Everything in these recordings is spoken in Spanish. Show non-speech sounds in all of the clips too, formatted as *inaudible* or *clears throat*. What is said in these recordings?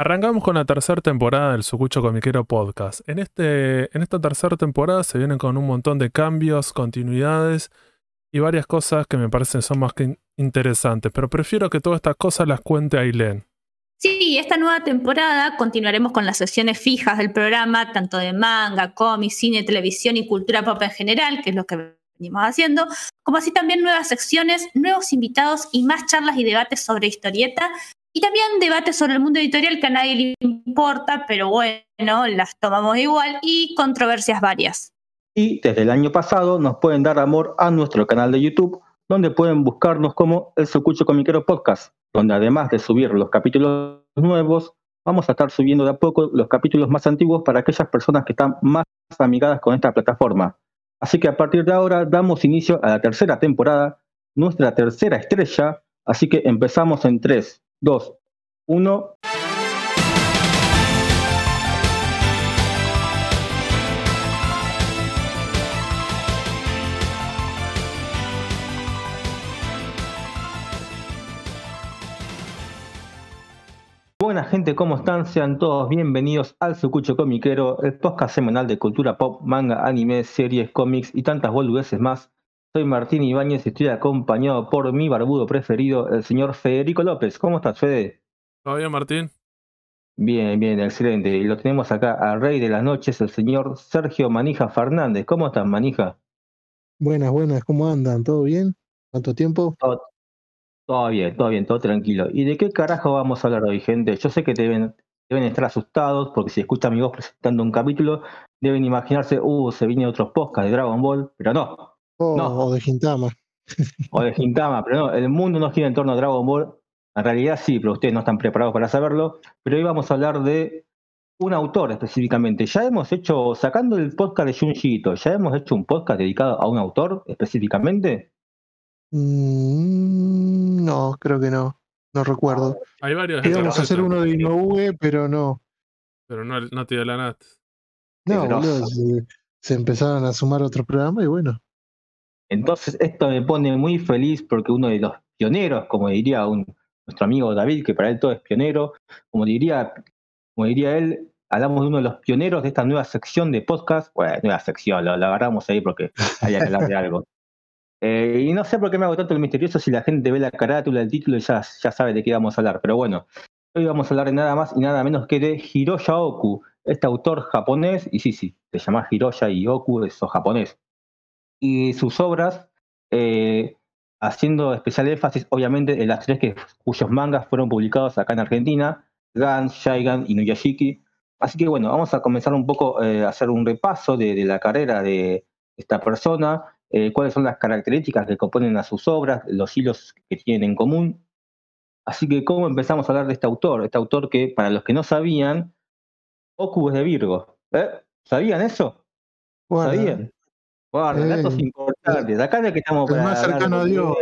Arrancamos con la tercera temporada del Sucucho Comiquero Podcast. En, este, en esta tercera temporada se vienen con un montón de cambios, continuidades y varias cosas que me parecen son más que interesantes, pero prefiero que todas estas cosas las cuente Ailén. Sí, esta nueva temporada continuaremos con las sesiones fijas del programa, tanto de manga, cómic, cine, televisión y cultura pop en general, que es lo que venimos haciendo, como así también nuevas secciones, nuevos invitados y más charlas y debates sobre historieta y también debates sobre el mundo editorial que a nadie le importa, pero bueno, las tomamos igual, y controversias varias. Y desde el año pasado nos pueden dar amor a nuestro canal de YouTube, donde pueden buscarnos como El Sucucho Comiquero Podcast, donde además de subir los capítulos nuevos, vamos a estar subiendo de a poco los capítulos más antiguos para aquellas personas que están más amigadas con esta plataforma. Así que a partir de ahora damos inicio a la tercera temporada, nuestra tercera estrella, así que empezamos en 3, 2, 1. Buena gente, ¿cómo están? Sean todos bienvenidos al Sucucho Comiquero, el podcast semanal de cultura pop, manga, anime, series, cómics y tantas boludeces más soy Martín Ibáñez y estoy acompañado por mi barbudo preferido, el señor Federico López. ¿Cómo estás, Fede? ¿Todo bien, Martín? Bien, bien, excelente. Y lo tenemos acá al rey de las noches, el señor Sergio Manija Fernández. ¿Cómo estás, Manija? Buenas, buenas, ¿cómo andan? ¿Todo bien? ¿Cuánto tiempo? Todo, bien, todo bien, todo tranquilo. ¿Y de qué carajo vamos a hablar hoy, gente? Yo sé que deben, deben estar asustados porque si escuchan mi voz presentando un capítulo, deben imaginarse, uh, se viene otro podcast de Dragon Ball, pero no, o de Gintama. O de Gintama, pero no, el mundo no gira en torno a Dragon Ball. En realidad sí, pero ustedes no están preparados para saberlo. Pero hoy vamos a hablar de un autor específicamente. Ya hemos hecho, sacando el podcast de Junji ¿ya hemos hecho un podcast dedicado a un autor específicamente? Mm, no, creo que no. No recuerdo. Hay varios. Íbamos a hacer uno de Inoue, pero no. Pero no, no te dio la nat. No, se, se, empezaron a sumar otros programas y bueno. Entonces esto me pone muy feliz porque uno de los pioneros, como diría nuestro amigo David, que para él todo es pionero, como diría, como diría él, hablamos de uno de los pioneros de esta nueva sección de podcast. Bueno, nueva sección, lo, agarramos ahí porque había que hablar de algo. *laughs* Eh, y no sé por qué me hago tanto el misterioso si la gente ve la carátula, el título y ya, ya sabe de qué vamos a hablar. Pero bueno, hoy vamos a hablar de nada más y nada menos que de Hiroya Oku, este autor japonés, y sí, sí, se llama Hiroya y Oku, eso japonés y sus obras, eh, haciendo especial énfasis, obviamente, en las tres que, cuyos mangas fueron publicados acá en Argentina, Gans, Shaigan y Nuyashiki. Así que bueno, vamos a comenzar un poco eh, a hacer un repaso de, la carrera de esta persona, eh, cuáles son las características que componen a sus obras, los hilos que tienen en común. Así que, ¿cómo empezamos a hablar de este autor? Este autor que, para los que no sabían, es de Virgo. ¿Sabían eso? ¿Sabían? Guarda, datos importantes. Acá es que estamos para. más cercano a Dios.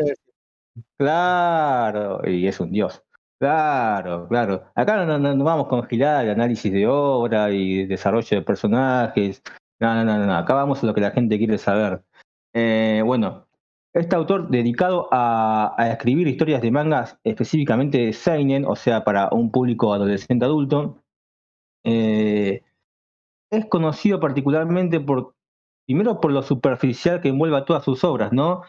Claro, y es un Dios. Claro, claro. Acá no, no, vamos con girar el análisis de obra y desarrollo de personajes. No, no, no, no. Acá vamos a lo que la gente quiere saber. Eh, bueno, este autor dedicado a, escribir historias de mangas específicamente de Seinen, o sea, para un público adolescente adulto, eh, es conocido particularmente por primero por lo superficial que envuelve a todas sus obras, ¿no?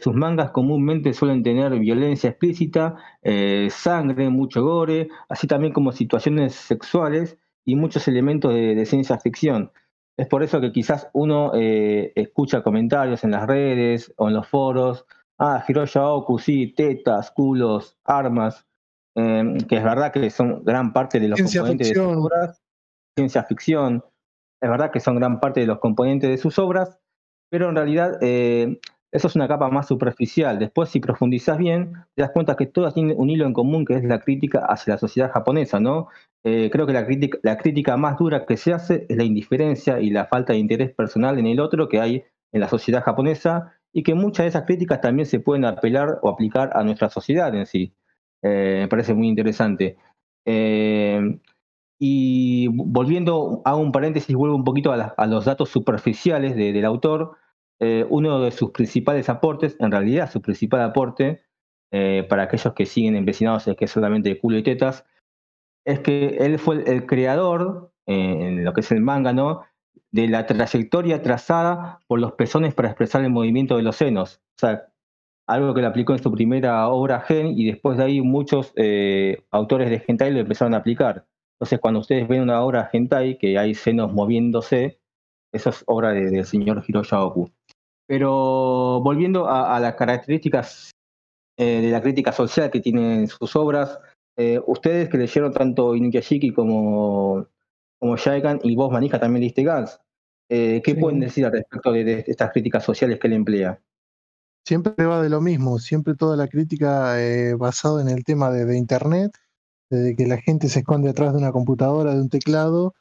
sus mangas comúnmente suelen tener violencia explícita, eh, sangre, mucho gore, así también como situaciones sexuales y muchos elementos de, ciencia ficción. Es por eso que quizás uno eh, escucha comentarios en las redes o en los foros, ah, Hiroya Oku, sí, tetas, culos, armas, em, que es verdad que son gran parte de los componentes de sus obras, ciencia ficción, es verdad que son gran parte de los componentes de sus obras, pero en realidad eh, eso es una capa más superficial. Después, si profundizas bien, te das cuenta que todas tienen un hilo en común, que es la crítica hacia la sociedad japonesa, ¿no? Eh, creo que la crítica, más dura que se hace es la indiferencia y la falta de interés personal en el otro que hay en la sociedad japonesa y que muchas de esas críticas también se pueden apelar o aplicar a nuestra sociedad en sí. Eh, me parece muy interesante. Y volviendo, a un paréntesis, vuelvo un poquito a, los datos superficiales del autor. Eh, uno de sus principales aportes, en realidad su principal aporte, eh, para aquellos que siguen empecinados es que es solamente culo y tetas, es que él fue el, creador, eh, en lo que es el manga, ¿no? De la trayectoria trazada por los pezones para expresar el movimiento de los senos. O sea, algo que le aplicó en su primera obra Gen y después de ahí muchos autores de hentai lo empezaron a aplicar. Entonces, cuando ustedes ven una obra hentai que hay senos moviéndose, eso es obra del señor Hiroshi Oku. Pero volviendo a, las características eh, de la crítica social que tienen sus obras, eh, ustedes que leyeron tanto Inuyashiki como, como Shaikan y vos, Manija, también leíste Gans, ¿qué pueden decir al respecto de, estas críticas sociales que él emplea? siempre va de lo mismo, siempre toda la crítica eh, basada en el tema de, Internet, de que la gente se esconde atrás de una computadora, de un teclado,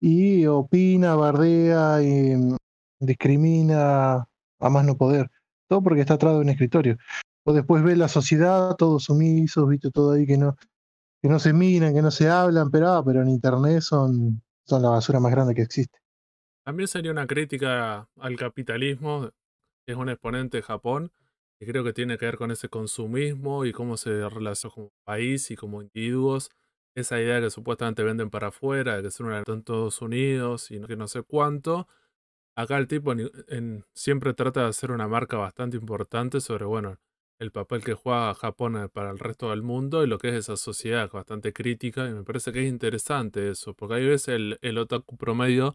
y opina, bardea, y mm, discrimina a más no poder. Todo porque está atrás de un escritorio. O después ve la sociedad, todos sumisos, viste todo ahí que no, que no se miran, que no se hablan, pero, ah, pero en Internet son, son la basura más grande que existe. También sería una crítica al capitalismo es un exponente de Japón creo que tiene que ver con ese consumismo y cómo se relaciona como país y como individuos. Esa idea que supuestamente venden para afuera, de que son en Estados Unidos y que no sé cuánto. Acá el tipo siempre trata de hacer una marca bastante importante sobre, bueno, el papel que juega Japón para el resto del mundo y lo que es esa sociedad bastante crítica. Y me parece que es interesante eso, porque ahí ves el, el otaku promedio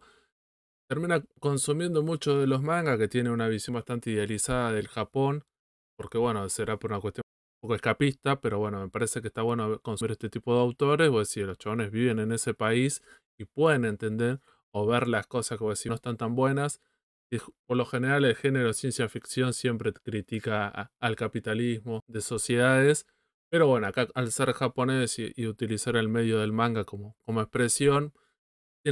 termina consumiendo mucho de los mangas, que tiene una visión bastante idealizada del Japón, porque bueno, será por una cuestión un poco escapista, pero bueno, me parece que está bueno consumir este tipo de autores, o decir, los chabones viven en ese país y pueden entender o ver las cosas que decir no están tan buenas. Y por lo general el género ciencia ficción siempre critica al capitalismo de sociedades, pero bueno, acá al ser japonés y, y utilizar el medio del manga como, como expresión,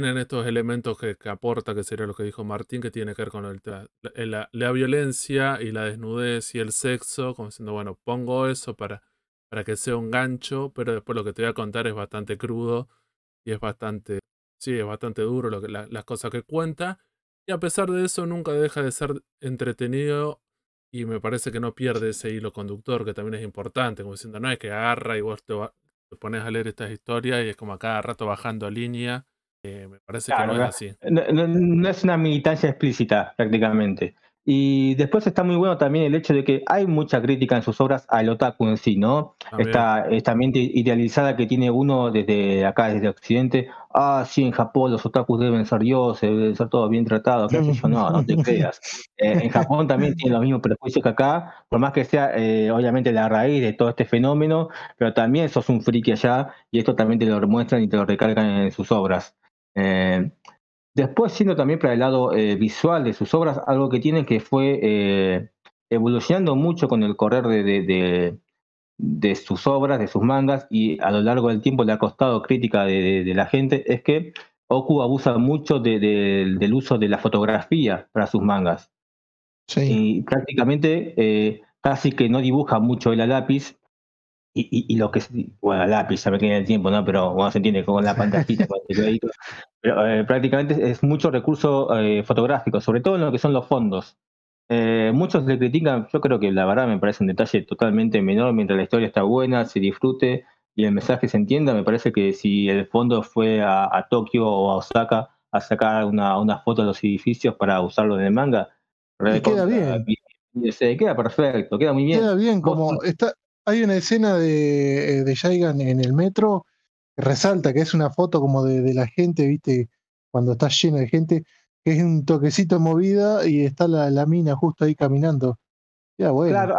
tienen estos elementos que, aporta, que sería lo que dijo Martín, que tiene que ver con la, la, violencia y la desnudez y el sexo, como diciendo, bueno, pongo eso para, para que sea un gancho, pero después lo que te voy a contar es bastante crudo y es bastante, sí, es bastante duro lo las cosas que cuenta. Y a pesar de eso, nunca deja de ser entretenido y me parece que no pierde ese hilo conductor, que también es importante, como diciendo, no es que agarra y vos te, te pones a leer estas historias y es como a cada rato bajando línea eh, me parece que no es así. No, es una militancia explícita, prácticamente. Y después está muy bueno también el hecho de que hay mucha crítica en sus obras al otaku en sí, ¿no? Esta, esta mente idealizada que tiene uno desde acá, desde Occidente. Ah, sí, en Japón los otakus deben ser dioses, deben ser todos bien tratados. ¿Qué yo? No, no te *laughs* creas. Eh, en Japón también tiene los mismos prejuicios que acá, por más que sea eh, obviamente la raíz de todo este fenómeno, pero también sos un friki allá y esto también te lo demuestran y te lo recargan en sus obras. Eh, después, siendo también para el lado eh, visual de sus obras, algo que tiene que fue eh, evolucionando mucho con el correr de, de, sus obras, de sus mangas, y a lo largo del tiempo le ha costado crítica de, la gente, es que Oku abusa mucho del uso de la fotografía para sus mangas. Y prácticamente casi que no dibuja mucho el lápiz, y, lo que bueno, lápiz, ya me queda el tiempo, ¿no? Pero bueno, se entiende con la pantallita, *laughs* eh, prácticamente es mucho recurso eh, fotográfico, sobre todo en lo que son los fondos. Eh, muchos le critican, yo creo que la verdad me parece un detalle totalmente menor, mientras la historia está buena, se disfrute y el mensaje se entienda, me parece que si el fondo fue a, Tokio o a Osaka a sacar una, una, foto de los edificios para usarlo en el manga, queda bien. Se queda perfecto, queda muy bien. Queda bien, como está, hay una escena de, eh, de Jaigan en el metro resalta que es una foto como de, la gente, viste, cuando está lleno de gente, que es un toquecito movida y está la, mina justo ahí caminando. Ya, bueno. Claro,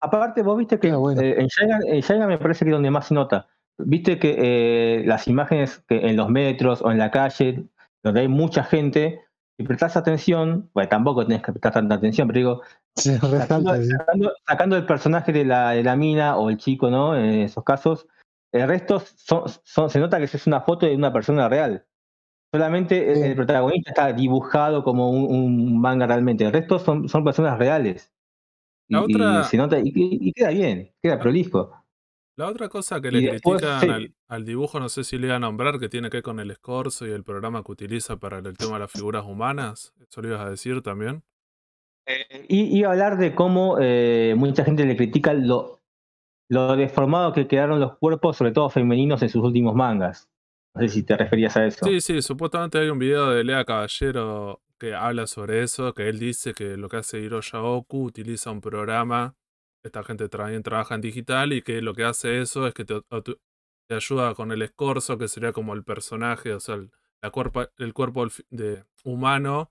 aparte vos viste que eh, en, Jaigan, me parece que es donde más se nota. Viste que eh, las imágenes que en los metros o en la calle, donde hay mucha gente, si prestas atención, bueno, tampoco tenés que prestar tanta atención, pero digo, sacando, el personaje de la, de la mina o el chico, ¿no? En esos casos, el resto son, se nota que es una foto de una persona real. Solamente el, protagonista está dibujado como un, manga realmente. El resto son, son personas reales. y, se nota, y, queda bien, queda prolijo. La otra cosa que le critican al, dibujo, no sé si le iba a nombrar, que tiene que ver con el escorzo y el programa que utiliza para el tema de las figuras humanas. ¿Eso lo ibas a decir también? y iba a hablar de cómo eh, mucha gente le critica lo lo deformado que quedaron los cuerpos, sobre todo femeninos, en sus últimos mangas. No sé si te referías a eso. Sí, sí, supuestamente hay un video de Lea Caballero que habla sobre eso, que él dice que lo que hace Hiroya Oku utiliza un programa, esta gente también trabaja en digital y que lo que hace eso es que te, ayuda con el escorzo, que sería como el personaje, o sea, el, la cuerpa, el cuerpo de humano,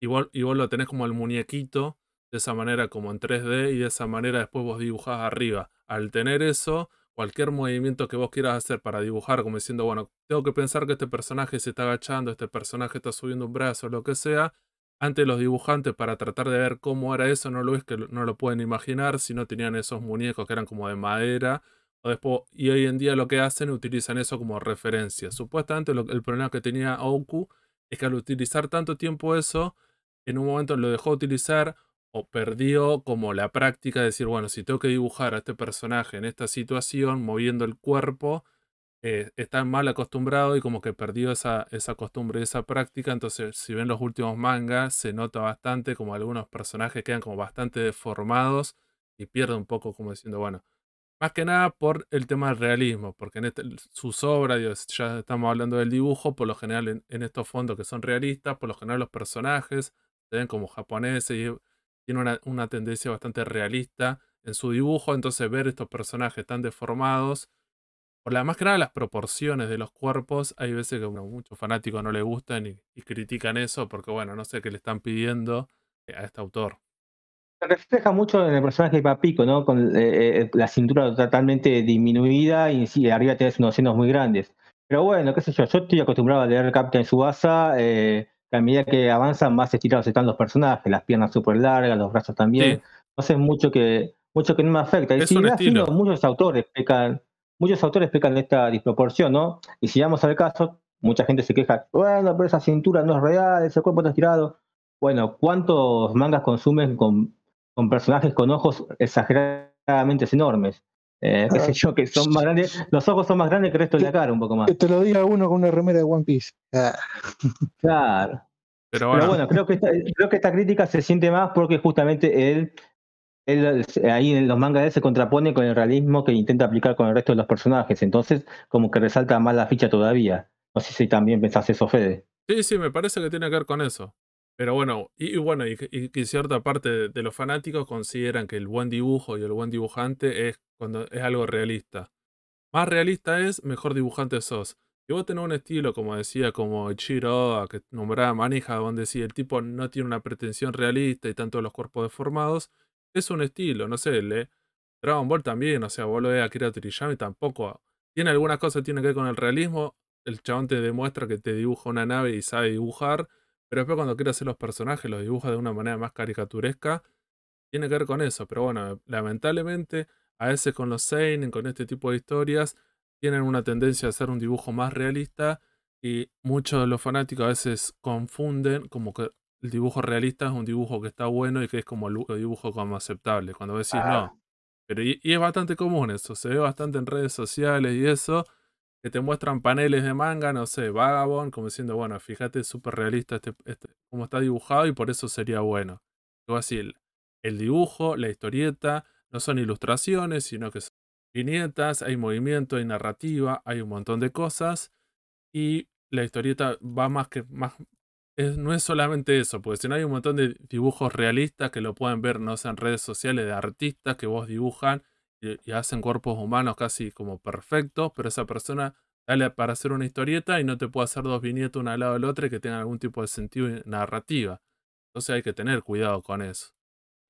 y vos, y vos lo tenés como el muñequito, de esa manera como en 3D, y de esa manera después vos dibujás arriba. Al tener eso, cualquier movimiento que vos quieras hacer para dibujar, como diciendo, bueno, tengo que pensar que este personaje se está agachando, este personaje está subiendo un brazo, lo que sea. Antes los dibujantes, para tratar de ver cómo era eso, no lo es que no lo pueden imaginar, si no tenían esos muñecos que eran como de madera. O después, y hoy en día lo que hacen, utilizan eso como referencia. Supuestamente el problema que tenía Oku es que al utilizar tanto tiempo eso, en un momento lo dejó utilizar o perdió como la práctica de decir, bueno, si tengo que dibujar a este personaje en esta situación, moviendo el cuerpo, eh, está mal acostumbrado y como que perdió esa, esa costumbre, esa práctica. Entonces, si ven los últimos mangas, se nota bastante como algunos personajes quedan como bastante deformados y pierde un poco como diciendo, bueno, más que nada por el tema del realismo, porque en este, sus obras, ya estamos hablando del dibujo, por lo general en, en, estos fondos que son realistas, por lo general los personajes se ven como japoneses y tiene una, una, tendencia bastante realista en su dibujo, entonces ver estos personajes tan deformados, por la más que nada las proporciones de los cuerpos, hay veces que a muchos fanáticos no les gustan y, critican eso porque, bueno, no sé qué le están pidiendo a este autor. Se refleja mucho en el personaje de Papico, ¿no? Con eh, eh, la cintura totalmente disminuida y arriba tenés unos senos muy grandes. Pero bueno, qué sé yo, yo estoy acostumbrado a leer Captain Subasa, eh, a medida que avanzan más estirados están los personajes, las piernas súper largas, los brazos también. Sí. Entonces mucho que, mucho que no me afecta. Y Es si un estilo. muchos autores pecan, muchos autores pecan de esta disproporción, ¿no? Y si vamos al caso, mucha gente se queja, bueno, pero esa cintura no es real, ese cuerpo está estirado. Bueno, ¿cuántos mangas consumen con, con personajes con ojos exageradamente enormes? Eh, qué sé yo, que son más grandes, los ojos son más grandes que el resto de la cara, un poco más. Que te lo diga uno con una remera de One Piece. Ah, *laughs* Claro. Pero bueno, Pero bueno, creo que, esta, creo que esta crítica se siente más porque justamente él, él ahí en los mangas de él se contrapone con el realismo que intenta aplicar con el resto de los personajes. Entonces, como que resalta más la ficha todavía. No sé si también pensás eso, Fede. sí, sí, me parece que tiene que ver con eso. Pero bueno, y, bueno, y, que- cierta parte de, los fanáticos consideran que el buen dibujo y el buen dibujante es cuando es algo realista. Más realista es, mejor dibujante sos. Si vos tenés un estilo, como decía, como Ichiro que nombraba Manija, donde decía el tipo no tiene una pretensión realista y tanto los cuerpos deformados, es un estilo, no sé, le, Dragon Ball también, o sea, vos lo ves a Akira Toriyama y tampoco. Tiene algunas cosas que tienen que ver con el realismo, el chabón te demuestra que te dibuja una nave y sabe dibujar, pero después cuando quiere hacer los personajes los dibuja de una manera más caricaturesca, tiene que ver con eso, pero bueno, lamentablemente a veces con los seinen, con este tipo de historias, tienen una tendencia a hacer un dibujo más realista y muchos de los fanáticos a veces confunden como que el dibujo realista es un dibujo que está bueno y que es como el bu- el dibujo como aceptable. Cuando decís Ah. no. Pero y, y es bastante común eso, se ve bastante en redes sociales y eso, que te muestran paneles de manga, no sé, Vagabond, como diciendo, bueno, fíjate, es súper realista este, este, cómo está dibujado y por eso sería bueno. Digo así, el, dibujo, la historieta, no son ilustraciones, sino que son viñetas, hay movimiento, hay narrativa, hay un montón de cosas. Y la historieta va más que más. no es solamente eso, porque si no hay un montón de dibujos realistas que lo pueden ver, no sé, en redes sociales de artistas que vos dibujan y, hacen cuerpos humanos casi como perfectos, pero esa persona dale para hacer una historieta y no te puede hacer dos viñetas una al lado de la otra y que tengan algún tipo de sentido y narrativa. Entonces hay que tener cuidado con eso.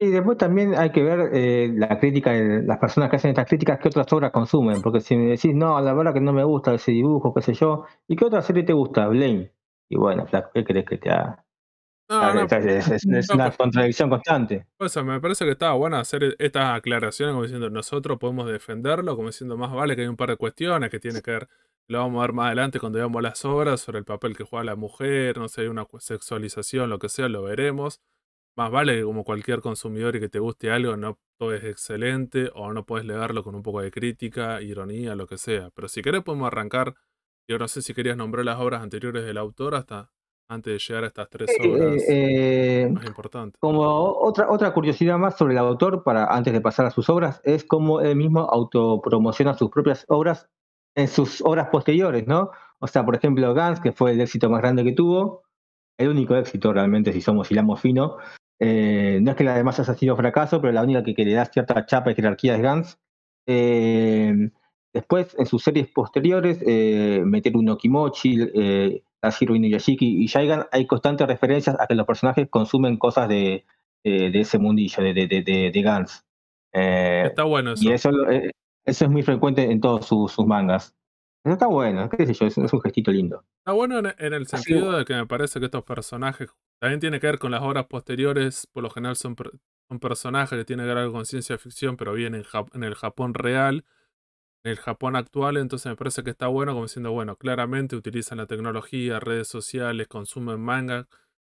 Y después también hay que ver eh, la crítica de las personas que hacen estas críticas, qué otras obras consumen. Porque si me decís, no, la verdad que no me gusta ese dibujo, qué sé yo, ¿y qué otra serie te gusta? Blame. Y bueno, ¿qué crees que te haga? No, no, es, es- es no, una pues- contradicción constante. O sea, me parece que estaba bueno hacer e- estas aclaraciones como diciendo nosotros podemos defenderlo, como diciendo más vale que hay un par de cuestiones que tiene que ver, lo vamos a ver más adelante cuando veamos las obras sobre el papel que juega la mujer, no sé, hay una sexualización, lo que sea, lo veremos. Más vale que como cualquier consumidor y que te guste algo, no todo es excelente o no puedes leerlo con un poco de crítica, ironía, lo que sea. Pero si querés podemos arrancar, yo no sé si querías nombrar las obras anteriores del autor hasta antes de llegar a estas tres Eh, obras eh, más importantes. Como otra, otra curiosidad más sobre el autor, para antes de pasar a sus obras, es cómo él mismo autopromociona sus propias obras en sus obras posteriores, ¿no? O sea, por ejemplo, Gans, que fue el éxito más grande que tuvo, el único éxito realmente, si somos hilamos fino. eh, no es que la demás haya sido fracaso, pero la única que, que le da cierta chapa y jerarquía es Gans. Eh, después, en sus series posteriores, eh, Meteru no Eh, Tashiro Inuyashiki y Shaigan, hay constantes referencias a que los personajes consumen cosas de, de, de ese mundillo, de, de, de, de, Gans. Eh, Está bueno eso. y eso, eh, eso es muy frecuente en todos sus, sus mangas. Eso está bueno, qué sé yo, es, es un gestito lindo. Está bueno en, en el Así- sentido de que me parece que estos personajes también tiene que ver con las obras posteriores, por lo general son, son personajes que tienen que ver algo con ciencia ficción, pero bien en, Jap- en el Japón real, el Japón actual, entonces me parece que está bueno como diciendo, bueno, claramente utilizan la tecnología, redes sociales, consumen manga,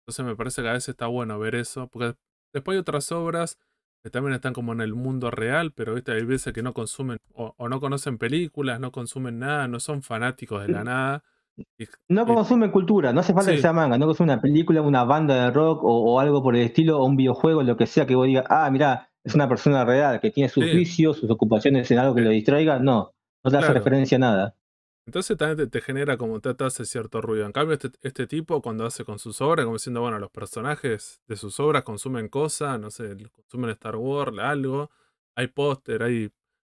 entonces me parece que a veces está bueno ver eso, porque después hay otras obras que también están como en el mundo real, pero ¿viste? hay veces que no consumen o, o no conocen películas, no consumen nada, no son fanáticos de la nada. y- No y- consume cultura, no hace falta que Sí. sea manga, no consume una película, una banda de rock o, o algo por el estilo, o un videojuego, lo que sea que vos digas, ah, mira, es una persona real que tiene sus Sí. vicios, sus ocupaciones en algo que lo distraiga, no, no te hace referencia a nada. Entonces también te, te genera como te, te hace cierto ruido. En cambio, este, este tipo cuando hace con sus obras, como diciendo, bueno, los personajes de sus obras consumen cosas, no sé, consumen Star Wars, algo, hay póster, hay,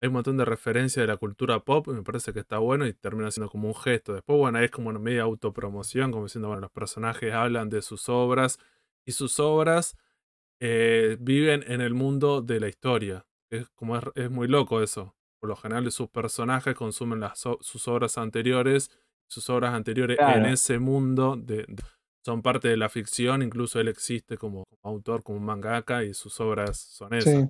hay un montón de referencias de la cultura pop, y me parece que está bueno y termina siendo como un gesto. Después, bueno, es como una media autopromoción, como diciendo, bueno, los personajes hablan de sus obras y sus obras eh, viven en el mundo de la historia. Es como es, es muy loco eso. Por lo general, sus personajes consumen las, sus obras anteriores, sus obras anteriores en ese mundo de, de- son parte de la ficción, incluso él existe como, como autor, como mangaka, y sus obras son eso. Sí.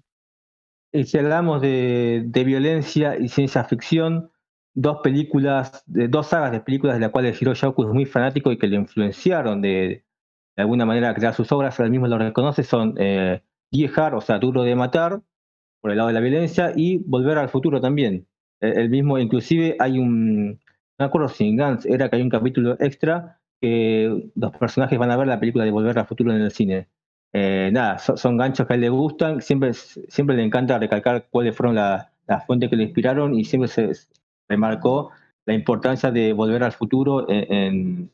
Y si hablamos de, de violencia y ciencia ficción, dos películas, de, dos sagas de películas de las cuales Hiroshi Oku es muy fanático y que le influenciaron de, de alguna manera crear sus obras, él mismo lo reconoce, son eh, o sea, Duro de Matar, por el lado de la violencia, y Volver al Futuro también. El, el mismo, inclusive hay un, no acuerdo si en Gantz era que hay un capítulo extra que los personajes van a ver la película de Volver al Futuro en el cine. Eh, nada, son, son ganchos que a él le gustan, siempre, siempre le encanta recalcar cuáles fueron las la fuentes que le inspiraron y siempre se remarcó la importancia de volver al futuro en,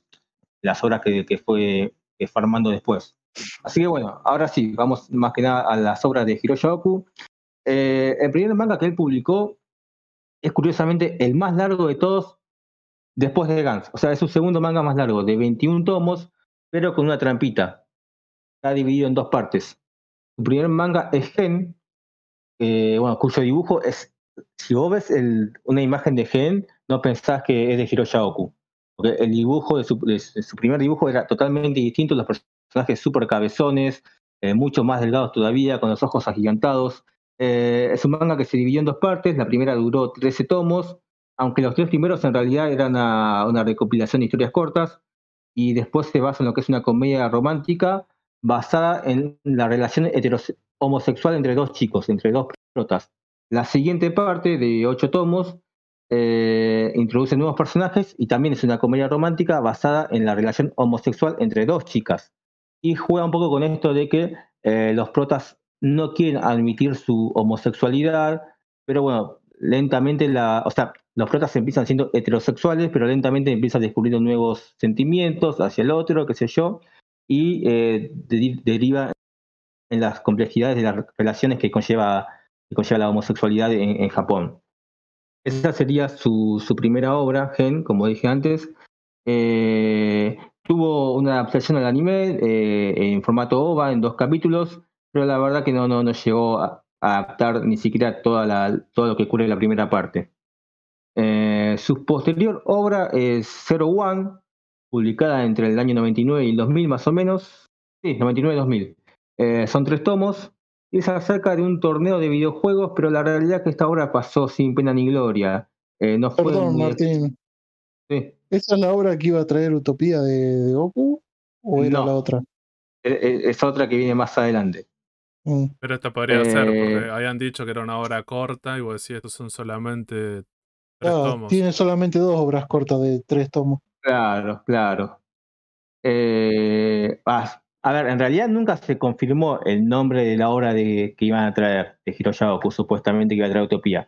las obras que fue, que fue armando después. Así que bueno, ahora sí, vamos más que nada a las obras de Hiroshi Oku. Eh, el primer manga que él publicó es curiosamente el más largo de todos después de Gans. O sea, es su segundo manga más largo, de 21 tomos, pero con una trampita está dividido en dos partes. Su primer manga es Gen, eh, bueno, cuyo dibujo es, si vos ves una imagen de Gen, no pensás que es de Hiroshi Oku. Porque el dibujo de su, de su primer dibujo era totalmente distinto, los personajes súper cabezones, eh, mucho más delgados todavía, con los ojos agigantados. Eh, es un manga que se dividió en dos partes, la primera duró 13 tomos, aunque los tres primeros en realidad eran una, una recopilación de historias cortas, y después se basa en lo que es una comedia romántica basada en la relación homosexual entre dos chicos, entre dos protas. La siguiente parte, de ocho tomos, eh, introduce nuevos personajes y también es una comedia romántica basada en la relación homosexual entre dos chicas. Y juega un poco con esto de que eh, los protas no quieren admitir su homosexualidad, pero bueno, lentamente o sea, los protas empiezan siendo heterosexuales, pero lentamente empiezan descubriendo nuevos sentimientos hacia el otro, qué sé yo, y eh, de- deriva en las complejidades de las relaciones que conlleva, que conlleva la homosexualidad en, en Japón. Esa sería su, su primera obra, Gen, como dije antes. Eh, tuvo una adaptación al anime eh, en formato OVA, en dos capítulos, pero la verdad que no, no, no llegó a, adaptar ni siquiera toda la, todo lo que cubre la primera parte. Eh, su posterior obra es Zero One, publicada entre el año 99 y el 2000 más o menos. Sí, 99 y 2000. Eh, son tres tomos es acerca de un torneo de videojuegos, pero la realidad es que esta obra pasó sin pena ni gloria. Eh, no fue Perdón, muy- Martín. Sí. ¿Esa es la obra que iba a traer Utopía de, de Goku? ¿O era No. la otra? Eh, eh, Es otra que viene más adelante. Mm. Pero esta podría ser, porque Eh, habían dicho que era una obra corta y vos decís, estos son solamente tres tomos. tiene solamente dos obras cortas de tres tomos. Claro, claro. Eh, ah, a ver, en realidad nunca se confirmó el nombre de la obra de, que iban a traer, de Hiroya supuestamente que iba a traer Utopía.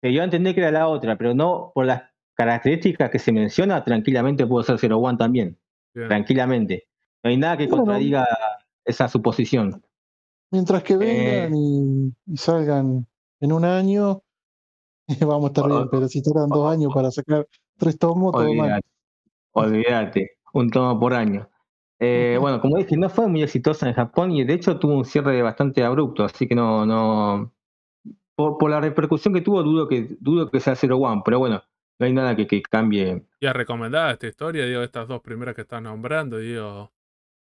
Se dio a entender que era la otra, pero no por las características que se menciona, tranquilamente pudo ser Zero One también. Tranquilamente. No hay nada que contradiga esa suposición. Mientras que vengan eh, y, salgan en un año, *laughs* vamos a estar bien, pero si tardan dos años para sacar tres tomos, todo mal. Olvídate, un tomo por año. Eh, bueno, como dije, no fue muy exitosa en Japón y de hecho tuvo un cierre bastante abrupto, así que no, no, por, la repercusión que tuvo, dudo que, dudo que sea Zero One, pero bueno, no hay nada que, que cambie. ¿Y a recomendada esta historia? Digo, estas dos primeras que estás nombrando, digo.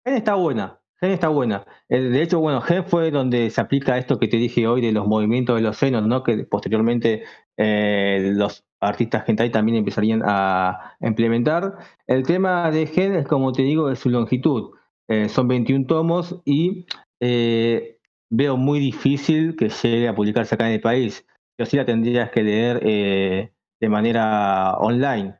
Gen está buena, Gen está buena. Eh, de hecho, bueno, Gen fue donde se aplica esto que te dije hoy de los movimientos de los senos, ¿no? Que posteriormente eh, los artistas hentai también empezarían a implementar. El tema de Gen es, como te digo, es su longitud. Eh, son 21 tomos y veo muy difícil que llegue a publicarse acá en el país. Yo sí la tendrías que leer de manera online.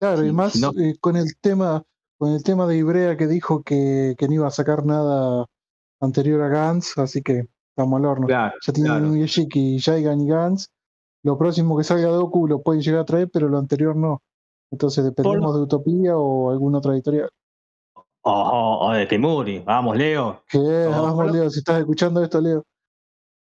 Claro, y más eh, con el tema con el tema de Ibrea que dijo que, que, no iba a sacar nada anterior a Gantz, así que estamos al horno. ya tienen Miyashiki, Jaigan y Gantz. Lo próximo que salga Doku lo pueden llegar a traer, pero lo anterior no. Entonces dependemos de Utopía o alguna otra editorial. O, de Temuri. Vamos, Leo. ¿Qué? Vamos, Leo. Si estás escuchando esto, Leo.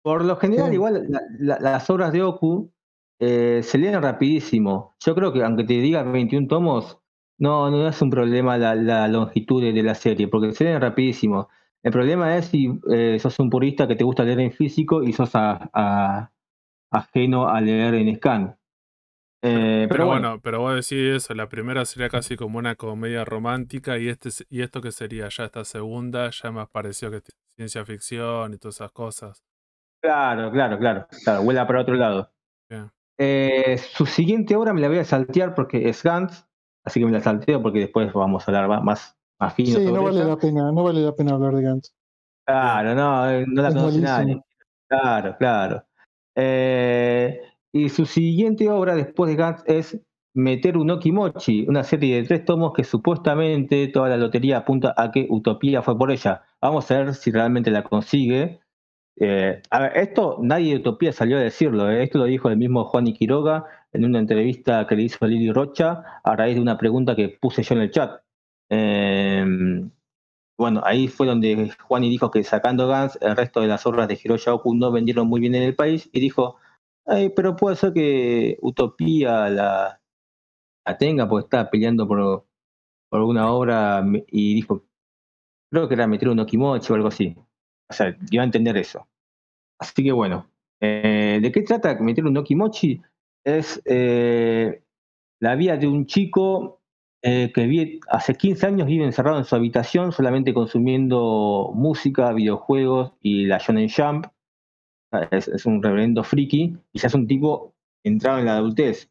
Por lo general, igual las obras de Oku eh, se leen rapidísimo. Yo creo que aunque te diga 21 tomos, no, no es un problema la, longitud de, la serie, porque se leen rapidísimo. El problema es si eh, sos un purista que te gusta leer en físico y sos ajeno a leer en scan. Eh, pero, bueno, pero vos decís eso, la primera sería casi como una comedia romántica y este y esto que sería ya esta segunda ya me pareció que ciencia ficción y todas esas cosas. Claro, claro, claro, claro, vuela para otro lado. Eh, su siguiente obra me la voy a saltear porque es Gantz, así que me la salteo porque después vamos a hablar más, más fino. Sí, no vale la pena, no vale la pena hablar de Gantz. Claro, no, eh, no la conoce nadie. Claro, claro. Eh, y su siguiente obra después de Gantz es Meter un Okimochi, una serie de tres tomos que supuestamente toda la lotería apunta a que Utopía fue por ella. Vamos a ver si realmente la consigue. Eh, a ver, esto nadie de Utopía salió a decirlo, eh. esto lo dijo el mismo Juan Quiroga en una entrevista que le hizo a Lili Rocha a raíz de una pregunta que puse yo en el chat. Bueno, ahí fue donde Juan dijo que sacando Gans, el resto de las obras de Hiroya Oku no vendieron muy bien en el país y dijo, pero puede ser que Utopía la, tenga porque está peleando por, por alguna obra y dijo, creo que era meter un Okimochi o algo así. O sea, iba a entender eso. Así que bueno, eh, ¿de qué trata meter un Okimochi? Es eh, la vida de un chico eh, que hace 15 años vive encerrado en su habitación solamente consumiendo música, videojuegos y la Shonen Jump. Es, un reverendo friki y ya es un tipo entrado en la adultez.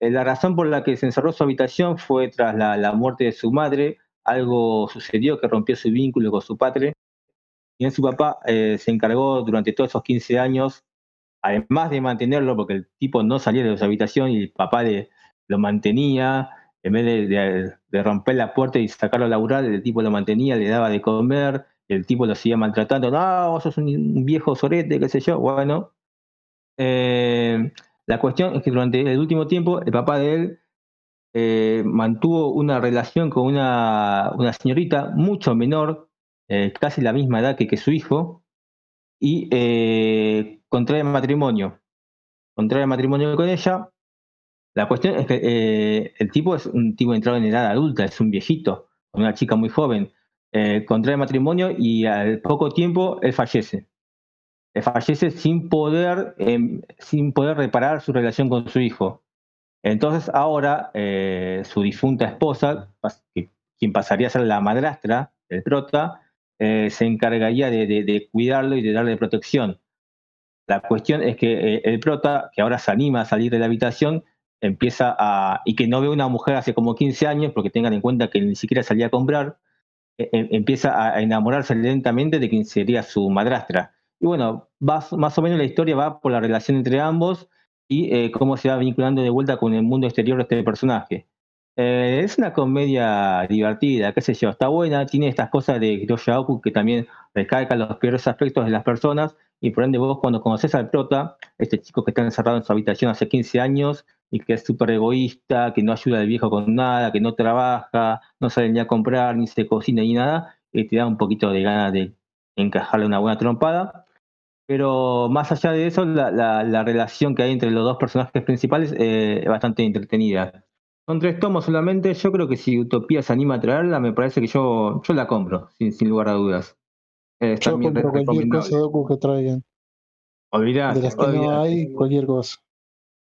la razón por la que se encerró en su habitación fue tras la, la muerte de su madre. Algo sucedió que rompió su vínculo con su padre y en su papá eh, se encargó durante todos esos 15 años, además de mantenerlo, porque el tipo no salía de su habitación y el papá le, lo mantenía, en vez de, romper la puerta y sacarlo a laburar, el tipo lo mantenía, le daba de comer, el tipo lo seguía maltratando, no, vos sos un, viejo sorete, qué sé yo, bueno. Eh, la cuestión es que durante el último tiempo el papá de él eh, mantuvo una relación con una, una señorita mucho menor eh, casi la misma edad que, que su hijo, y eh, contrae matrimonio. Contrae matrimonio con ella. La cuestión es que eh, el tipo es un tipo entrado en edad adulta, es un viejito, una chica muy joven. Eh, contrae matrimonio y al poco tiempo él fallece. Él fallece sin poder, em, sin poder reparar su relación con su hijo. Entonces ahora su difunta esposa, quien pasaría a ser la madrastra del prota, eh, se encargaría de, cuidarlo y de darle protección. La cuestión es que eh, el prota, que ahora se anima a salir de la habitación, empieza a. y que no ve una mujer hace como 15 años, porque tengan en cuenta que ni siquiera salía a comprar, e, e, empieza a enamorarse lentamente de quien sería su madrastra. Y bueno, más o menos la historia va por la relación entre ambos y eh, cómo se va vinculando de vuelta con el mundo exterior de este personaje. Eh, es una comedia divertida, qué sé yo, está buena, tiene estas cosas de Hiroshi Oku que también recalca los peores aspectos de las personas y por ende vos cuando conoces al prota, este chico que está encerrado en su habitación hace 15 años y que es súper egoísta, que no ayuda al viejo con nada, que no trabaja, no sabe ni a comprar, ni se cocina ni nada, y te da un poquito de ganas de encajarle una buena trompada. Pero más allá de eso, la, relación que hay entre los dos personajes principales eh, es bastante entretenida. Son tres tomos solamente. Yo creo que si Utopía se anima a traerla, me parece que yo, yo la compro, sin, sin lugar a dudas. Eh, yo compro cualquier cosa de que traigan. Olvídate. De las que no hay, cualquier cosa.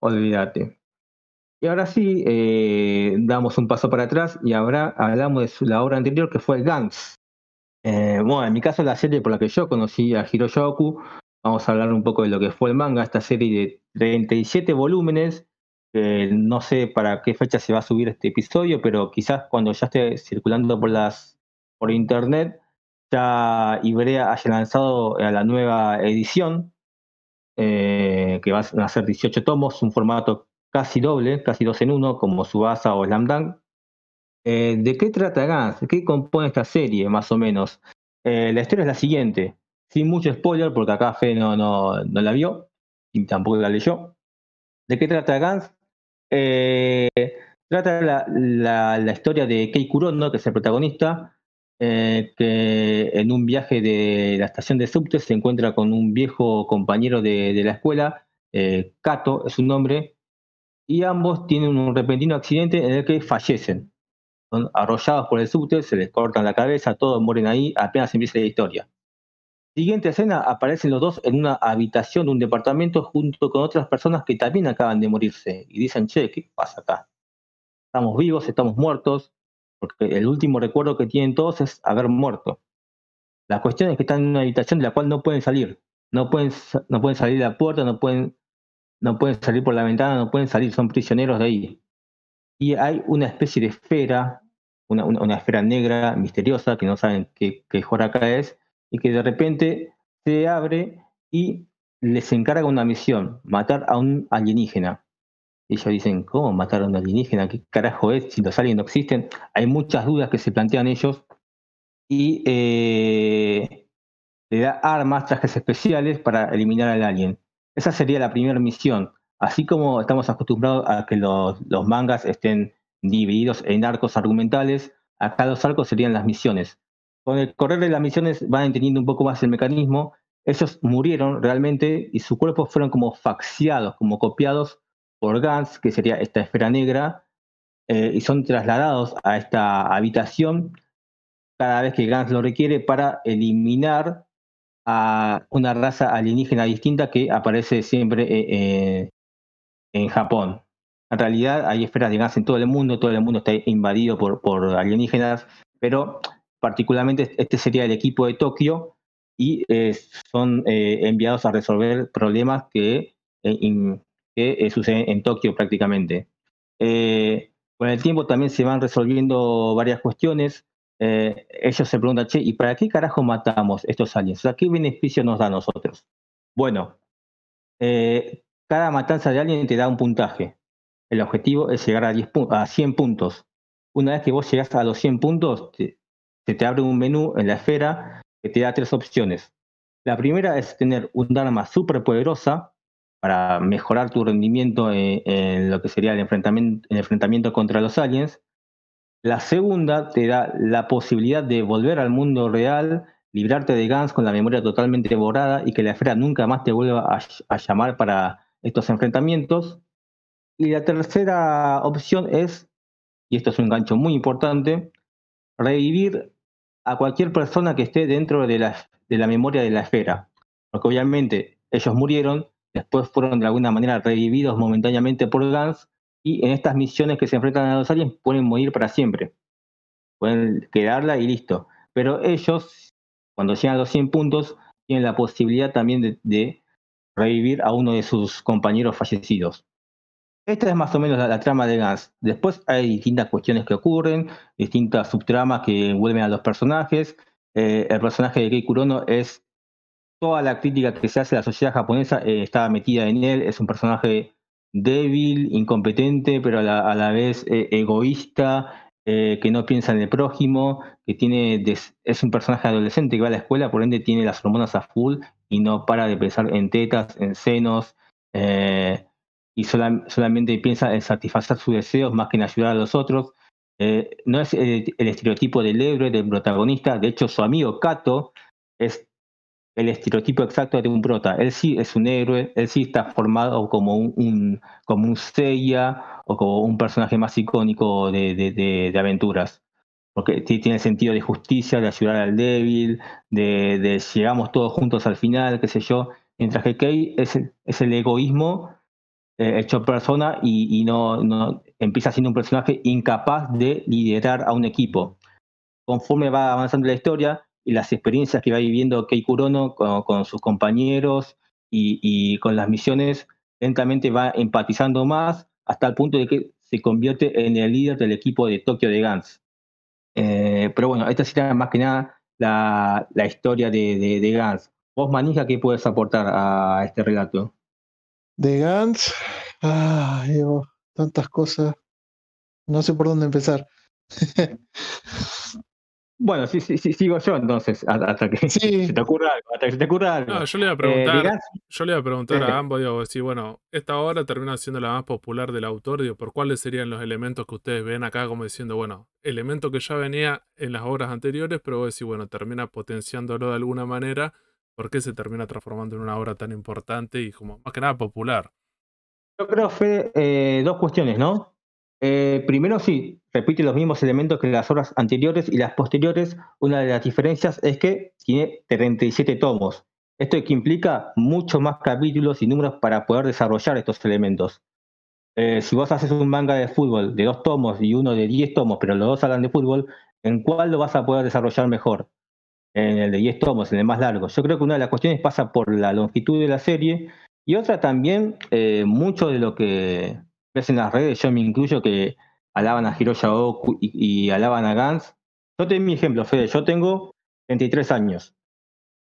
Olvídate. Y ahora sí, eh, damos un paso para atrás y ahora hablamos de la obra anterior que fue Gantz. Eh, bueno, en mi caso la serie por la que yo conocí a Hiroyoku, vamos a hablar un poco de lo que fue el manga, esta serie de 37 volúmenes no sé para qué fecha se va a subir este episodio, pero quizás cuando ya esté circulando por las por internet, ya Ibrea haya lanzado a la nueva edición, eh, que va a ser 18 tomos, un formato casi doble, casi dos en uno, como Subasa o Slam eh, ¿De qué trata Gans? ¿Qué compone esta serie, más o menos? Eh, la historia es la siguiente, sin mucho spoiler, porque acá Fe no, no, no la vio y tampoco la leyó. ¿De qué trata Gans? Eh, trata la, historia de Kei Kurono, que es el protagonista, que en un viaje de la estación de subte se encuentra con un viejo compañero de, la escuela, Kato es su nombre, y ambos tienen un repentino accidente en el que fallecen. Son arrollados por el subte, se les cortan la cabeza, todos mueren ahí, apenas empieza la historia. Siguiente escena, aparecen los dos en una habitación de un departamento junto con otras personas que también acaban de morirse y dicen, che, ¿qué pasa acá? Estamos vivos, estamos muertos, porque el último recuerdo que tienen todos es haber muerto. La cuestión es que están en una habitación de la cual no pueden salir, no pueden, no pueden salir de la puerta, no pueden, no pueden salir por la ventana, no pueden salir, son prisioneros de ahí. Y hay una especie de esfera, una, esfera negra, misteriosa, que no saben qué, qué es, y que de repente se abre y les encarga una misión, matar a un alienígena. Y ellos dicen, ¿cómo matar a un alienígena? ¿Qué carajo es? Si los aliens no existen. Hay muchas dudas que se plantean ellos. Y eh, le da armas, trajes especiales para eliminar al alien. Esa sería la primera misión. Así como estamos acostumbrados a que los, mangas estén divididos en arcos argumentales, acá los arcos serían las misiones con el correr de las misiones van entendiendo un poco más el mecanismo. Ellos murieron realmente y sus cuerpos fueron como faxiados, como copiados por Gans, que sería esta esfera negra, eh, y son trasladados a esta habitación cada vez que Gans lo requiere para eliminar a una raza alienígena distinta que aparece siempre eh, eh, en Japón. En realidad hay esferas de Gans en todo el mundo, todo el mundo está invadido por, alienígenas, pero particularmente este sería el equipo de Tokio y eh, son enviados a resolver problemas que, que suceden en Tokio prácticamente. con el tiempo también se van resolviendo varias cuestiones. Ellos se preguntan, che, ¿y para qué carajo matamos estos aliens? O sea, ¿qué beneficio nos da a nosotros? Bueno, cada matanza de alien te da un puntaje. El objetivo es llegar a, 10 a 100 puntos. Una vez que vos llegas a los 100 puntos, se te abre un menú en la esfera que te da tres opciones. La primera es tener un arma súper poderosa para mejorar tu rendimiento en, lo que sería el enfrentamiento, el enfrentamiento contra los aliens. La segunda te da la posibilidad de volver al mundo real, librarte de Gans con la memoria totalmente borrada y que la esfera nunca más te vuelva a, a llamar para estos enfrentamientos. Y la tercera opción es, y esto es un gancho muy importante, revivir a cualquier persona que esté dentro de la, de la memoria de la esfera. Porque obviamente ellos murieron, después fueron de alguna manera revividos momentáneamente por Gans, y en estas misiones que se enfrentan a los aliens pueden morir para siempre. Pueden quedarla y listo. Pero ellos, cuando llegan a los 100 puntos, tienen la posibilidad también de, revivir a uno de sus compañeros fallecidos. Esta es más o menos la, trama de Gans. Después hay distintas cuestiones que ocurren, distintas subtramas que envuelven a los personajes. Eh, el personaje de Kei Kurono es toda la crítica que se hace a la sociedad japonesa, eh, está metida en él, es un personaje débil, incompetente, pero a la, vez eh, egoísta, eh, que no piensa en el prójimo, que tiene es un personaje adolescente que va a la escuela, por ende tiene las hormonas a full y no para de pensar en tetas, en senos, eh, y solamente piensa en satisfacer sus deseos más que en ayudar a los otros. no es el, estereotipo del héroe, del protagonista, de hecho su amigo Kato es el estereotipo exacto de un prota. Él sí es un héroe, él sí está formado como un, como un Seiya o como un personaje más icónico de, de, aventuras. Porque tiene sentido de justicia, de ayudar al débil, de, llegamos todos juntos al final, qué sé yo. Mientras que Kei es, es el egoísmo eh, hecho persona y, no, no empieza siendo un personaje incapaz de liderar a un equipo. Conforme va avanzando la historia, y las experiencias que va viviendo Kei Kurono con, sus compañeros y, con las misiones, lentamente va empatizando más hasta el punto de que se convierte en el líder del equipo de Tokio de Gans. Eh, pero bueno, esta sería más que nada la, historia de, Gans. Vos, Manija, ¿qué puedes aportar a este relato? De Gans, tantas cosas. No sé por dónde empezar. *laughs* Bueno, sí, sí, sí, sigo yo entonces, hasta que *laughs* se te ocurra algo, hasta que se te ocurra algo. No, yo le iba a preguntar, eh, yo le iba a preguntar a ambos, digo, si bueno, esta obra termina siendo la más popular del autor, digo, ¿por cuáles serían los elementos que ustedes ven acá como diciendo, bueno, elemento que ya venía en las obras anteriores, pero vos decís, bueno, termina potenciándolo de alguna manera, ¿por qué se termina transformando en una obra tan importante y como más que nada popular? Yo creo, Fede, eh, dos cuestiones, ¿no? Eh, primero sí, repite los mismos elementos que las obras anteriores y las posteriores. Una de las diferencias es que tiene 37 tomos. Esto que implica mucho más capítulos y números para poder desarrollar estos elementos. Eh, si vos haces un manga de fútbol de dos tomos y uno de 10 tomos, pero los dos hablan de fútbol, ¿en cuál lo vas a poder desarrollar mejor? En el de 10 tomos, en el más largo. Yo creo que una de las cuestiones pasa por la longitud de la serie y otra también, eh, mucho de lo que ves en las redes, yo me incluyo que alaban a Hiroya Oku y, alaban a Gans. Yo tengo mi ejemplo, Fede, yo tengo 23 años.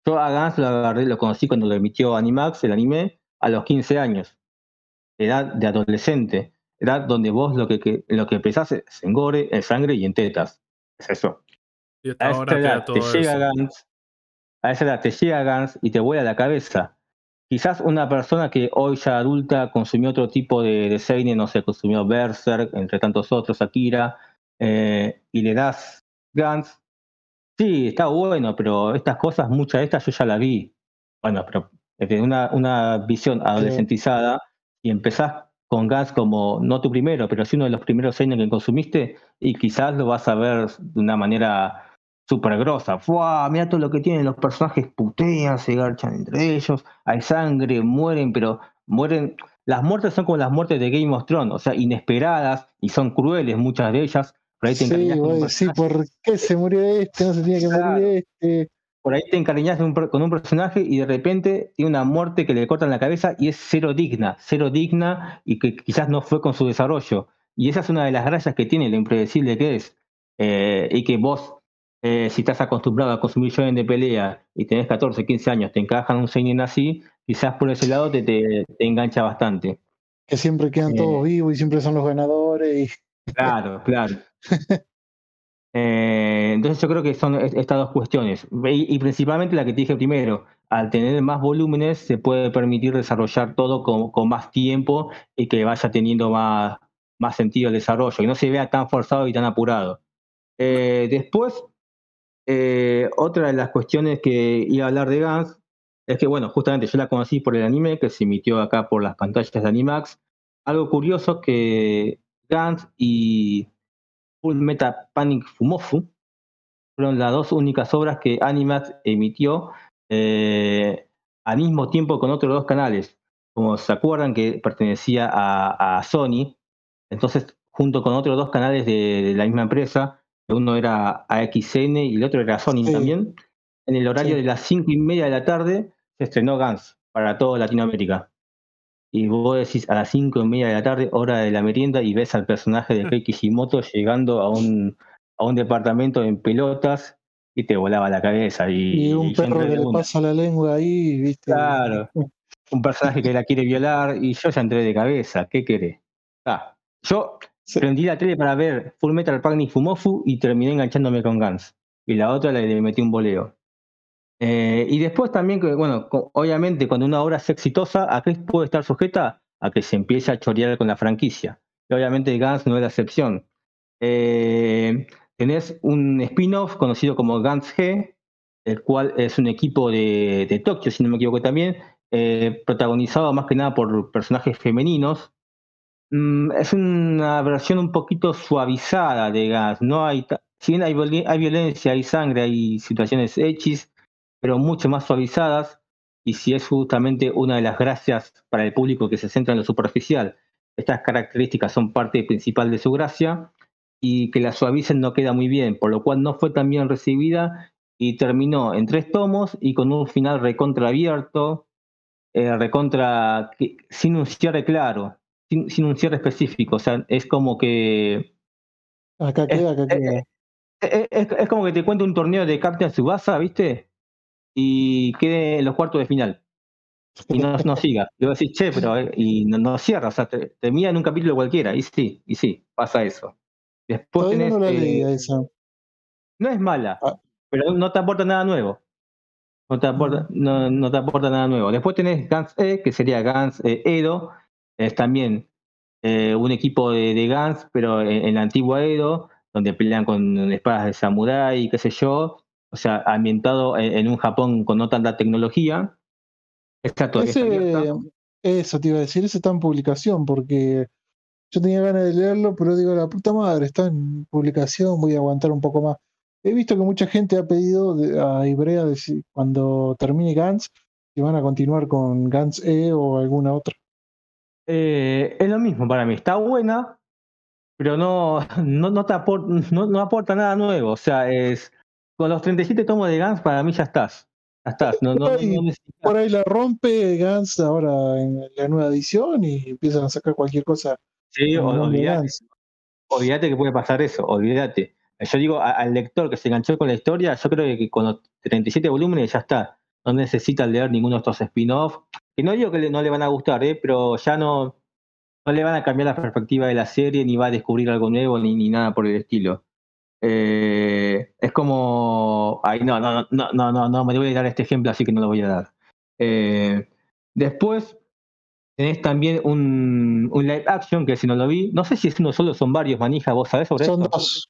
Yo a Gans lo agarré, lo conocí cuando lo emitió Animax, el anime, a los 15 años. Edad de adolescente. Edad donde vos lo que, lo que pensás es en gore, en sangre y en tetas. Es eso. a esa edad te llega Gans, a esa edad te llega Gans y te vuela la cabeza. Quizás una persona que hoy ya adulta consumió otro tipo de, de seinen, no sé, consumió Berserk, entre tantos otros, Akira, eh, y le das Gans. Sí, está bueno, pero estas cosas, muchas de estas yo ya las vi. Bueno, pero desde una, una visión adolescentizada y empezás con Gans como, no tu primero, pero sí uno de los primeros seinen que consumiste y quizás lo vas a ver de una manera súper grosa. ¡Fua! Mira todo lo que tienen, los personajes putean, se garchan entre ellos, hay sangre, mueren, pero mueren. Las muertes son como las muertes de Game of Thrones, o sea, inesperadas y son crueles muchas de ellas. Por ahí te sí, sí, ¿por qué se murió este? No se tenía que morir este. Por ahí te encariñas con un personaje y de repente tiene una muerte que le cortan la cabeza y es cero digna, cero digna y que quizás no fue con su desarrollo. Y esa es una de las gracias que tiene, lo impredecible que es. Eh, y que vos eh, si estás acostumbrado a consumir shonen de pelea y tenés 14, 15 años, te encajan un seinen así, quizás por ese lado te, te, engancha bastante. Que siempre quedan todos eh. vivos y siempre son los ganadores. Claro, claro. *laughs* Eh, entonces yo creo que son estas dos cuestiones. Y, principalmente la que te dije primero, al tener más volúmenes se puede permitir desarrollar todo con, con más tiempo y que vaya teniendo más, más sentido el desarrollo, y no se vea tan forzado y tan apurado. después, eh, otra de las cuestiones que iba a hablar de Gans es que, bueno, justamente yo la conocí por el anime que se emitió acá por las pantallas de Animax. Algo curioso que Gans y Full Meta Panic Fumofu fueron las dos únicas obras que Animax emitió eh, al mismo tiempo con otros dos canales. Como se acuerdan que pertenecía a, Sony, entonces junto con otros dos canales de la misma empresa, uno era AXN y el otro era Sony también. En el horario de las cinco y media de la tarde se estrenó Guns para toda Latinoamérica. Y vos decís a las cinco y media de la tarde, hora de la merienda, y ves al personaje de Kei Kishimoto llegando a un, a un departamento en pelotas y te volaba la cabeza. Y, un perro que le pasa la lengua ahí, ¿viste? Claro. un personaje que la quiere violar y yo ya entré de cabeza. ¿Qué querés? Ah, yo prendí la tele para ver Full Metal Panic Fumofu y terminé enganchándome con Guns. Y la otra le, metí un boleo. Eh, y después también, bueno, obviamente cuando una obra es exitosa, ¿a qué puede estar sujeta? A que se empiece a chorear con la franquicia. Y obviamente Guns no es la excepción. Eh, tenés un spin-off conocido como Guns G, el cual es un equipo de, de Tokio, si no me equivoco también, eh, protagonizado más que nada por personajes femeninos. Mm, es una versión un poquito suavizada de Gas. No hay, si bien hay, violencia, hay sangre, hay situaciones hechis, pero mucho más suavizadas. Y si es justamente una de las gracias para el público que se centra en lo superficial, estas características son parte principal de su gracia y que la suavicen no queda muy bien, por lo cual no fue tan bien recibida y terminó en tres tomos y con un final eh, recontra, sin un cierre claro, sin, un cierre específico. O sea, es como que. Acá queda, acá queda. Es, como que te cuento un torneo de Captain Subasa, ¿viste? Y quede en los cuartos de final. Y no, no siga. *laughs* Le voy a decir, che, pero. Eh", y no, cierra, o sea, termina en un capítulo cualquiera. Y sí, y sí, pasa eso. Después tenés, no, eh, no es mala, ah. pero no te aporta nada nuevo. No te aporta, no, te aporta nada nuevo. Después tenés Gans E, que sería Gans eh, Edo. Es también eh, un equipo de, de Gans, pero en, la antigua Edo, donde pelean con espadas de samurái, qué sé yo. O sea, ambientado en, un Japón con no tanta tecnología. Está eso te iba a decir, ese está en publicación, porque yo tenía ganas de leerlo, pero digo, la puta madre, está en publicación, voy a aguantar un poco más. He visto que mucha gente ha pedido a Ibrea decir, cuando termine Gans que van a continuar con Gans E o alguna otra. Eh, es lo mismo para mí, está buena, pero no, *laughs* no, no, te aporta, no, aporta nada nuevo. O sea, es con los 37 tomos de Gans para mí ya estás. Ya estás. No, por, ahí, por ahí la rompe Gans ahora en la nueva edición y empiezan a sacar cualquier cosa. Sí, olvídate, olvídate que puede pasar eso, olvídate. Yo digo, al lector que se enganchó con la historia, yo creo que con los 37 volúmenes ya está. No necesita leer ninguno de estos spin-offs. Que no digo que no le van a gustar, ¿eh? pero ya no, no le van a cambiar la perspectiva de la serie, ni va a descubrir algo nuevo, ni, ni nada por el estilo. Eh, es como. Ay, no, no, no, no, no, no, me voy a dar este ejemplo, así que no lo voy a dar. Eh, después tenés también un, un, live action que si no lo vi, no sé si es uno solo, son varios, manija, vos sabés sobre eso. Son dos.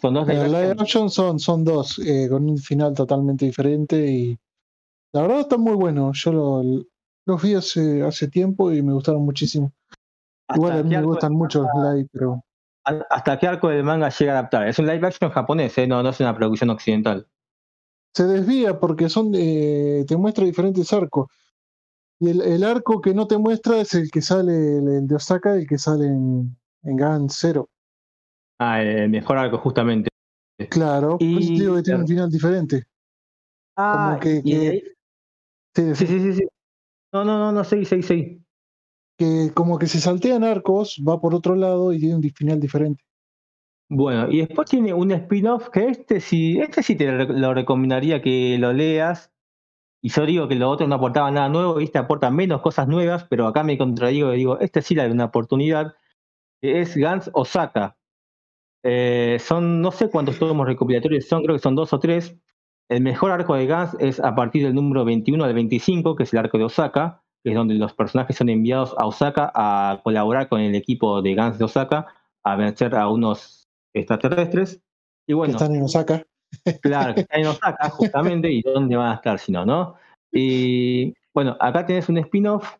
Son dos live action son, son dos, eh, con un final totalmente diferente y la verdad está muy bueno. Yo lo, los vi hace, hace tiempo y me gustaron muchísimo. Igual a mí me gustan mucho los live, pero. ¿Hasta qué arco del manga llega a adaptar? Es un live action japonés, ¿eh? no, no es una producción occidental. Se desvía porque son te muestra diferentes arcos. Y el, el, arco que no te muestra es el que sale, el, de Osaka, el que sale en, en Gan Zero. Ah, el mejor arco, justamente. Claro, y, digo que tiene un final diferente. Ah, que, sí, sí, sí, sí, No, no, no, no, seguí, seguí, seguí. Que como que se saltean arcos, va por otro lado y tiene un final diferente. Bueno, y después tiene un spin-off que este sí, este sí te lo recomendaría que lo leas. Y yo digo que los otros no aportaban nada nuevo, y este aporta menos cosas nuevas, pero acá me contradigo y digo, este sí le da una oportunidad. Es Gans Osaka, eh, son, no sé cuántos tomos recopilatorios son, creo que son dos o tres. El mejor arco de Gans es a partir del número 21 al 25, que es el arco de Osaka, que es donde los personajes son enviados a Osaka a colaborar con el equipo de Gans de Osaka, a vencer a unos extraterrestres. Y bueno, que están en Osaka. Claro, que están en Osaka, justamente, y dónde van a estar si no, ¿no? Y bueno, acá tienes un spin-off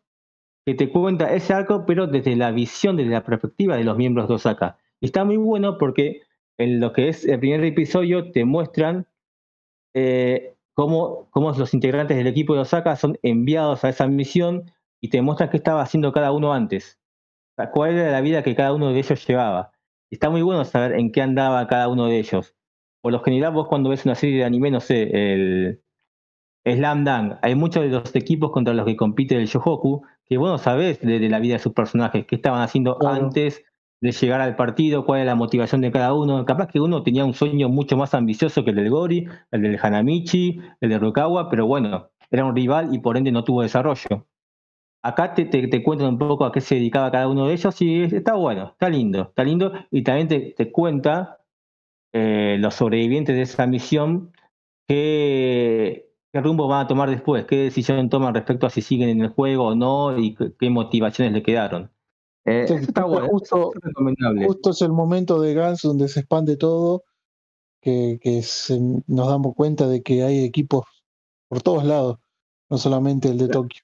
que te cuenta ese arco, pero desde la visión, desde la perspectiva de los miembros de Osaka está muy bueno porque en lo que es el primer episodio te muestran eh, cómo, cómo, los integrantes del equipo de Osaka son enviados a esa misión y te muestran qué estaba haciendo cada uno antes. cuál era la vida que cada uno de ellos llevaba. Está muy bueno saber en qué andaba cada uno de ellos. Por lo general, vos cuando ves una serie de anime, no sé, el Slam Dunk, hay muchos de los equipos contra los que compite el Shohoku que vos no sabés de, la vida de sus personajes, qué estaban haciendo antes de llegar al partido, cuál es la motivación de cada uno. Capaz que uno tenía un sueño mucho más ambicioso que el del Gori, el del Hanamichi, el de Rukawa, pero bueno, era un rival y por ende no tuvo desarrollo. acá te, te, cuentan un poco a qué se dedicaba cada uno de ellos y está bueno, está lindo, está lindo. Y también te, te cuenta eh, los sobrevivientes de esa misión qué, qué, rumbo van a tomar después, qué decisión toman respecto a si siguen en el juego o no y qué, motivaciones le quedaron. Eh, está bueno, justo, justo, es el momento de Gans donde se expande todo, que, que nos damos cuenta de que hay equipos por todos lados, no solamente el de Tokio.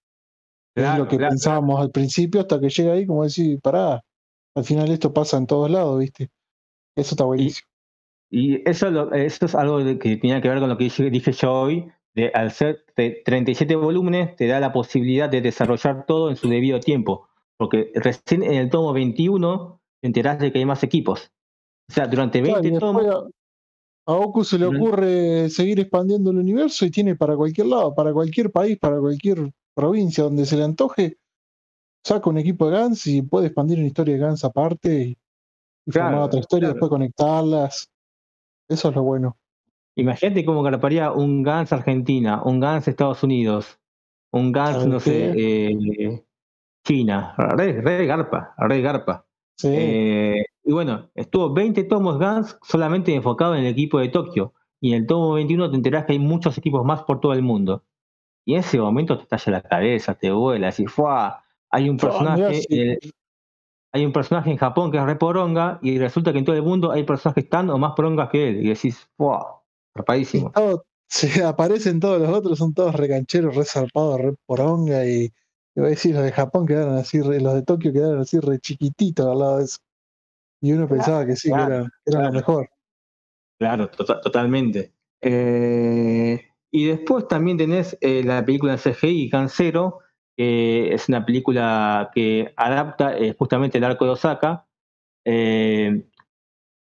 es lo que pensábamos al principio hasta que llega ahí, como decir, pará, al final esto pasa en todos lados, ¿viste? Eso está buenísimo. Y eso, eso es algo que tiene que ver con lo que dije, yo hoy, de al ser 37 volúmenes te da la posibilidad de desarrollar todo en su debido tiempo, porque recién en el tomo 21 te enterás de que hay más equipos. O sea, durante 20 tomos... A Oku se le ocurre seguir expandiendo el universo y tiene para cualquier lado, para cualquier país, para cualquier provincia donde se le antoje, saca un equipo de Gans y puede expandir una historia de Gans aparte y, formar otra historia, después conectarlas. Eso es lo bueno. Imagínate cómo garparía un Gans Argentina, un Gans Estados Unidos, un Gans, no sé, eh, China. Re, garpa, re garpa. Sí. Eh, y bueno, estuvo 20 tomos Gans solamente enfocado en el equipo de Tokio. Y en el tomo 21 te enterás que hay muchos equipos más por todo el mundo. Y en ese momento te talla la cabeza, te vuela, así, ¡fua! Hay un personaje, hay un personaje en Japón que es re poronga y resulta que en todo el mundo hay personajes tan o más porongas que él. Y decís, wow, rapadísimo. Se aparecen todos los otros, son todos recancheros, re zarpados, re poronga y, voy a decir, los de Japón quedaron así, los de Tokio quedaron así re chiquititos al lado de eso. Y uno pensaba que sí, que era, lo mejor. Claro, tota-, totalmente. Eh, y después también tenés eh, la película CGI Cancero, es una película que adapta eh, justamente el arco de Osaka.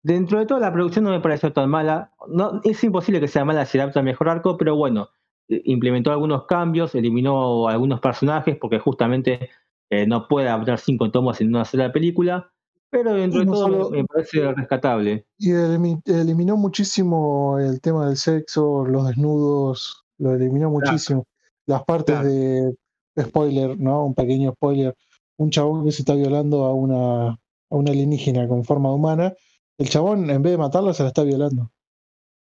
Dentro de toda la producción no me pareció tan mala. No, es imposible que sea mala si adapta mejor arco, pero bueno, implementó algunos cambios, eliminó algunos personajes porque justamente eh, no puede adaptar cinco tomos en una sola película. Pero dentro de todo me parece rescatable. Y eliminó muchísimo el tema del sexo, los desnudos, lo eliminó muchísimo. Las partes de spoiler, ¿no? Un pequeño spoiler. Un chabón que se está violando a una, a una alienígena con forma humana. El chabón, en vez de matarla, se la está violando.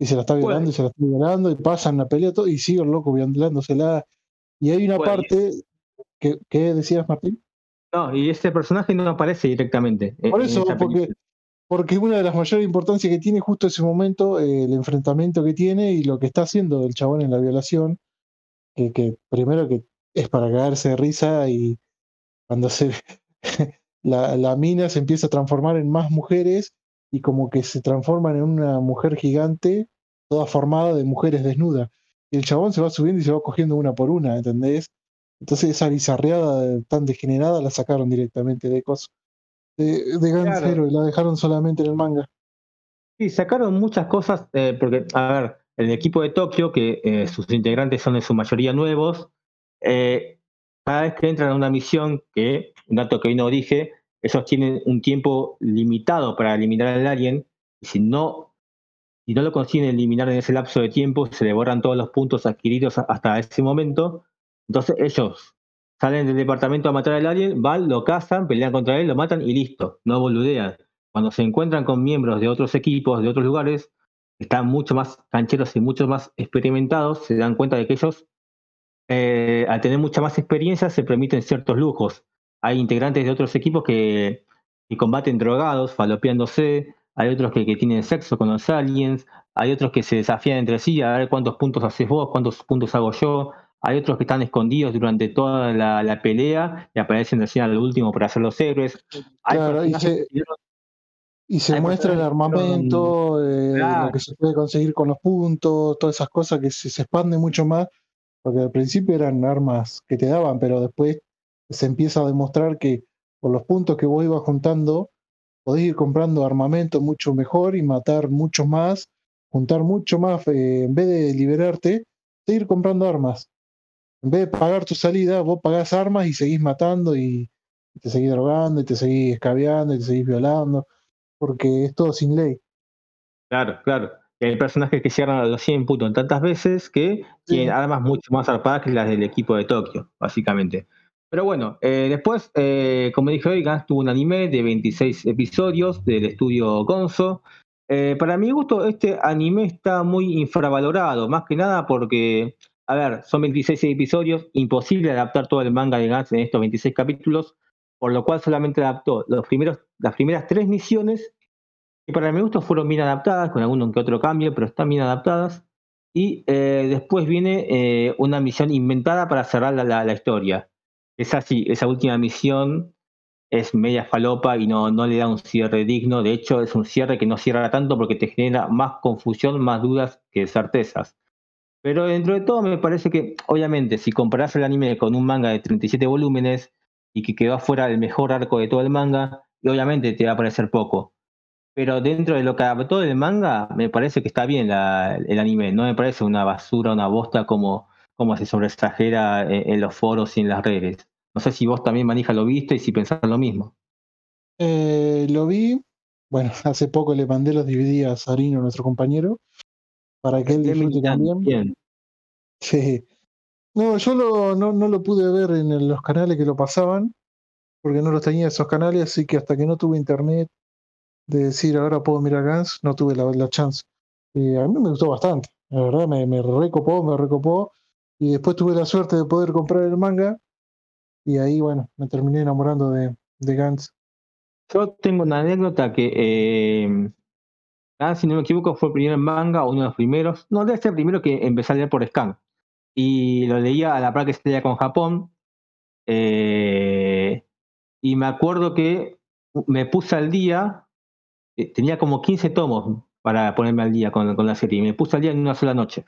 Y se la está violando y se la está violando y pasan la pelea todo, y sigue el loco violándosela. Y hay una parte que, ¿qué decías, Martín? No, y ese personaje no aparece directamente. Por eso, porque, porque una de las mayores importancias que tiene justo ese momento, eh, el enfrentamiento que tiene y lo que está haciendo el chabón en la violación, que, que primero que es para cagarse de risa y cuando se *laughs* la, la mina se empieza a transformar en más mujeres y como que se transforman en una mujer gigante, toda formada de mujeres desnudas. Y el chabón se va subiendo y se va cogiendo una por una, ¿entendés? Entonces esa bizarreada tan degenerada la sacaron directamente de cosas. De, de Gansero y la dejaron solamente en el manga. Sí, sacaron muchas cosas, eh, porque, a ver, el equipo de Tokio, que eh, sus integrantes son en su mayoría nuevos, eh, cada vez que entran a una misión, que un dato que hoy no dije, ellos tienen un tiempo limitado para eliminar al alien, y si no, si no lo consiguen eliminar en ese lapso de tiempo, se le borran todos los puntos adquiridos hasta ese momento. Entonces ellos salen del departamento a matar al alien, van, lo cazan, pelean contra él, lo matan y listo, no boludean. Cuando se encuentran con miembros de otros equipos, de otros lugares, están mucho más cancheros y mucho más experimentados, se dan cuenta de que ellos eh, al tener mucha más experiencia se permiten ciertos lujos. Hay integrantes de otros equipos que, combaten drogados, falopeándose, hay otros que, tienen sexo con los aliens, hay otros que se desafían entre sí a ver cuántos puntos haces vos, cuántos puntos hago yo, hay otros que están escondidos durante toda la, pelea y aparecen recién al último para hacer los héroes. y se, muestra el armamento, eh, lo que se puede conseguir con los puntos, todas esas cosas que se, se expande mucho más porque al principio eran armas que te daban, pero después se empieza a demostrar que por los puntos que vos ibas juntando, podés ir comprando armamento mucho mejor y matar mucho más, juntar mucho más, eh, en vez de liberarte, seguir comprando armas. En vez de pagar tu salida, vos pagás armas y seguís matando y, te seguís drogando y te seguís escabeando y te seguís violando, porque es todo sin ley. Claro, claro hay personajes que llegan a los 100 puntos tantas veces que tienen armas mucho más zarpadas que las del equipo de Tokio, básicamente. Pero bueno, eh, después, eh, como dije hoy, Gans tuvo un anime de 26 episodios del estudio Gonzo. Eh, para mi gusto, este anime está muy infravalorado, más que nada porque, a ver, son 26 episodios, imposible adaptar todo el manga de Gans en estos 26 capítulos, por lo cual solamente adaptó los primeros, las primeras tres misiones, que para mi gusto fueron bien adaptadas, con algún que otro cambio, pero están bien adaptadas. Y después viene una misión inventada para cerrar la historia esa sí, esa última misión es media falopa y no, no le da un cierre digno. De hecho, es un cierre que no cierra tanto porque te genera más confusión, más dudas que certezas. Pero dentro de todo me parece que, obviamente, si comparás el anime con un manga de 37 volúmenes y que quedó afuera el mejor arco de todo el manga, obviamente te va a parecer poco. Pero dentro de lo que adaptó el manga, me parece que está bien el anime. No me parece una basura, una bosta como cómo se sobreexagera eh, en, los foros y en las redes. No sé si vos también, Manija, lo viste y si pensás lo mismo. Eh, lo vi. Bueno, *laughs* hace poco le mandé los DVD a Sarino, nuestro compañero, para que él disfrute también. Sí. No, yo lo, no, no, lo pude ver en los canales que lo pasaban, porque no los tenía esos canales, así que hasta que no tuve internet de decir ahora puedo mirar Gans, no tuve la, la chance. Y a mí me gustó bastante, la verdad me, me recopó, me recopó. Y después tuve la suerte de poder comprar el manga. Y ahí, bueno, me terminé enamorando de, de Gantz. Yo tengo una anécdota que, eh, si no me equivoco, fue el primer manga, uno de los primeros. No, debe ser el primero que empecé a leer por scan. Y lo leía a la par que se con Japón. Eh, y me acuerdo que me puse al día, eh, tenía como 15 tomos para ponerme al día con, con la serie. Y me puse al día en una sola noche.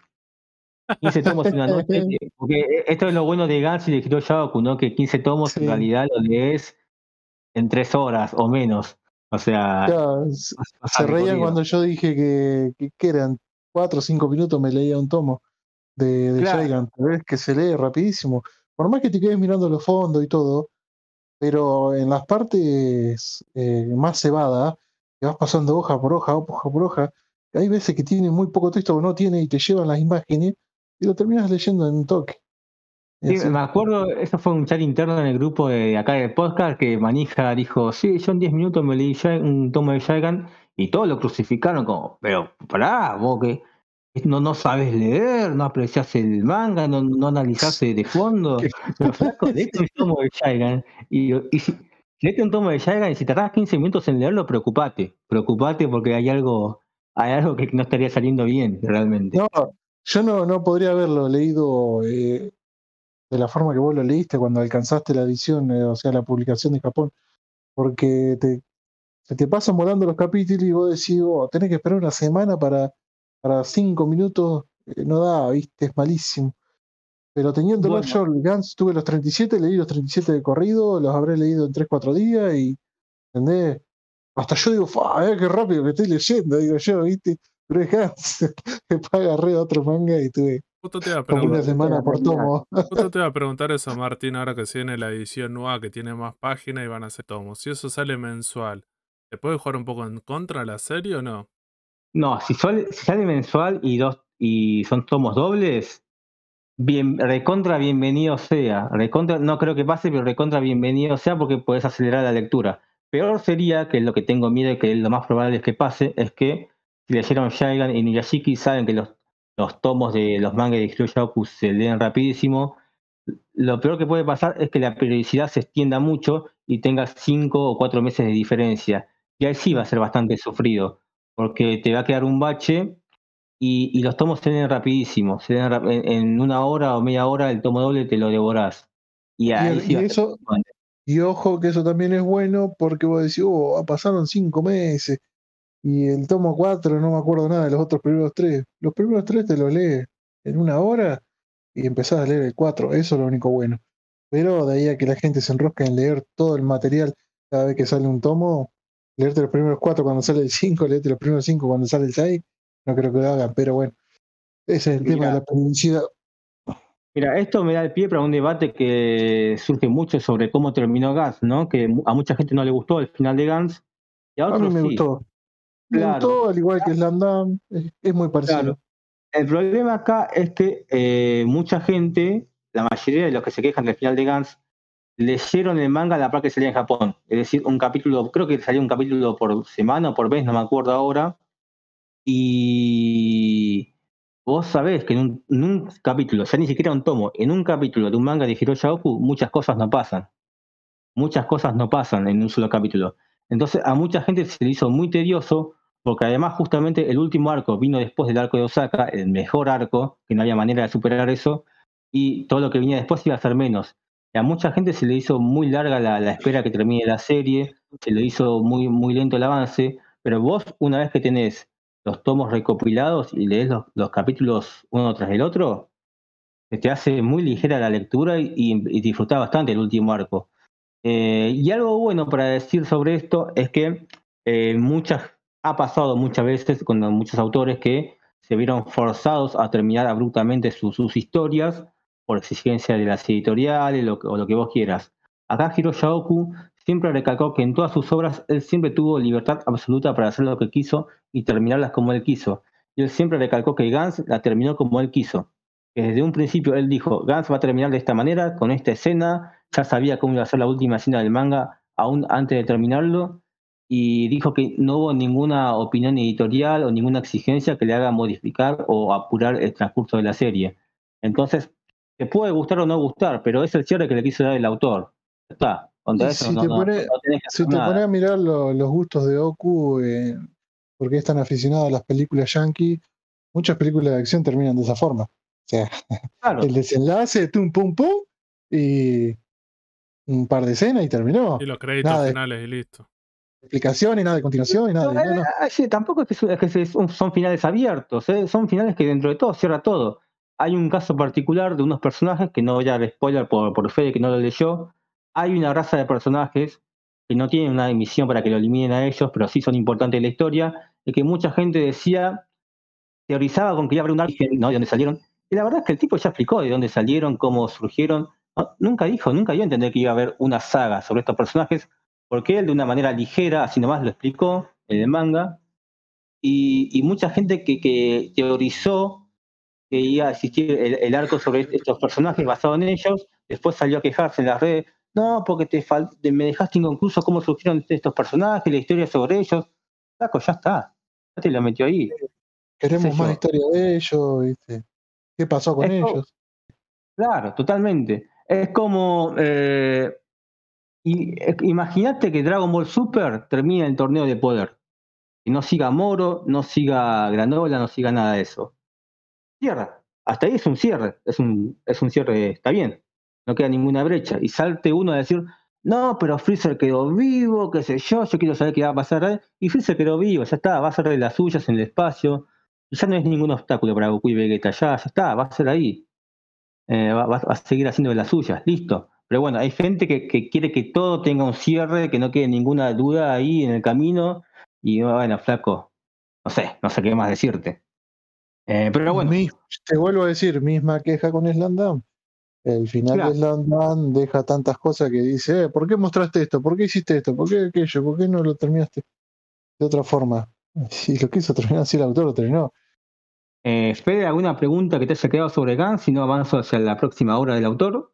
15 tomos en una *laughs* noche, porque esto es lo bueno de Gans y de Hiro ¿no? Que 15 tomos en realidad lo lees en 3 horas o menos. O sea. se reían cuando yo dije que, que, eran 4 o 5 minutos me leía un tomo de, de claro. Que se lee rapidísimo. Por más que te quedes mirando los fondos y todo, pero en las partes eh, más cebadas, que vas pasando hoja por hoja, hoja por hoja, hay veces que tiene muy poco texto o no tiene y te llevan las imágenes y lo terminas leyendo en un toque. Sí, me acuerdo, eso fue un chat interno en el grupo de acá del podcast que Manija dijo, sí, yo en 10 minutos me leí un tomo de Shagan y todos lo crucificaron como, pero pará, vos que no, no sabes leer, no aprecias el manga, no, no analizaste de fondo. *laughs* pero flaco, *laughs* un tomo de Shagan y, y si, léete un tomo de Shagan y si tardás 15 minutos en leerlo, preocupate, preocupate porque hay algo, hay algo que no estaría saliendo bien realmente. No, yo no, no podría haberlo leído eh, de la forma que vos lo leíste cuando alcanzaste la edición, eh, o sea, la publicación de Japón, porque te, se te pasan volando los capítulos y vos decís, oh, tenés que esperar una semana para, para cinco minutos, eh, no da, viste, es malísimo. Pero teniendo bueno. yo, Gans, tuve los 37, leí los 37 de corrido, los habré leído en 3-4 días y, ¿entendés? Hasta yo digo, qué rápido que estoy leyendo, digo yo, ¿viste? Pero me *laughs* agarré otro manga y tuve una semana por tomo. Justo te iba a preguntar eso, Martín, ahora que se viene la edición nueva que tiene más páginas y van a ser tomos. Si eso sale mensual, ¿te puede jugar un poco en contra la serie o no? No, si, sale, mensual y dos y son tomos dobles, bien, recontra bienvenido sea. Recontra, no creo que pase, pero recontra bienvenido sea porque puedes acelerar la lectura. Peor sería, que es lo que tengo miedo y que lo más probable es que pase, es que si leyeron Shagan y Niyashiki saben que los, los tomos de los mangas de Hiroyaku se leen rapidísimo. Lo peor que puede pasar es que la periodicidad se extienda mucho y tenga cinco o cuatro meses de diferencia. Y ahí sí va a ser bastante sufrido, porque te va a quedar un bache y, los tomos se leen rapidísimo. Se leen en, una hora o media hora el tomo doble te lo devorás. Y, ahí sí eso, y ojo que eso también es bueno porque vos decís, oh, pasaron cinco meses y el tomo 4, no me acuerdo nada de los otros primeros tres. Los primeros tres te los lees en una hora y empezás a leer el 4. Eso es lo único bueno. Pero de ahí a que la gente se enrosca en leer todo el material cada vez que sale un tomo, leerte los primeros cuatro cuando sale el 5, *laughs* leerte los primeros cinco cuando sale el 6, no creo que lo hagan. Pero bueno, ese es el tema de la periodicidad. Mira, esto me da el pie para un debate que surge mucho sobre cómo terminó Gans, ¿no? Que a mucha gente no le gustó el final de Gans. Y a, mí me gustó. Claro. al igual que Slandam, es, es muy parecido. El problema acá es que eh, mucha gente, la mayoría de los que se quejan del final de Gans, leyeron el manga a la par que salía en Japón. Es decir, un capítulo, creo que salía un capítulo por semana o por vez, no me acuerdo ahora. Y vos sabés que en un, capítulo, ya ni siquiera un tomo, en un capítulo de un manga de Hiroshi Oku, muchas cosas no pasan. Muchas cosas no pasan en un solo capítulo. Entonces a mucha gente se le hizo muy tedioso, porque además justamente el último arco vino después del arco de Osaka, el mejor arco, que no había manera de superar eso, y todo lo que venía después iba a ser menos. A mucha gente se le hizo muy larga la, espera que termine la serie, se le hizo muy, muy lento el avance, pero vos una vez que tenés los tomos recopilados y lees los, capítulos uno tras el otro, te hace muy ligera la lectura y, y, disfrutás bastante el último arco. Eh, y algo bueno para decir sobre esto es que eh, muchas, ha pasado muchas veces con muchos autores que se vieron forzados a terminar abruptamente sus historias por exigencia de las editoriales o lo que vos quieras. Acá Hiroshi Oku siempre recalcó que en todas sus obras él siempre tuvo libertad absoluta para hacer lo que quiso y terminarlas como él quiso. Y él siempre recalcó que Gans la terminó como él quiso. desde un principio él dijo, Gans va a terminar de esta manera, con esta escena, ya sabía cómo iba a ser la última escena del manga aún antes de terminarlo, y dijo que no hubo ninguna opinión editorial o ninguna exigencia que le haga modificar o apurar el transcurso de la serie. Entonces, te puede gustar o no gustar, pero es el cierre que le quiso dar el autor. Está. si, te pone, a mirar los gustos de Oku, eh, porque es tan aficionado a las películas yankee, muchas películas de acción terminan de esa forma. O sea, el desenlace, tum, pum, pum, y un par de escenas y terminó. Y los créditos finales y listo. Explicación y nada de continuación y nada. No, eh, tampoco es que, son finales abiertos, eh, son finales que dentro de todo cierra todo hay un caso particular de unos personajes, que no voy a dar spoiler por, por fe que no lo leyó. Hay una raza de personajes que no tienen una emisión para que lo eliminen a ellos, pero sí son importantes en la historia, y que mucha gente decía, teorizaba con que iba a haber un origen, ¿no? De dónde salieron. Y la verdad es que el tipo ya explicó de dónde salieron, cómo surgieron. nunca dijo, nunca dio a entender que iba a haber una saga sobre estos personajes, porque él de una manera ligera, así nomás lo explicó en el manga. Y, mucha gente que, que teorizó que iba a existir el, arco sobre estos personajes basado en ellos, después salió a quejarse en las redes, no, porque te me dejaste inconcluso cómo surgieron estos personajes, la historia sobre ellos. Taco, ya está, ya te lo metió ahí. Queremos más historia de ellos, ¿viste? ¿Qué pasó con ellos? claro, totalmente. Es como, eh, imagínate que Dragon Ball Super termina el torneo de poder. Y no siga Moro, no siga Granola, no siga nada de eso cierra. Hasta ahí es un cierre, es un, es un cierre, está bien, no queda ninguna brecha. Y salte uno a decir, no, pero Freezer quedó vivo, qué sé yo, yo quiero saber qué va a pasar. Y Freezer quedó vivo, ya está, va a ser de las suyas en el espacio. Y ya no es ningún obstáculo para Goku y Vegeta, ya, ya está, va a ser ahí. Eh, va, a seguir haciendo de las suyas, listo. Pero bueno, hay gente que, que, quiere que todo tenga un cierre, que no quede ninguna duda ahí en el camino. Y bueno, flaco, no sé, no sé qué más decirte. Eh, pero bueno. te vuelvo a decir, misma queja con Slandam. El final de Slandam deja tantas cosas que dice, eh, ¿por qué mostraste esto? ¿Por qué hiciste esto? ¿Por qué aquello? ¿Por qué no lo terminaste de otra forma? *laughs* Si lo quiso terminar así el autor, lo terminó. Eh, Fede, ¿alguna pregunta que te haya quedado sobre Gans si no avanzo hacia la próxima obra del autor?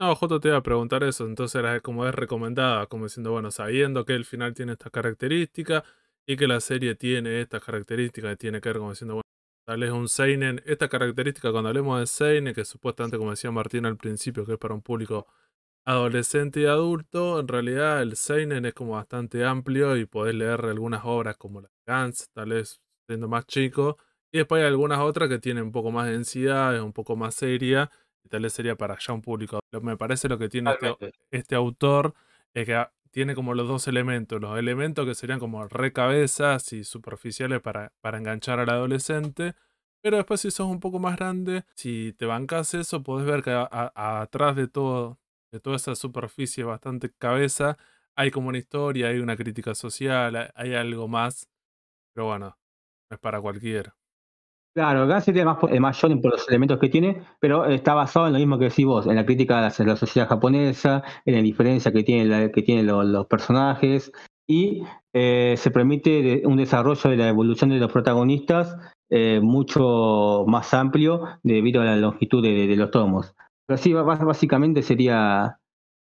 No, Joto te iba a preguntar eso, entonces era como es recomendada, como diciendo, bueno, sabiendo que el final tiene estas características y que la serie tiene estas características, tiene que ver como diciendo, bueno, Tal es un Seinen. Esta característica cuando hablemos de Seinen, que supuestamente, como decía Martín al principio, que es para un público adolescente y adulto, en realidad el Seinen es como bastante amplio y podés leer algunas obras como la Gans, tal vez siendo más chico. Y después hay algunas otras que tienen un poco más de densidad, es un poco más seria, tal vez sería para ya un público. Me parece lo que tiene este, este autor es que tiene como los dos elementos, los elementos que serían como recabezas y superficiales para, para enganchar al adolescente, pero después si sos un poco más grande, si te bancas eso, podés ver que atrás de todo, de toda esa superficie bastante cabeza, hay como una historia, hay una crítica social, hay algo más, pero bueno, no es para cualquiera. Claro, acá sería más, más por los elementos que tiene, pero está basado en lo mismo que decís vos, en la crítica a la, sociedad japonesa, en la diferencia que tienen que tienen los, personajes, y eh, se permite un desarrollo de la evolución de los protagonistas eh, mucho más amplio debido a la longitud de, los tomos. Pero sí, básicamente sería,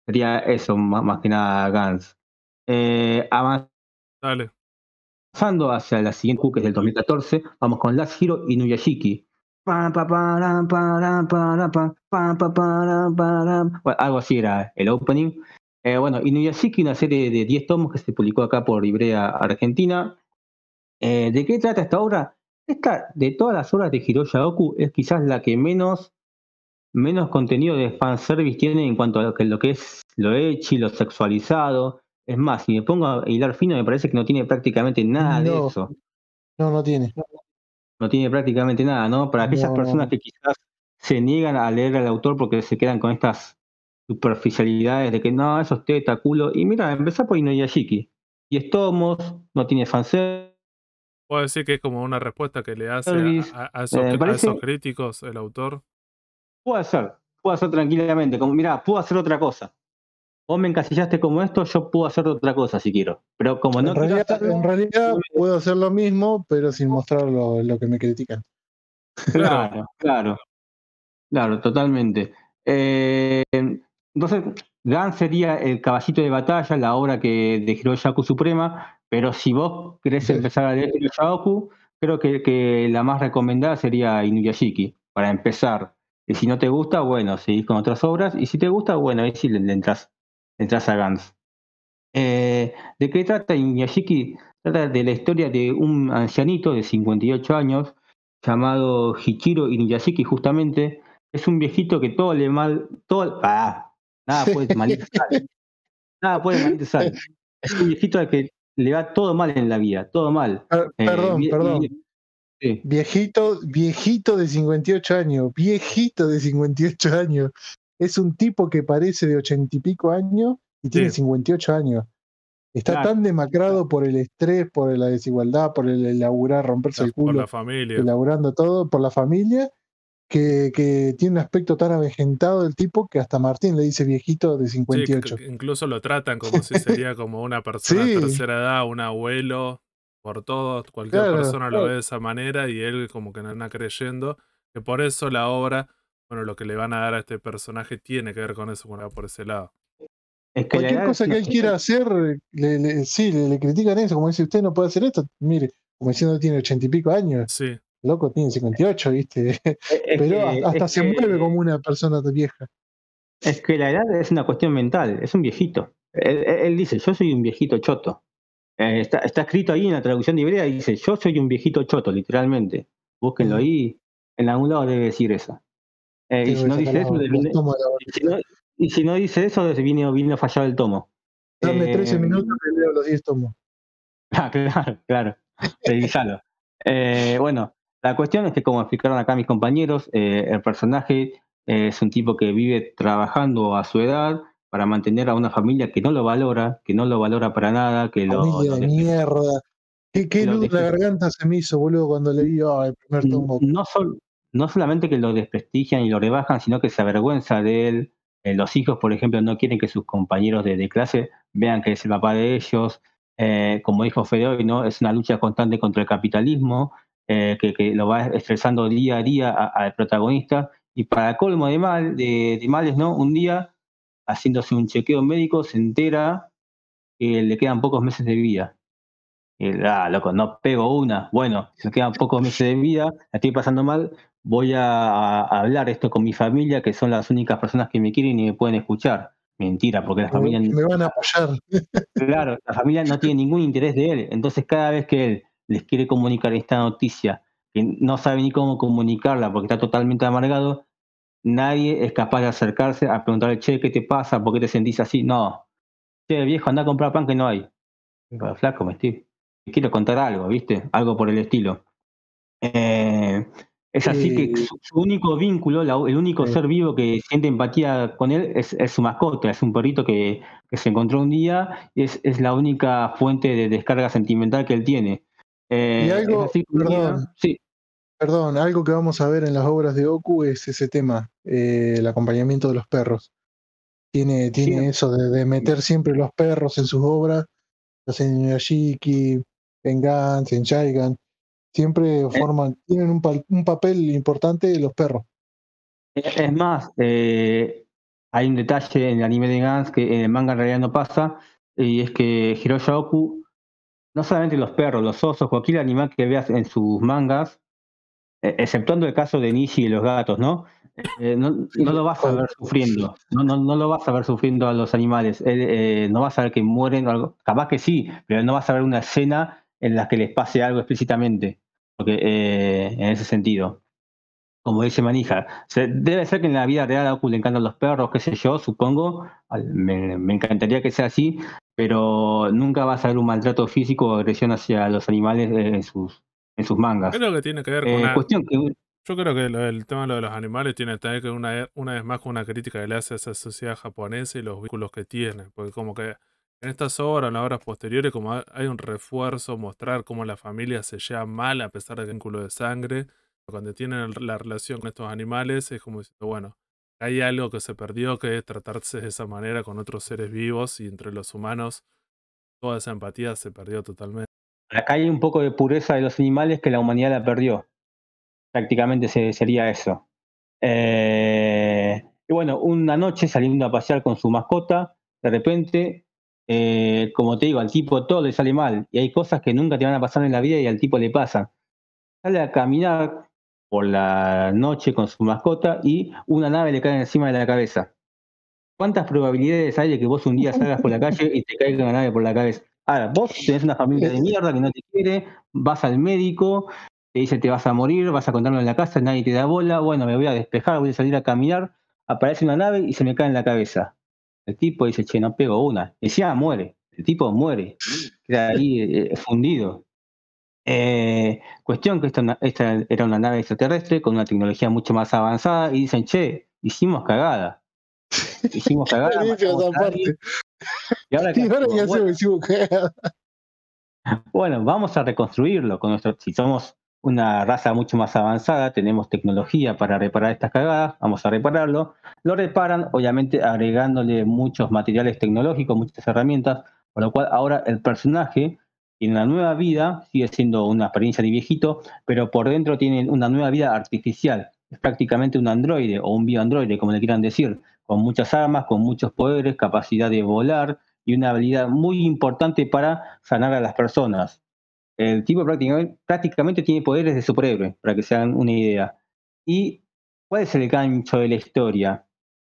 Sería eso, más, más que nada Gans. Eh, Dale. Avanzando hacia la siguiente Q, que es del 2014, vamos con Last Hero y Nuyashiki. Bueno, algo así era el opening. Eh, bueno, Inuyashiki, una serie de 10 tomos que se publicó acá por Librea Argentina. Eh, ¿De qué trata esta obra? Esta, de todas las obras de Hiroya Oku, es quizás la que menos, menos contenido de fanservice tiene en cuanto a lo que, lo que es lo hecho y lo sexualizado. Es más, si me pongo a hilar fino, me parece que no tiene prácticamente nada de eso. No, no tiene. No tiene prácticamente nada, ¿no? Para aquellas No, personas no. que quizás se niegan a leer al autor porque se quedan con estas superficialidades de que no, eso es teta, culo. Y mira, empezá por Inuyashiki. Y es tomos, no tiene fanservice. Puedo decir que es como una respuesta que le hace a, a- a esos, Eh, a esos críticos el autor. Puedo hacer, puedo hacer tranquilamente. Como, mira, puedo hacer otra cosa. Vos me encasillaste como esto, yo puedo hacer otra cosa si quiero. Pero como no en, realidad, hacerlo, en realidad puedo hacer lo mismo, pero sin mostrar lo, lo que me critican. Claro, claro, claro, totalmente. Eh, entonces, Gan sería el caballito de batalla, la obra que de Hiroyaku Suprema, pero si vos querés Sí. empezar a leer Hiroyaku, creo que, que la más recomendada sería Inuyashiki, para empezar. Y si no te gusta, bueno, seguís con otras obras, y si te gusta, bueno, ahí sí le, le entras, le entras a Gans. Eh, ¿De qué trata Inuyashiki? Trata de la historia de un ancianito de 58 años llamado Hichiro Inuyashiki, justamente. Es un viejito que todo le mal, todo, ah, nada puede mal ir sal. Nada puede mal ir sal. Es un viejito al que le va todo mal en la vida, todo mal. Eh, perdón, vi- perdón. sí. Viejito, viejito de 58 años, viejito de 58 años. Es un tipo que parece de ochenta y pico años y tiene Sí. 58 años. Está Claro. tan demacrado por el estrés, por la desigualdad, por el laburar, romperse el por culo, la familia. elaborando todo, por la familia, que, que tiene un aspecto tan avejentado del tipo que hasta Martín le dice viejito de Sí, 58. que- que incluso lo tratan como si sería *laughs* como una persona Sí. de tercera edad, un abuelo, por todo, cualquier Claro, persona lo ve de esa manera y él como que no anda creyendo que por eso la obra, bueno, lo que le van a dar a este personaje tiene que ver con eso, bueno, por ese lado. Es que la Cualquier cosa que él quiera hacer, le, le- sí, le, le critican eso, como dice usted no puede hacer esto, mire, como diciendo tiene ochenta y pico años, Sí, loco tiene 58, ¿viste? Es- es Pero que- hasta se que- mueve como una persona vieja. Es que la edad es una cuestión mental, es un viejito. Él, dice, yo soy un viejito choto. Eh, está, está escrito ahí en la traducción de Ibrea, dice, yo soy un viejito choto, literalmente. Búsquenlo Ujú. ahí, en algún lado debe decir eso. Eh, y si no dice eso, viene- y si no, y si no dice eso, vino, vino fallado el tomo. Dame Eh, 13 minutos que leo los 10 tomos. *laughs* Ah, claro, claro. Revisalo. Eh, bueno, la cuestión es que, como explicaron acá mis compañeros, eh, el personaje eh, es un tipo que vive trabajando a su edad para mantener a una familia que no lo valora, que no lo valora para nada, que lo, de mierda. ¿Qué, qué luz la garganta se me hizo, boludo, cuando leí ah, el primer tomo? no, sol- no solamente que lo desprestigian y lo rebajan, sino que se avergüenza de él. Eh, los hijos, por ejemplo, no quieren que sus compañeros de, clase vean que es el papá de ellos. Eh, como dijo Fede hoy, ¿no? es una lucha constante contra el capitalismo, eh, que, lo va estresando día a día al protagonista. Y para colmo de, mal, de, de males, ¿no? un día, haciéndose un chequeo médico, se entera que le quedan pocos meses de vida. Ah, loco, no pego una. Bueno, si me quedan pocos meses de vida, la estoy pasando mal, voy a, a hablar esto con mi familia, que son las únicas personas que me quieren y me pueden escuchar. Mentira, porque la familia, me van a apoyar. claro, la familia no tiene ningún interés de él. Entonces, cada vez que él les quiere comunicar esta noticia, que no sabe ni cómo comunicarla porque está totalmente amargado, nadie es capaz de acercarse a preguntarle, che, ¿qué te pasa? ¿Por qué te sentís así? No. Che, viejo, anda a comprar pan que no hay. Flaco, me estoy te quiero contar algo, ¿viste? Algo por el estilo. Eh, es así que Eh, su, su único vínculo, la- el único ser vivo que siente empatía con él es, es su mascota, es un perrito que, que se encontró un día y es, es la única fuente de descarga sentimental que él tiene. Eh, Y algo, así que un día- perdón, sí, Perdón, algo que vamos a ver en las obras de Oku es ese tema, eh, el acompañamiento de los perros. Tiene, tiene Sí. eso de, de meter siempre los perros en sus obras, en Inuyashiki, en Gantz, en Shaigan. Siempre forman, tienen un, pa- un papel importante los perros. Es es más, eh, hay un detalle en el anime de Gans que en el manga en realidad no pasa, y es que Hiroshi Oku, no solamente los perros, los osos, cualquier animal que veas en sus mangas, eh, exceptuando el caso de Nishi y los gatos, ¿no? Eh, no, lo vas a ver sufriendo, no, no, no lo vas a ver sufriendo a los animales, eh, no vas a ver que mueren o algo, capaz que sí, pero no vas a ver una escena en la que les pase algo explícitamente, porque en ese sentido como dice Manija. debe ser que en la vida real a Oku le encantan los perros, qué sé yo, supongo. Me, encantaría que sea así, pero nunca vas a ver un maltrato físico o agresión hacia los animales en sus, en sus mangas. Creo que tiene que ver con cuestión Yo creo que el tema de los animales tiene que ver una, una vez más con una crítica que le hace a esa sociedad japonesa y los vínculos que tiene. Porque como que en estas obras, en las obras posteriores, como hay un refuerzo, mostrar cómo la familia se lleva mal a pesar del vínculo de sangre cuando tienen la relación con estos animales es como diciendo, bueno, hay algo que se perdió, que es tratarse de esa manera con otros seres vivos y entre los humanos toda esa empatía se perdió totalmente. Acá hay un poco de pureza de los animales que la humanidad la perdió. Prácticamente sería eso. Eh, y bueno, una noche saliendo a pasear con su mascota, de repente, eh, como te digo, al tipo todo le sale mal. Y hay cosas que nunca te van a pasar en la vida y al tipo le pasan. Sale a caminar por la noche con su mascota y una nave le cae encima de la cabeza. ¿Cuántas probabilidades hay de que vos un día salgas por la *laughs* calle y te caiga una nave por la cabeza? Ahora, vos tenés una familia de mierda que no te quiere, vas al médico, te dice te vas a morir, vas a contarlo en la casa, nadie te da bola, bueno, me voy a despejar, voy a salir a caminar, aparece una nave y se me cae en la cabeza. El tipo dice, che, no pego una. Decía, muere. El tipo muere. Queda ahí eh, fundido. Eh, cuestión que esta, era una nave extraterrestre con una tecnología mucho más avanzada y dicen, che, hicimos cagada. Hicimos *laughs* cagada. y ahora, *laughs* hicimos cagada. Bueno, vamos a reconstruirlo con nuestro, si somos una raza mucho más avanzada, tenemos tecnología para reparar estas cagadas, vamos a repararlo. Lo reparan, obviamente agregándole muchos materiales tecnológicos, muchas herramientas, por lo cual ahora el personaje tiene una nueva vida, sigue siendo una experiencia de viejito, pero por dentro tiene una nueva vida artificial. Es prácticamente un androide o un bioandroide, como le quieran decir, con muchas armas, con muchos poderes, capacidad de volar y una habilidad muy importante para sanar a las personas. El tipo prácticamente, tiene poderes de superhéroe, para que se hagan una idea. ¿Y cuál es el gancho de la historia?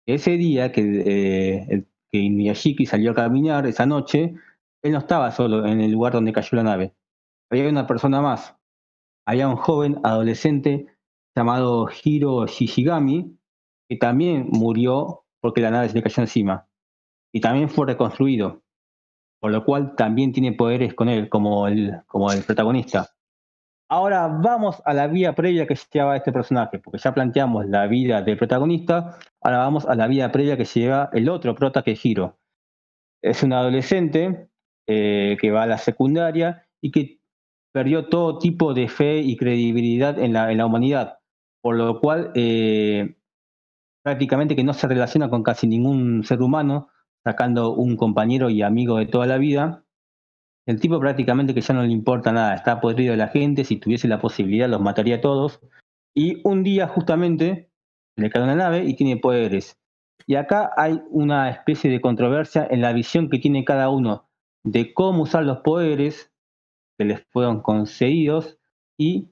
Ese día que, eh, que Miyashiki salió a caminar, esa noche, él no estaba solo en el lugar donde cayó la nave. Había una persona más. Había un joven adolescente llamado Hiro Shishigami, que también murió porque la nave se le cayó encima. Y también fue reconstruido. Por lo cual también tiene poderes con él, como el, como el protagonista. Ahora vamos a la vida previa que lleva este personaje, porque ya planteamos la vida del protagonista, ahora vamos a la vida previa que lleva el otro prota que es Hiro. Es un adolescente eh, que va a la secundaria y que perdió todo tipo de fe y credibilidad en la, en la humanidad, por lo cual eh, prácticamente que no se relaciona con casi ningún ser humano, sacando un compañero y amigo de toda la vida. El tipo prácticamente que ya no le importa nada, está podrido de la gente, si tuviese la posibilidad los mataría a todos. Y un día justamente le cae una nave y tiene poderes. Y acá hay una especie de controversia en la visión que tiene cada uno de cómo usar los poderes que les fueron concedidos y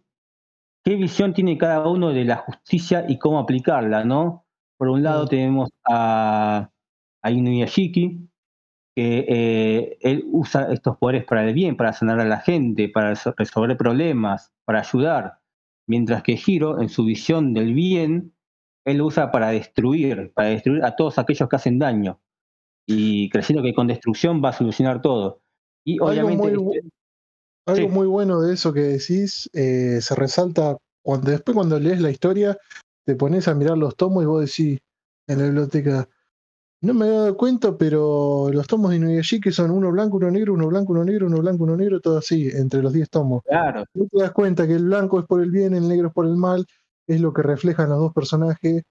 qué visión tiene cada uno de la justicia y cómo aplicarla, ¿no? Por un lado tenemos a, a Inuyashiki, que eh, él usa estos poderes para el bien, para sanar a la gente, para resolver problemas, para ayudar, mientras que Hiro, en su visión del bien, él lo usa para destruir, para destruir a todos aquellos que hacen daño y creciendo que con destrucción va a solucionar todo. Y obviamente. Algo muy, algo muy bueno de eso que decís eh, se resalta cuando después, cuando lees la historia, te pones a mirar los tomos y vos decís en la biblioteca. No me he dado cuenta, pero los tomos de Inuyashiki son uno blanco, uno negro, uno blanco, uno negro, uno blanco, uno negro, todo así, entre los 10 tomos. Claro. No te das cuenta que el blanco es por el bien, el negro es por el mal, es lo que reflejan los dos personajes,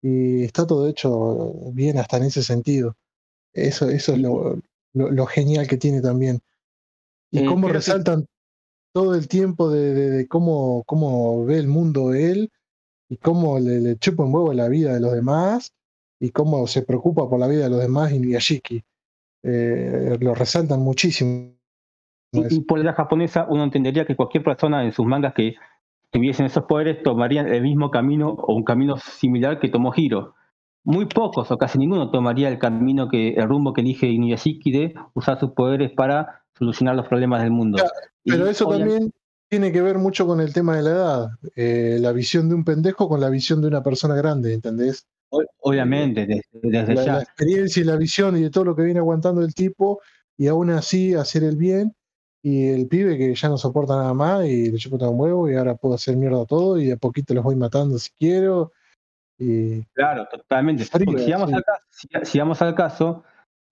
y está todo hecho bien hasta en ese sentido. Eso, eso es lo, lo, genial que tiene también. Y eh, cómo resaltan todo el tiempo de, de, cómo, cómo ve el mundo él y cómo le, le chupa un huevo la vida de los demás y cómo se preocupa por la vida de los demás Inuyashiki. Eh, lo resaltan muchísimo. Y, por la japonesa uno entendería que cualquier persona en sus mangas que tuviesen esos poderes tomarían el mismo camino o un camino similar que tomó Hiro. Muy pocos o casi ninguno tomaría el camino que el rumbo que elige Inuyashiki de usar sus poderes para solucionar los problemas del mundo. pero eso también tiene que ver mucho con el tema de la edad, eh, la visión de un pendejo con la visión de una persona grande, ¿entendés? Obviamente, desde, la, ya. La experiencia y la visión y de todo lo que viene aguantando el tipo, y aún así hacer el bien, y el pibe que ya no soporta nada más y le chupa un huevo y ahora puedo hacer mierda todo y a poquito los voy matando si quiero. Y... Claro, totalmente. si, vamos al caso, si, vamos al caso,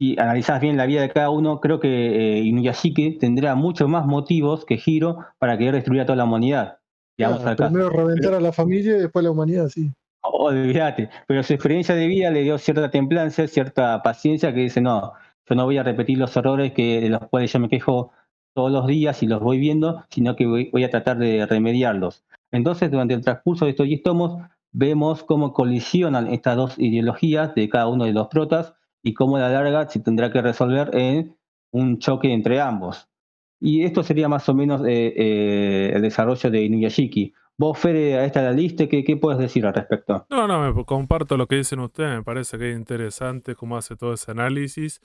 y analizás bien la vida de cada uno, creo que eh, Inuyashiki tendrá muchos más motivos que Hiro para querer destruir a toda la humanidad. primero reventar a la familia y después a la humanidad, sí. Olvídate, pero su experiencia de vida le dio cierta templanza, cierta paciencia que dice, no, yo no voy a repetir los errores que, de los cuales yo me quejo todos los días y los voy viendo, sino que voy, a tratar de remediarlos. Entonces, durante el transcurso de estos 10 tomos, vemos cómo colisionan estas dos ideologías de cada uno de los protas y cómo la larga se tendrá que resolver en un choque entre ambos. Y esto sería más o menos eh, eh, el desarrollo de Inuyashiki. Vos, Fere, a esta la lista, ¿qué, ¿qué, puedes decir al respecto? No, no, me comparto lo que dicen ustedes, me parece que es interesante cómo hace todo ese análisis.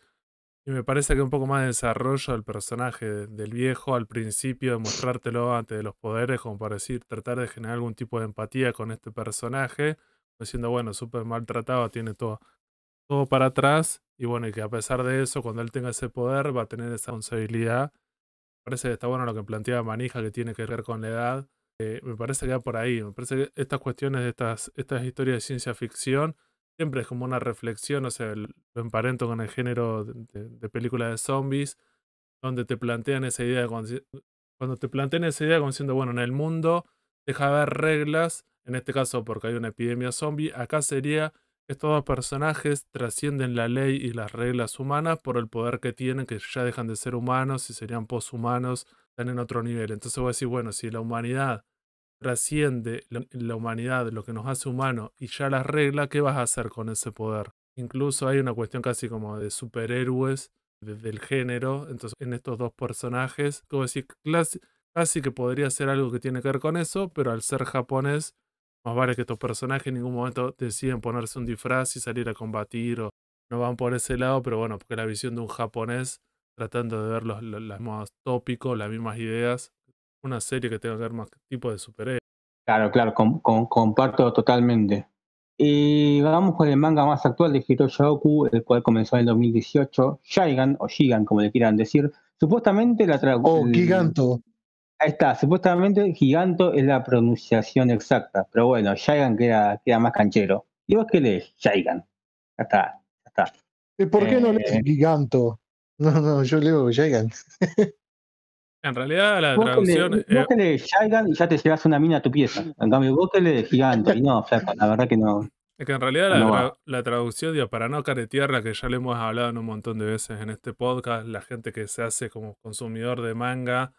Y me parece que un poco más de desarrollo del personaje del viejo al principio, de mostrártelo antes de los poderes, como para decir, tratar de generar algún tipo de empatía con este personaje, diciendo, bueno, súper maltratado, tiene todo todo para atrás y bueno, y que a pesar de eso, cuando él tenga ese poder, va a tener esa responsabilidad. Parece que está bueno lo que plantea Manija, que tiene que ver con la edad. Eh, me parece que va por ahí. Me parece que estas cuestiones de estas, estas historias de ciencia ficción siempre es como una reflexión, o sea, lo emparento con el género de, de, de zombies, donde te plantean esa idea, cuando te plantean esa idea como diciendo, bueno, en el mundo deja de haber reglas, en este caso porque hay una epidemia zombie, acá sería estos dos personajes trascienden la ley y las reglas humanas por el poder que tienen, que ya dejan de ser humanos y serían poshumanos, están en otro nivel. Entonces voy a decir, bueno, si la humanidad trasciende la, humanidad, lo que nos hace humanos, y ya las reglas, ¿qué vas a hacer con ese poder? Incluso hay una cuestión casi como de superhéroes del género, entonces en estos dos personajes, como decir, casi que podría ser algo que tiene que ver con eso, pero al ser japonés más vale que estos personajes en ningún momento deciden ponerse un disfraz y salir a combatir o no van por ese lado, pero bueno, porque la visión de un japonés tratando de ver los, mismos tópicos, las mismas ideas, una serie que tenga que ver más tipo de superhéroes. Claro, claro, comparto totalmente. Y vamos con el manga más actual de Hiroshi Oku, el cual comenzó en el 2018, Shigan, o Shigan, como le quieran decir. Supuestamente la traducción. Oh, Giganto. Ahí está, supuestamente Giganto es la pronunciación exacta, pero bueno, Shigan queda, queda más canchero. ¿Y vos qué lees? Shigan. Ya está, ya está. ¿Y por qué no lees eh, Giganto? No, no, yo leo Shigan. en realidad la traducción. vos que lees Shigan y ya te llevas una mina a tu pieza. En cambio, vos que lees Giganto. Y no, o sea, la verdad que no. Es que en realidad la, la, traducción, digo, para no caretearla, que ya le hemos hablado en un montón de veces en este podcast, la gente que se hace como consumidor de manga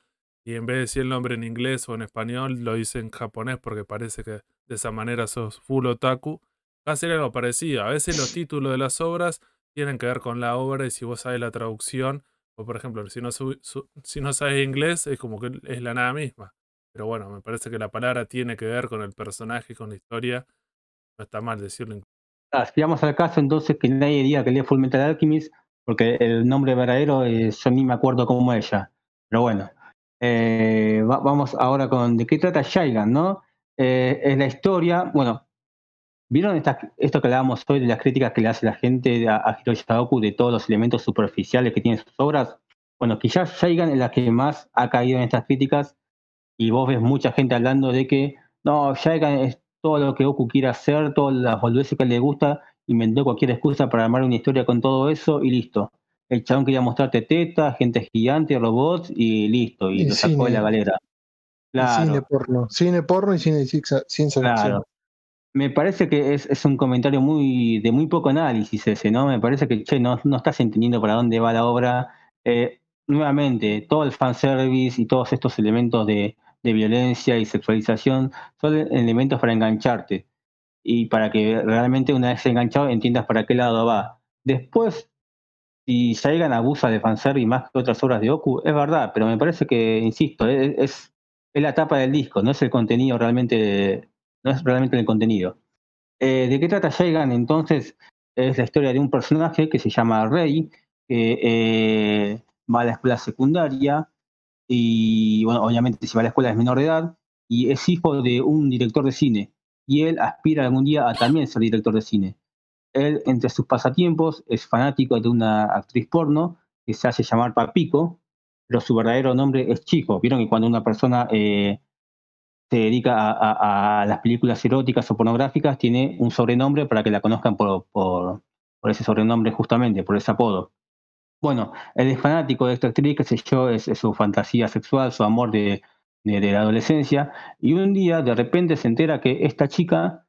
y en vez de decir el nombre en inglés o en español, lo dice en japonés porque parece que de esa manera sos full otaku. Va a ser algo parecido. A veces los títulos de las obras tienen que ver con la obra y si vos sabes la traducción, o por ejemplo, si no, si no sabes inglés, es como que es la nada misma. Pero bueno, me parece que la palabra tiene que ver con el personaje con la historia. No está mal decirlo. Ah, si vamos al caso entonces que nadie diga que lee Full Metal Alchemist, porque el nombre verdadero es, yo ni me acuerdo cómo ella. Pero bueno, eh, vamos ahora con de qué trata Shaigan, ¿no? Eh, es la historia, bueno, ¿vieron esto que hablábamos hoy de las críticas que le hace la gente a, a Hiroshi de todos los elementos superficiales que tiene sus obras? Bueno, quizás Shaigan es la que más ha caído en estas críticas y vos ves mucha gente hablando de que no, Shaigan es todo lo que Goku quiere hacer, todas las boludeces que le gusta, inventó cualquier excusa para armar una historia con todo eso y listo el chabón quería mostrarte tetas, gente gigante, robots y listo, y, lo sacó de la galera. Claro. Cine porno, cine porno y cine ciencia claro. Me parece que es, es, un comentario muy de muy poco análisis ese, ¿no? Me parece que, che, no, no estás entendiendo para dónde va la obra. Eh, nuevamente, todo el fanservice y todos estos elementos de, de violencia y sexualización son elementos para engancharte. y para que realmente una vez enganchado entiendas para qué lado va. Después, si Saigan abusa de fanservice más que otras obras de Oku, es verdad, pero me parece que, insisto, es, es, la tapa del disco, no es el contenido realmente, no es realmente el contenido. Eh, ¿De qué trata Saigan entonces? Es la historia de un personaje que se llama Rey, que eh, va a la escuela secundaria y, bueno, obviamente si va a la escuela es menor de edad y es hijo de un director de cine y él aspira algún día a también ser director de cine. Él, entre sus pasatiempos, es fanático de una actriz porno que se hace llamar Papico, pero su verdadero nombre es Chico. Vieron que cuando una persona eh, se dedica a, las películas eróticas o pornográficas, tiene un sobrenombre para que la conozcan por, ese sobrenombre justamente, por ese apodo. Bueno, él es fanático de esta actriz, que sé yo, es su fantasía sexual, su amor de, de, la adolescencia, y un día de repente se entera que esta chica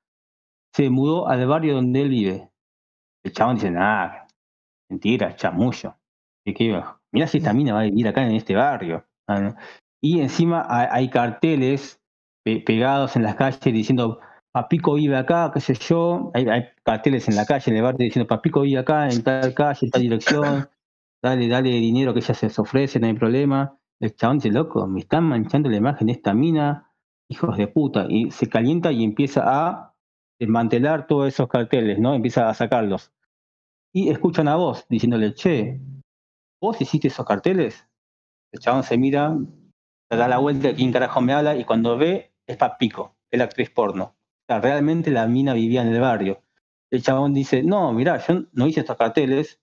se mudó al barrio donde él vive. El chabón dice, nada, mentira, chamullo. Mira si esta mina va a vivir acá en este barrio. Ah, y encima hay, carteles pegados en las calles diciendo, Papico vive acá, qué sé yo. Hay, hay, carteles en la calle, en el barrio, diciendo, Papico vive acá, en tal calle, en tal dirección. Dale, dale dinero que ella se ofrece, no hay problema. El chabón dice, loco, me están manchando la imagen de esta mina, hijos de puta. Y se calienta y empieza a desmantelar todos esos carteles, ¿no? Empieza a sacarlos. Y escuchan a vos diciéndole, che, ¿vos hiciste esos carteles? El chabón se mira, se da la vuelta, ¿quién carajo me habla? Y cuando ve, es Papico, el actriz porno. O sea, realmente la mina vivía en el barrio. El chabón dice, no, mira, yo no hice estos carteles,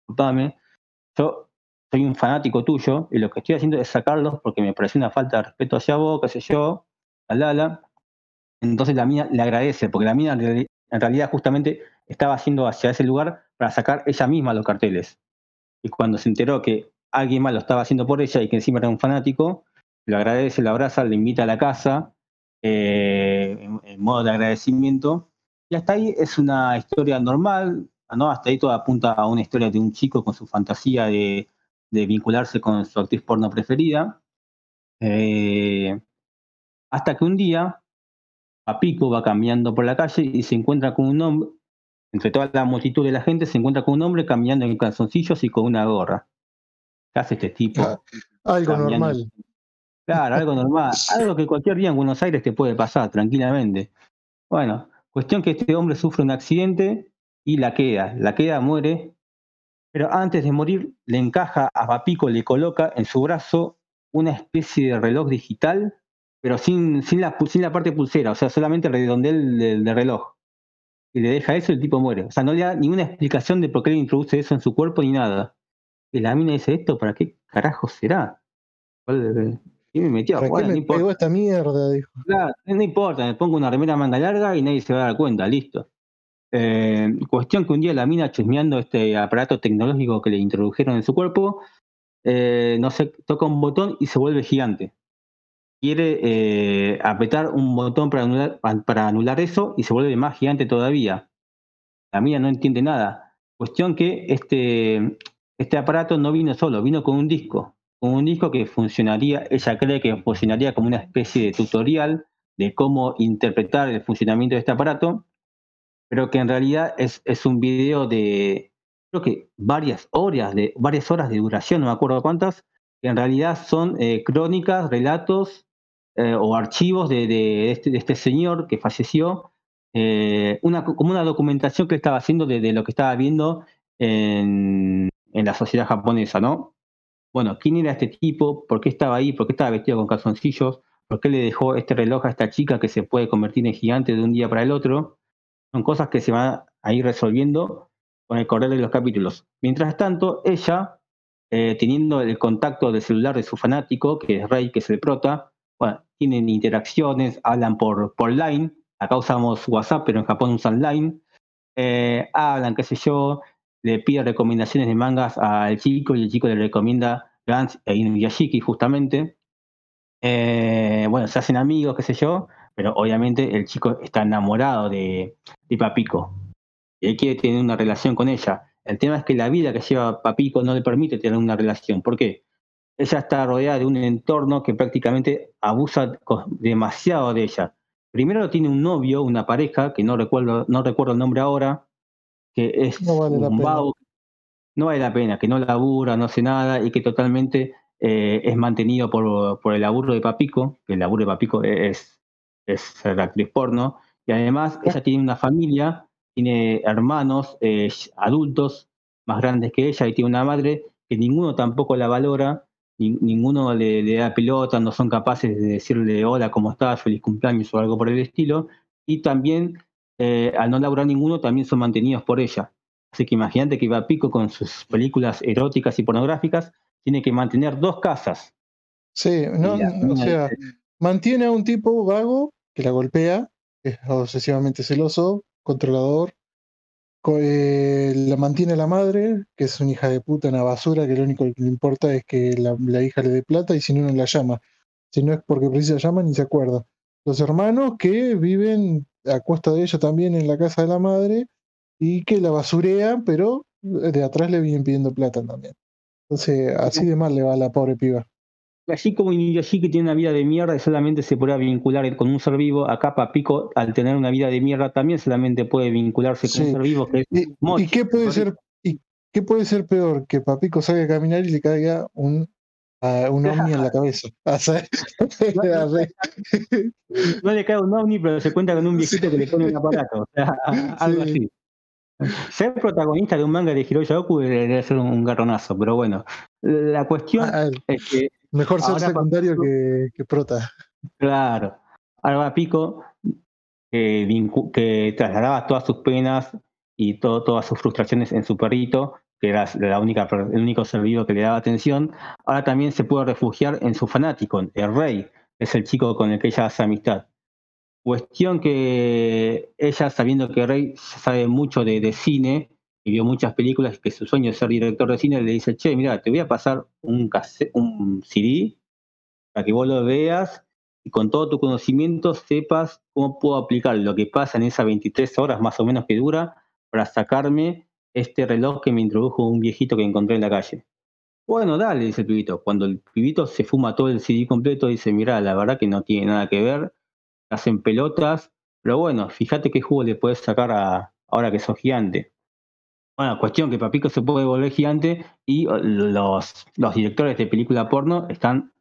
disculpame, yo soy un fanático tuyo y lo que estoy haciendo es sacarlos porque me parece una falta de respeto hacia vos, qué sé yo, alala. Entonces la mía le agradece, porque la mía en realidad justamente estaba haciendo hacia ese lugar para sacar ella misma los carteles. Y cuando se enteró que alguien más lo estaba haciendo por ella y que encima era un fanático, le agradece, le abraza, le invita a la casa eh, en, modo de agradecimiento. Y hasta ahí es una historia normal, ¿no? Hasta ahí todo apunta a una historia de un chico con su fantasía de de vincularse con su actriz porno preferida. Eh, hasta que un día Papico va caminando por la calle y se encuentra con un hombre, entre toda la multitud de la gente, se encuentra con un hombre caminando en calzoncillos y con una gorra. ¿Qué hace este tipo? Ah, algo normal. Claro, algo normal. *laughs* Algo que cualquier día en Buenos Aires te puede pasar tranquilamente. Bueno, cuestión que este hombre sufre un accidente y la queda. La queda, muere pero antes de morir le encaja a Papico, le coloca en su brazo una especie de reloj digital, pero sin, sin, la, sin la parte pulsera, o sea, solamente el redondel del, reloj. Y le deja eso y el tipo muere. O sea, no le da ninguna explicación de por qué le introduce eso en su cuerpo ni nada. Y la mina dice, ¿esto para qué carajo será? Y me metió? ¿Para qué me pegó esta mierda? Dijo. Claro, no importa, me pongo una remera manga larga y nadie se va a dar cuenta, listo. Eh, cuestión que un día la mina chusmeando este aparato tecnológico que le introdujeron en su cuerpo, eh, no sé, toca un botón y se vuelve gigante. Quiere eh, apretar un botón para anular, eso y se vuelve más gigante todavía. La mina no entiende nada. Cuestión que este, este aparato no vino solo, vino con un disco. Con un disco que funcionaría, ella cree que funcionaría como una especie de tutorial de cómo interpretar el funcionamiento de este aparato pero que en realidad es, es un video de, creo que varias horas de, varias horas de duración, no me acuerdo cuántas, que en realidad son eh, crónicas, relatos eh, o archivos este, de, este, señor que falleció, eh, como una documentación que estaba haciendo de, lo que estaba viendo en, en, la sociedad japonesa, ¿no? Bueno, ¿quién era este tipo? ¿Por qué estaba ahí? ¿Por qué estaba vestido con calzoncillos? ¿Por qué le dejó este reloj a esta chica que se puede convertir en gigante de un día para el otro? Son cosas que se van a ir resolviendo con el correr de los capítulos. Mientras tanto, ella, eh, teniendo el contacto del celular de su fanático, que es Rey, que es el prota, bueno, tienen interacciones, hablan por, por Line, acá usamos WhatsApp, pero en Japón usan Line, eh, hablan, qué sé yo, le pide recomendaciones de mangas al chico y el chico le recomienda Gantz e Inuyashiki justamente. Eh, bueno, se hacen amigos, qué sé yo, pero obviamente el chico está enamorado de, de Papico. Y él quiere tener una relación con ella. El tema es que la vida que lleva Papico no le permite tener una relación. ¿Por qué? Ella está rodeada de un entorno que prácticamente abusa demasiado de ella. primero tiene un novio, una pareja, que no recuerdo, no recuerdo el nombre ahora, que es No vale la un vago, no vale la pena, que no labura, no hace nada y que totalmente eh, es mantenido por, por el laburo de Papico, que el laburo de Papico es, es ser actriz porno, y además ella tiene una familia, tiene hermanos eh, adultos más grandes que ella y tiene una madre que ninguno tampoco la valora, ni- ninguno le, le da pelota, no son capaces de decirle hola, ¿cómo estás? Feliz cumpleaños o algo por el estilo, y también eh, al no laburar ninguno también son mantenidos por ella. Así que imagínate que Papico con sus películas eróticas y pornográficas tiene que mantener dos casas. Sí, no, o sea, mantiene a un tipo vago que la golpea, que es obsesivamente celoso, controlador. Eh, la mantiene la madre, que es una hija de puta, una basura, que lo único que le importa es que la, la hija le dé plata y si no, no la llama. Si no es porque precisa llama, ni se acuerda. Los hermanos que viven a costa de ella también en la casa de la madre y que la basurean, pero de atrás le vienen pidiendo plata también. Entonces, así de mal le va a la pobre piba. Y Así como Inuyasha que tiene una vida de mierda y solamente se podrá vincular con un ser vivo, acá Papico, al tener una vida de mierda, también solamente puede vincularse con un ser vivo que es ¿Y, y Mochi, qué puede ser y qué puede ser peor que Papico salga a caminar y le caiga un un ovni en la cabeza? *laughs* Sea, *laughs* No le cae un ovni, pero se cuenta con un viejito que le pone un aparato. O sea, *laughs* algo Sí. así. Ser protagonista de un manga de Hiroya Oku debe ser un, un garronazo, pero bueno. La cuestión ah, es que mejor ser Ahora secundario que, que prota. Claro. Alba Pico, que, trasladaba todas sus penas y todo- todas sus frustraciones en su perrito, que era la única, el único ser vivo que le daba atención, ahora también se puede refugiar en su fanático, el rey, que es el chico con el que ella hace amistad. Cuestión que ella, sabiendo que Rey sabe mucho de, de cine y vio muchas películas, que su sueño es ser director de cine, le dice, che, mira, te voy a pasar un, un CD para que vos lo veas y con todo tu conocimiento sepas cómo puedo aplicar lo que pasa en esas 23 horas más o menos que dura para sacarme este reloj que me introdujo un viejito que encontré en la calle. Bueno, dale, dice el pibito. Cuando el pibito se fuma todo el CD completo, dice, mira, la verdad que no tiene nada que ver, hacen pelotas, pero bueno, fíjate qué jugo le puedes sacar a, ahora que sos gigante. Bueno, cuestión que Papico se puede volver gigante y uh, los, directores de película porno están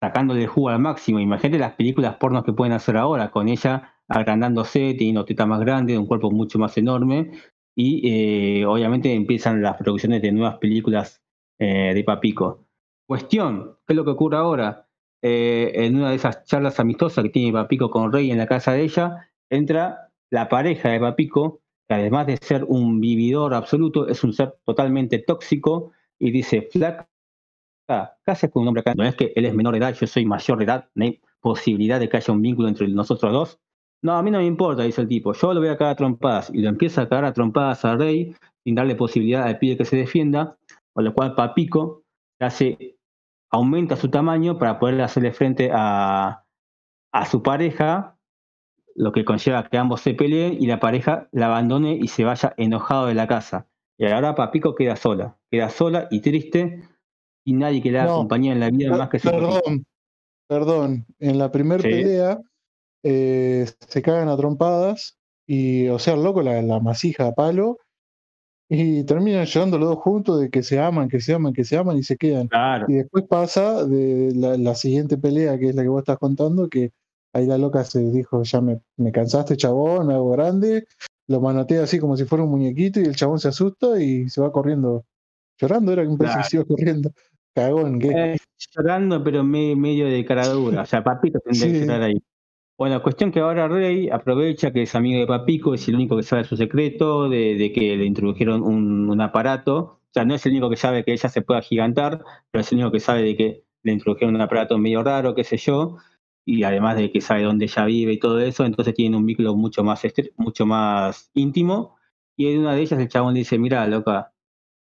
sacándole jugo al máximo. Imagínate las películas pornos que pueden hacer ahora, con ella agrandándose, teniendo teta más grande, un cuerpo mucho más enorme, y eh, obviamente empiezan las producciones de nuevas películas eh, de Papico. Cuestión, ¿qué es lo que ocurre ahora? Eh, en una de esas charlas amistosas que tiene Papico con Rey en la casa de ella, entra la pareja de Papico, que además de ser un vividor absoluto, es un ser totalmente tóxico, y dice, flaca, ¿qué haces con un hombre acá? No es que él es menor de edad, yo soy mayor de edad, no hay posibilidad de que haya un vínculo entre nosotros dos. No, a mí no me importa, dice el tipo, yo lo voy a cagar a trompadas, y lo empieza a cagar a trompadas a Rey, sin darle posibilidad al pibe que se defienda, con lo cual Papico hace, aumenta su tamaño para poder hacerle frente a, a su pareja, lo que conlleva que ambos se peleen y la pareja la abandone y se vaya enojado de la casa. Y ahora Papico queda sola, queda sola y triste, y nadie que la No, acompañe en la vida más que su. Perdón, perdón. En la primera Sí. pelea eh, se cagan a trompadas y, o sea, el loco la, la masija a palo y terminan llorando los dos juntos de que se aman, que se aman, que se aman y se quedan. Claro, Y después pasa de la, la siguiente pelea, que es la que vos estás contando, que ahí la loca se dijo, ya me, me cansaste, chabón, me hago grande, lo manotea así como si fuera un muñequito y el chabón se asusta y se va corriendo. Llorando era que que se iba corriendo. Cagón, ¿qué? Eh, llorando, pero me- medio de cara dura. O sea, Papito tendría que Sí. llorar ahí. Bueno, cuestión que ahora Rey aprovecha que es amigo de Papico, es el único que sabe su secreto, de, de que le introdujeron un, un aparato. O sea, no es el único que sabe que ella se puede agigantar, pero es el único que sabe de que le introdujeron un aparato medio raro, qué sé yo, y además de que sabe dónde ella vive y todo eso, entonces tienen un vínculo mucho más, mucho más íntimo. Y en una de ellas el chabón le dice, mira, loca,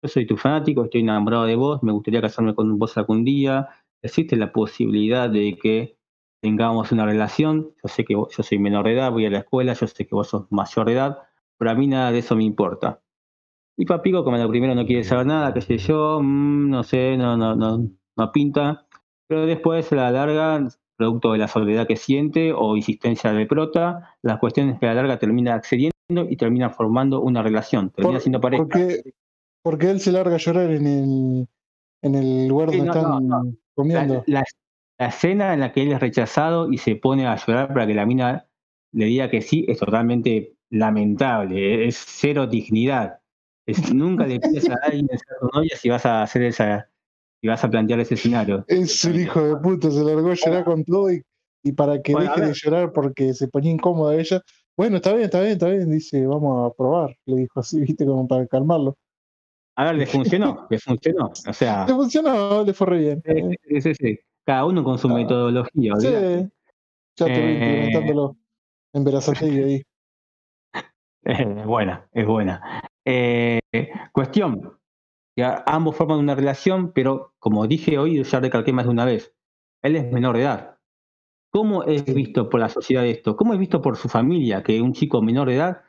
yo soy tu fanático, estoy enamorado de vos, me gustaría casarme con vos algún día, existe la posibilidad de que tengamos una relación, yo sé que vos- yo soy menor de edad, voy a la escuela, yo sé que vos sos mayor de edad, pero a mí nada de eso me importa. Y Papico, como lo primero no quiere saber nada, qué sé yo, mm, no sé, no, no, no, no pinta, pero después a la larga producto de la soledad que siente o insistencia de prota. La cuestión es que a la larga termina accediendo y termina formando una relación, termina Por- siendo pareja. Porque, porque él se larga a llorar en el, en el lugar Sí, donde no, están no, comiendo. la- la escena en la que él es rechazado y se pone a llorar para que la mina le diga que sí es totalmente lamentable, es cero dignidad. Es, nunca le pides a *laughs* alguien ser tu novia si vas a hacer esa, si vas a plantear ese escenario. Es un hijo de puta, se largó a llorar con todo y, y para que Bueno, deje de llorar porque se ponía incómoda ella. Bueno, está bien, está bien, está bien, dice, vamos a probar. Le dijo así, viste, como para calmarlo. A ver, le funcionó, *laughs* le funcionó. O sea, Le funcionó, le fue re bien. sí, sí, sí, cada uno con su Ah. metodología. Sí, olvidate. ya te vi Eh. implementándolo en Verazategui ahí. *laughs* Es buena, es buena. Eh, cuestión, a- ambos forman una relación, pero como dije hoy, ya recalqué más de una vez, él es menor de edad. ¿Cómo es visto por la sociedad esto? ¿Cómo es visto por su familia que un chico menor de edad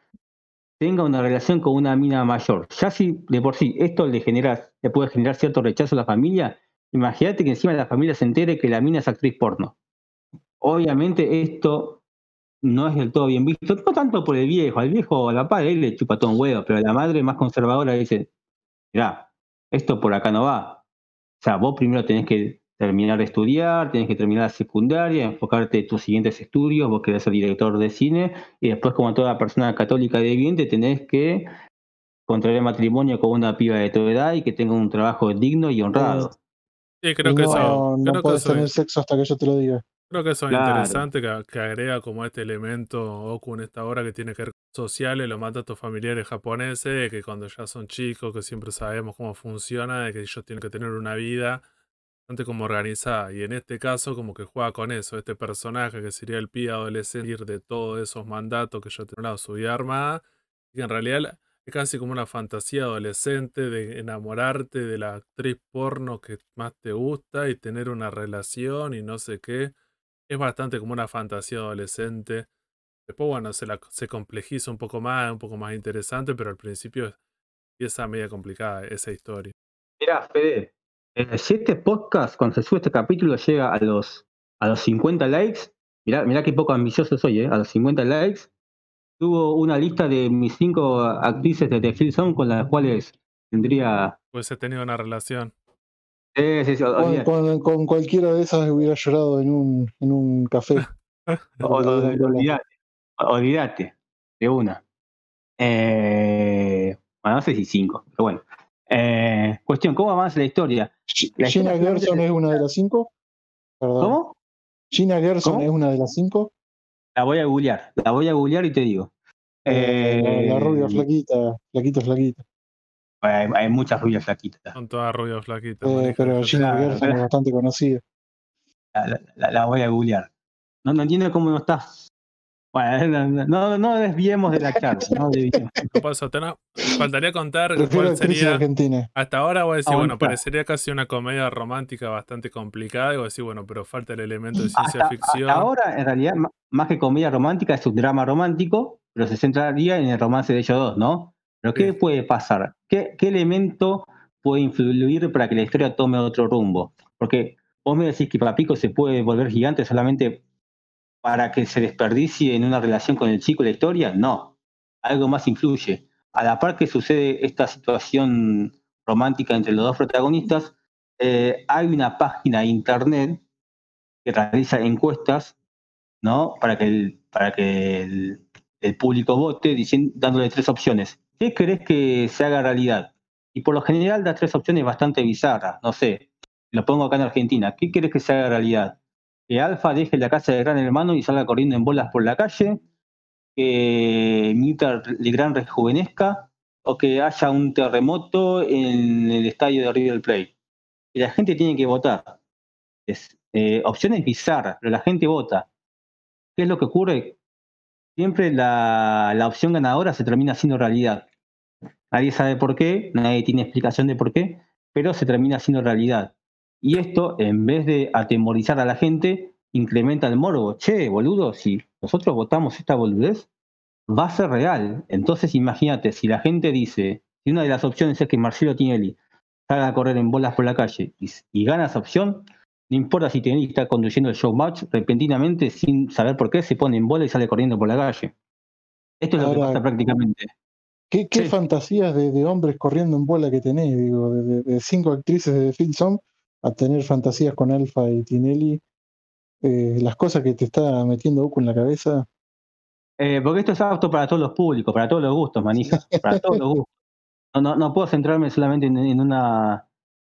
tenga una relación con una mina mayor? Ya si de por sí esto le genera, le puede generar cierto rechazo a la familia, imagínate que encima la familia se entere que la mina es actriz porno. Obviamente esto no es del todo bien visto, no tanto por el viejo, al viejo, al papá de él le chupa todo un huevo, pero la madre más conservadora dice, mirá, esto por acá no va. O sea, vos primero tenés que terminar de estudiar, tenés que terminar la secundaria, enfocarte en tus siguientes estudios, vos querés ser director de cine, y después como toda persona católica de bien, te tenés que contraer matrimonio con una piba de tu edad y que tenga un trabajo digno y honrado. Sí, creo que no, eso, no creo que puedes eso, tener sexo hasta que yo te lo diga. Creo que eso es Claro. interesante que, que agrega como este elemento Oku en esta hora que tiene que ver con sociales, los mandatos familiares japoneses, que cuando ya son chicos, que siempre sabemos cómo funciona, de que ellos tienen que tener una vida bastante como organizada. Y en este caso, como que juega con eso, este personaje que sería el pibe adolescente, ir de todos esos mandatos que yo tengo su vida armada, y que en realidad es casi como una fantasía adolescente de enamorarte de la actriz porno que más te gusta y tener una relación y no sé qué. Es bastante como una fantasía adolescente. Después, bueno, se, la, se complejiza un poco más, un poco más interesante, pero al principio empieza media complicada esa historia. Mirá, Fede, eh, si este podcast, cuando se sube este capítulo, llega a los, a los 50 likes, mirá, mirá qué poco ambicioso soy, ¿eh? a los 50 likes, tuvo una lista de mis cinco actrices de The Hill Zone con las cuales tendría... Pues he tenido una relación. Sí, sí, Con, olvídate, con- con cualquiera de esas hubiera llorado en un, en un café. *laughs* olvídate, olvídate, de una. Eh, bueno, no sé si cinco, pero bueno. Eh, cuestión, ¿cómo avanza la historia? La Gina historia Gerson es una de las cinco. Perdón. ¿Cómo? Gina Gerson ¿Cómo? es una de las cinco. La voy a googlear, la voy a googlear y te digo. Eh, la, la rubia Eh, flaquita, flaquita, flaquita. Hay, hay muchas rubias flaquitas. Son todas rubias flaquitas. Eh, pero Gina Gerson es bastante conocida. La, la- la- la voy a googlear. No, no entiendo cómo no estás. Bueno, *laughs* no, no, no desviemos de la charla. No. No. *laughs* Faltaría contar Prefiero cuál sería. argentinas. Hasta ahora voy a decir, Ah, bueno, está. parecería casi una comedia romántica bastante complicada. Y voy a decir, bueno, pero falta el elemento de ciencia Hasta, ficción. hasta ahora, en realidad, más que comedia romántica, es un drama romántico, pero se centraría en el romance de ellos dos, ¿no? Pero ¿qué puede pasar? ¿Qué, ¿Qué elemento puede influir para que la historia tome otro rumbo? Porque vos me decís que Papico se puede volver gigante solamente para que se desperdicie en una relación con el chico la historia. No, algo más influye. A la par que sucede esta situación romántica entre los dos protagonistas, eh, hay una página de internet que realiza encuestas, ¿no? Para que el, para que el, el público vote, diciendo, dándole tres opciones. ¿Qué querés que se haga realidad? Y por lo general da tres opciones bastante bizarras. No sé, lo pongo acá en Argentina. ¿Qué querés que se haga realidad? Que Alfa deje la casa de Gran Hermano y salga corriendo en bolas por la calle, que Mita Legrand rejuvenezca, o que haya un terremoto en el estadio de River Plate. Y la gente tiene que votar. Es, eh, opciones bizarras, pero la gente vota. ¿Qué es lo que ocurre? Siempre la, la opción ganadora se termina haciendo realidad. Nadie sabe por qué, nadie tiene explicación de por qué, pero se termina haciendo realidad. Y esto, en vez de atemorizar a la gente, incrementa el morbo. Che, boludo, si nosotros votamos esta boludez, va a ser real. Entonces imagínate, si la gente dice, si una de las opciones es que Marcelo Tinelli salga a correr en bolas por la calle y, y gana esa opción, no importa si Tinelli está conduciendo el showmatch, repentinamente, sin saber por qué, se pone en bola y sale corriendo por la calle. Esto es lo que pasa prácticamente. ¿Qué, qué Sí. fantasías de, de hombres corriendo en bola que tenés? Digo, de, cinco actrices de Filson a tener fantasías con Alfa y Tinelli. Eh, las cosas que te está metiendo Uco en la cabeza. Eh, porque esto es apto para todos los públicos, para todos los gustos, manija, para todos los gustos. No, no, no puedo centrarme solamente en, en una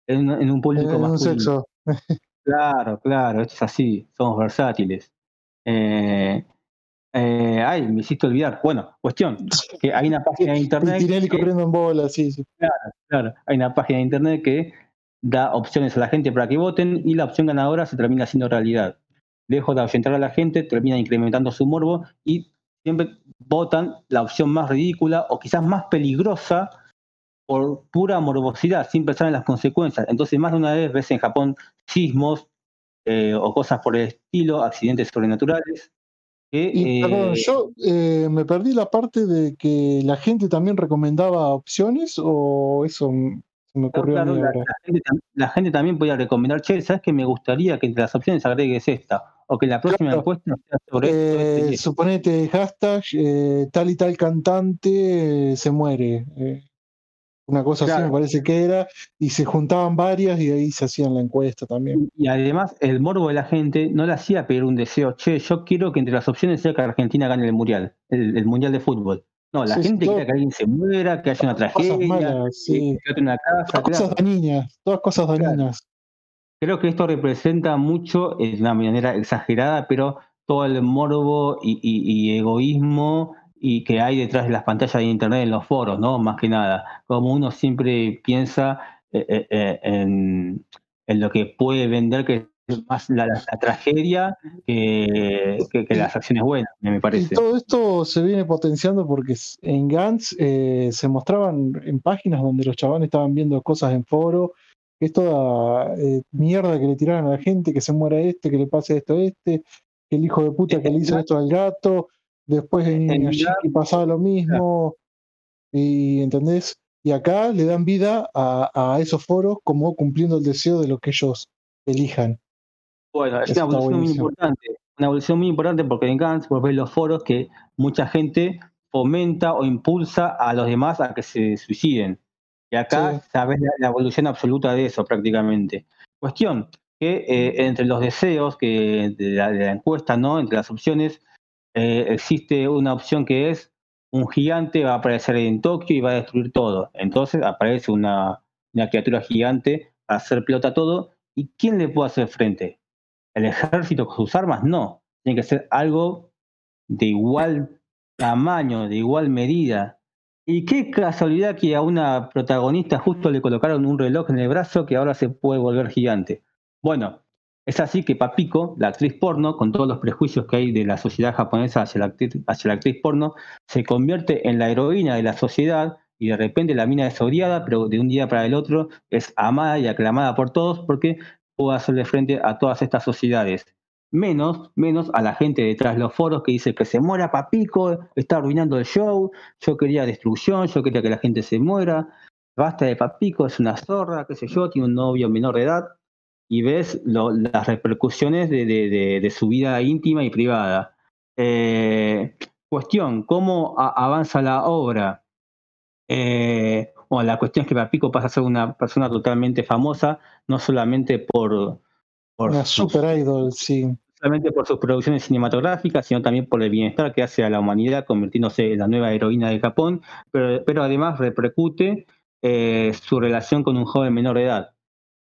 en, en un público en un masculino. sexo. *laughs* Claro, claro, esto es así, somos versátiles. Eh, eh, ay, me hiciste olvidar. Bueno, cuestión, que hay una página de *laughs* internet. Tinelli corriendo en bola, sí, sí. Claro, hay una página de internet que da opciones a la gente para que voten y la opción ganadora se termina haciendo realidad. Lejos de ahuyentar a la gente, termina incrementando su morbo y siempre votan la opción más ridícula o quizás más peligrosa por pura morbosidad, sin pensar en las consecuencias. Entonces, más de una vez ves en Japón sismos eh, o cosas por el estilo, accidentes sobrenaturales. Que, Y perdón, eh, yo eh, me perdí la parte de que la gente también recomendaba opciones o eso se me Claro, ocurrió a claro, mí la, gente, tam- la gente también podía recomendar, che, ¿sabes que me gustaría que entre las opciones agregues esta? O que la próxima Claro. encuesta sea sobre esto Eh, esto. suponete hashtag eh, tal y tal cantante se muere. Una cosa así me parece que era. Y se juntaban varias y ahí se hacían la encuesta también. Y además, el morbo de la gente no le hacía pedir un deseo, che, yo quiero que entre las opciones sea que Argentina gane el Mundial, el, el Mundial de Fútbol. No, la Sí, gente todo- quería que alguien se muera, que haya una Cosas tragedia, malas, sí. que una casa. Todas cosas dañinas, todas cosas dañinas. Creo que esto representa mucho, eh, de una manera exagerada, pero todo el morbo y, y- y egoísmo y que hay detrás de las pantallas de internet en los foros, ¿no? Más que nada. Como uno siempre piensa eh, eh, eh, en, en lo que puede vender, que es más la, la- la tragedia que, que- que las acciones buenas, me Y parece. todo esto se viene potenciando porque en Gantz eh, se mostraban en páginas donde los chavales estaban viendo cosas en foro, que es toda mierda que le tiraron a la gente, que se muera este, que le pase esto a este, que el hijo de puta que le hizo esto al gato, después en En Inuyashiki pasaba lo mismo, y ¿entendés? Y acá le dan vida a, a esos foros como cumpliendo el deseo de lo que ellos elijan. Bueno, es Eso una evolución muy importante. Una evolución muy importante porque en Gantz vos ves los foros que mucha gente fomenta o impulsa a los demás a que se suiciden. Y acá Sí. sabes la, la evolución absoluta de eso prácticamente. Cuestión que eh, entre los deseos que de la, de la encuesta, ¿no? Entre las opciones, eh, existe una opción que es un gigante va a aparecer en Tokio y va a destruir todo. Entonces aparece una, una criatura gigante a hacer pelota todo. ¿Y quién le puede hacer frente? ¿El ejército con sus armas? No. Tiene que ser algo de igual tamaño, de igual medida. Y qué casualidad que a una protagonista justo le colocaron un reloj en el brazo que ahora se puede volver gigante. Bueno, es así que Papiko, la actriz porno, con todos los prejuicios que hay de la sociedad japonesa hacia la actriz, hacia la actriz porno, se convierte en la heroína de la sociedad y de repente la mina es odiada, pero de un día para el otro es amada y aclamada por todos porque puede hacerle frente a todas estas sociedades. Menos, menos a la gente detrás de los foros que dice que se muera Papico, está arruinando el show, yo quería destrucción, yo quería que la gente se muera, basta de Papico, es una zorra, qué sé yo, tiene un novio menor de edad, y ves lo- las repercusiones de, de- de- de su vida íntima y privada. Eh, cuestión, ¿cómo a- avanza la obra? Eh, bueno, la cuestión es que Papico pasa a ser una persona totalmente famosa, no solamente por, por Una sus- super idol, sí. solamente por sus producciones cinematográficas, sino también por el bienestar que hace a la humanidad, convirtiéndose en la nueva heroína de Japón, pero, pero además repercute eh, su relación con un joven menor de edad.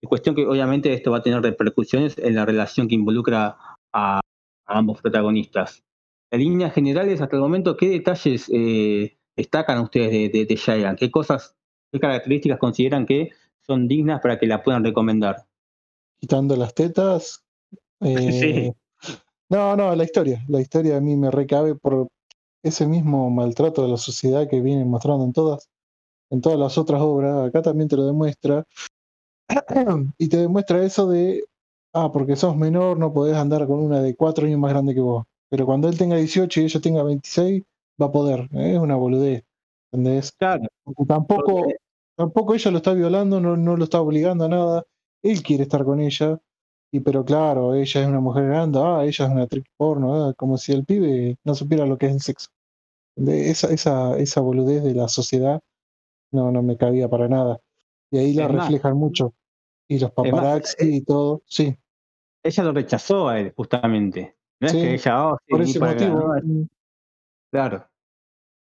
Es cuestión que obviamente esto va a tener repercusiones en la relación que involucra a, a ambos protagonistas. En líneas generales, hasta el momento, ¿qué detalles eh, destacan ustedes de, de, de? ¿Qué cosas, qué características consideran que son dignas para que la puedan recomendar? Quitando las tetas. *laughs* eh, No, no, la historia. La historia a mí me recabe por ese mismo maltrato de la sociedad que vienen mostrando en todas, en todas las otras obras. Acá también te lo demuestra. Y te demuestra eso de, ah, porque sos menor, no podés andar con una de cuatro años más grande que vos. Pero cuando él tenga 18 y ella tenga 26, va a poder. ¿eh? Es una boludez. ¿Entendés? Claro, Porque tampoco, Porque- tampoco ella lo está violando, no, no lo está obligando a nada. Él quiere estar con ella. y pero claro, ella es una mujer grande, ah, ella es una trick porno, ah, como si el pibe no supiera lo que es el sexo. De esa, esa, esa boludez de la sociedad no, no me cabía para nada. Y ahí la Es más, reflejan mucho. Y los es más, paparazzi y todo, sí, ella lo rechazó a él, justamente. No es sí, que ella, oh, sí, por ese acá, motivo. no, es- mm. claro.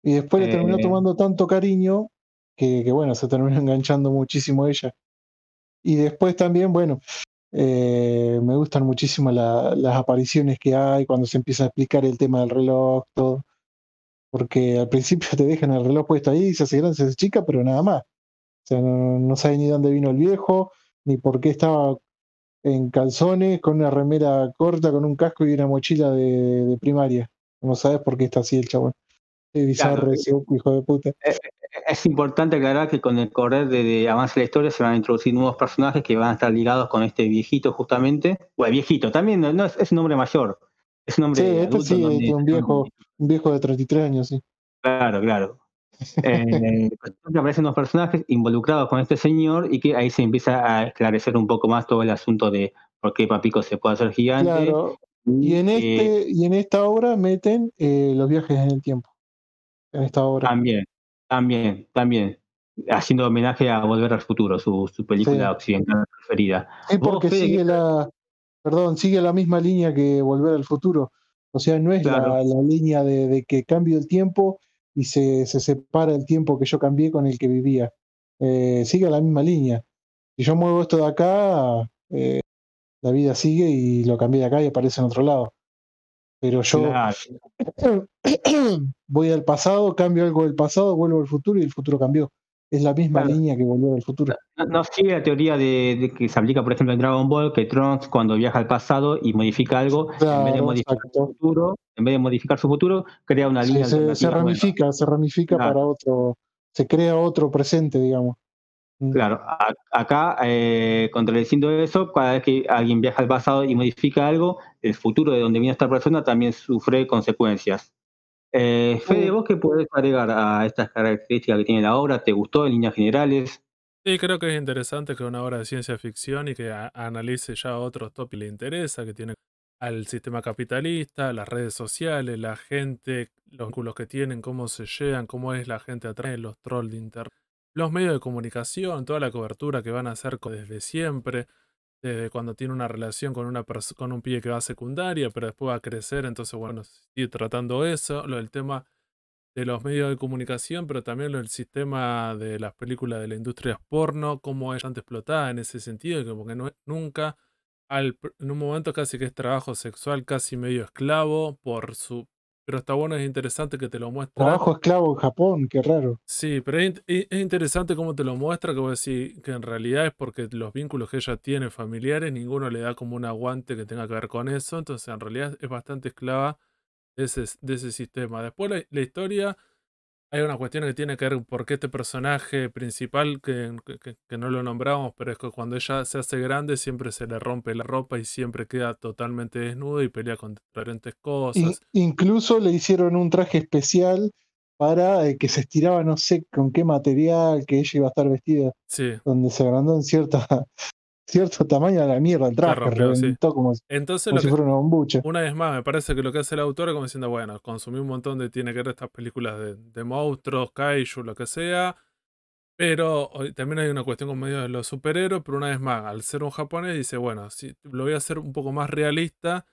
Y después le terminó Eh, tomando tanto cariño que, que, bueno, se terminó *laughs* enganchando muchísimo ella. Y después también, bueno, eh, me gustan muchísimo la- las apariciones que hay cuando se empieza a explicar el tema del reloj, todo. Porque al principio te dejan el reloj puesto ahí, se hace grande, se hace chica, pero nada más. O sea, no, no sabe ni dónde vino el viejo, ni por qué estaba en calzones, con una remera corta, con un casco y una mochila de, de primaria. No sabes por qué está así el chabón. Qué bizarro Claro, ese hijo de puta. eh, es importante aclarar que con el correr de, de avance de la historia se van a introducir nuevos personajes que van a estar ligados con este viejito justamente. Bueno, viejito, también no, no es, es un hombre mayor, es un Sí, hombre este adulto sí, donde este, un viejo, un viejo de 33 años, sí. Claro, claro. Eh, *laughs* que aparecen unos personajes involucrados con este señor y que ahí se empieza a esclarecer un poco más todo el asunto de por qué Papico se puede hacer gigante. Claro. Y en eh, este, y en esta obra meten eh, los viajes en el tiempo. En esta obra. También, también, también. Haciendo homenaje a Volver al Futuro, su, su película Sí. occidental preferida. Sí, porque sigue ¿qué- la, perdón, sigue la misma línea que Volver al Futuro. O sea, no es la, la línea de, de que cambio el tiempo y se, se separa el tiempo que yo cambié con el que vivía. Eh, sigue la misma línea. Si yo muevo esto de acá, eh, la vida sigue y lo cambié de acá y aparece en otro lado. Pero yo Claro, *coughs* voy al pasado, cambio algo del pasado, vuelvo al futuro y el futuro cambió. Es la misma Claro. línea que volvió al futuro. no, no sigue la teoría de, de que se aplica, por ejemplo, en Dragon Ball, que Trunks cuando viaja al pasado y modifica algo, en vez de modificar su futuro, en vez de modificar su futuro, crea una Sí, línea se, se nueva. ramifica, se ramifica Claro. para otro, se crea otro presente, digamos. Mm. Claro, a- acá, eh, contradiciendo eso, cada vez que alguien viaja al pasado y modifica algo, el futuro de donde viene esta persona también sufre consecuencias. Eh, Fede, Mm. ¿vos qué podés agregar a estas características que tiene la obra? ¿Te gustó en líneas generales? Sí, creo que es interesante que una obra de ciencia ficción y que analice ya otros tópicos le interesa, que tiene al sistema capitalista, las redes sociales, la gente, los vínculos que tienen, cómo se llegan, cómo es la gente atrás, los trolls de internet, los medios de comunicación, toda la cobertura que van a hacer desde siempre, desde cuando tiene una relación con una con un pibe que va a secundaria, pero después va a crecer, entonces bueno, sigue tratando eso, lo del tema de los medios de comunicación, pero también lo del sistema de las películas de la industria porno, cómo es bastante explotada en ese sentido, que no, nunca, en un momento casi que es trabajo sexual, casi medio esclavo, por su... Pero está bueno, es interesante que te lo muestra. Trabajo esclavo en Japón, qué raro. Sí, pero es, int- es- es interesante cómo te lo muestra, que vos decís que en realidad es porque los vínculos que ella tiene familiares, ninguno le da como un aguante que tenga que ver con eso, entonces en realidad es bastante esclava de ese, de ese sistema. Después la, la historia, hay una cuestión que tiene que ver por qué este personaje principal, que, que- no lo nombramos, pero es que cuando ella se hace grande siempre se le rompe la ropa y siempre queda totalmente desnudo y pelea con diferentes In- cosas. incluso le hicieron un traje especial para eh, que se estiraba, no sé con qué material, que ella iba a estar vestida, Sí. donde se agrandó en cierta, cierto tamaño a la mierda el traje, rompió, sí. reventó como, Entonces como lo si que, fuera una bombucha. Una vez más, me parece que lo que hace el autor es como diciendo, bueno, consumí un montón de, tiene que ver estas películas de, de monstruos, kaiju, lo que sea, pero también hay una cuestión con medio de los superhéroes, pero una vez más, al ser un japonés, dice, bueno, sí, lo voy a hacer un poco más realista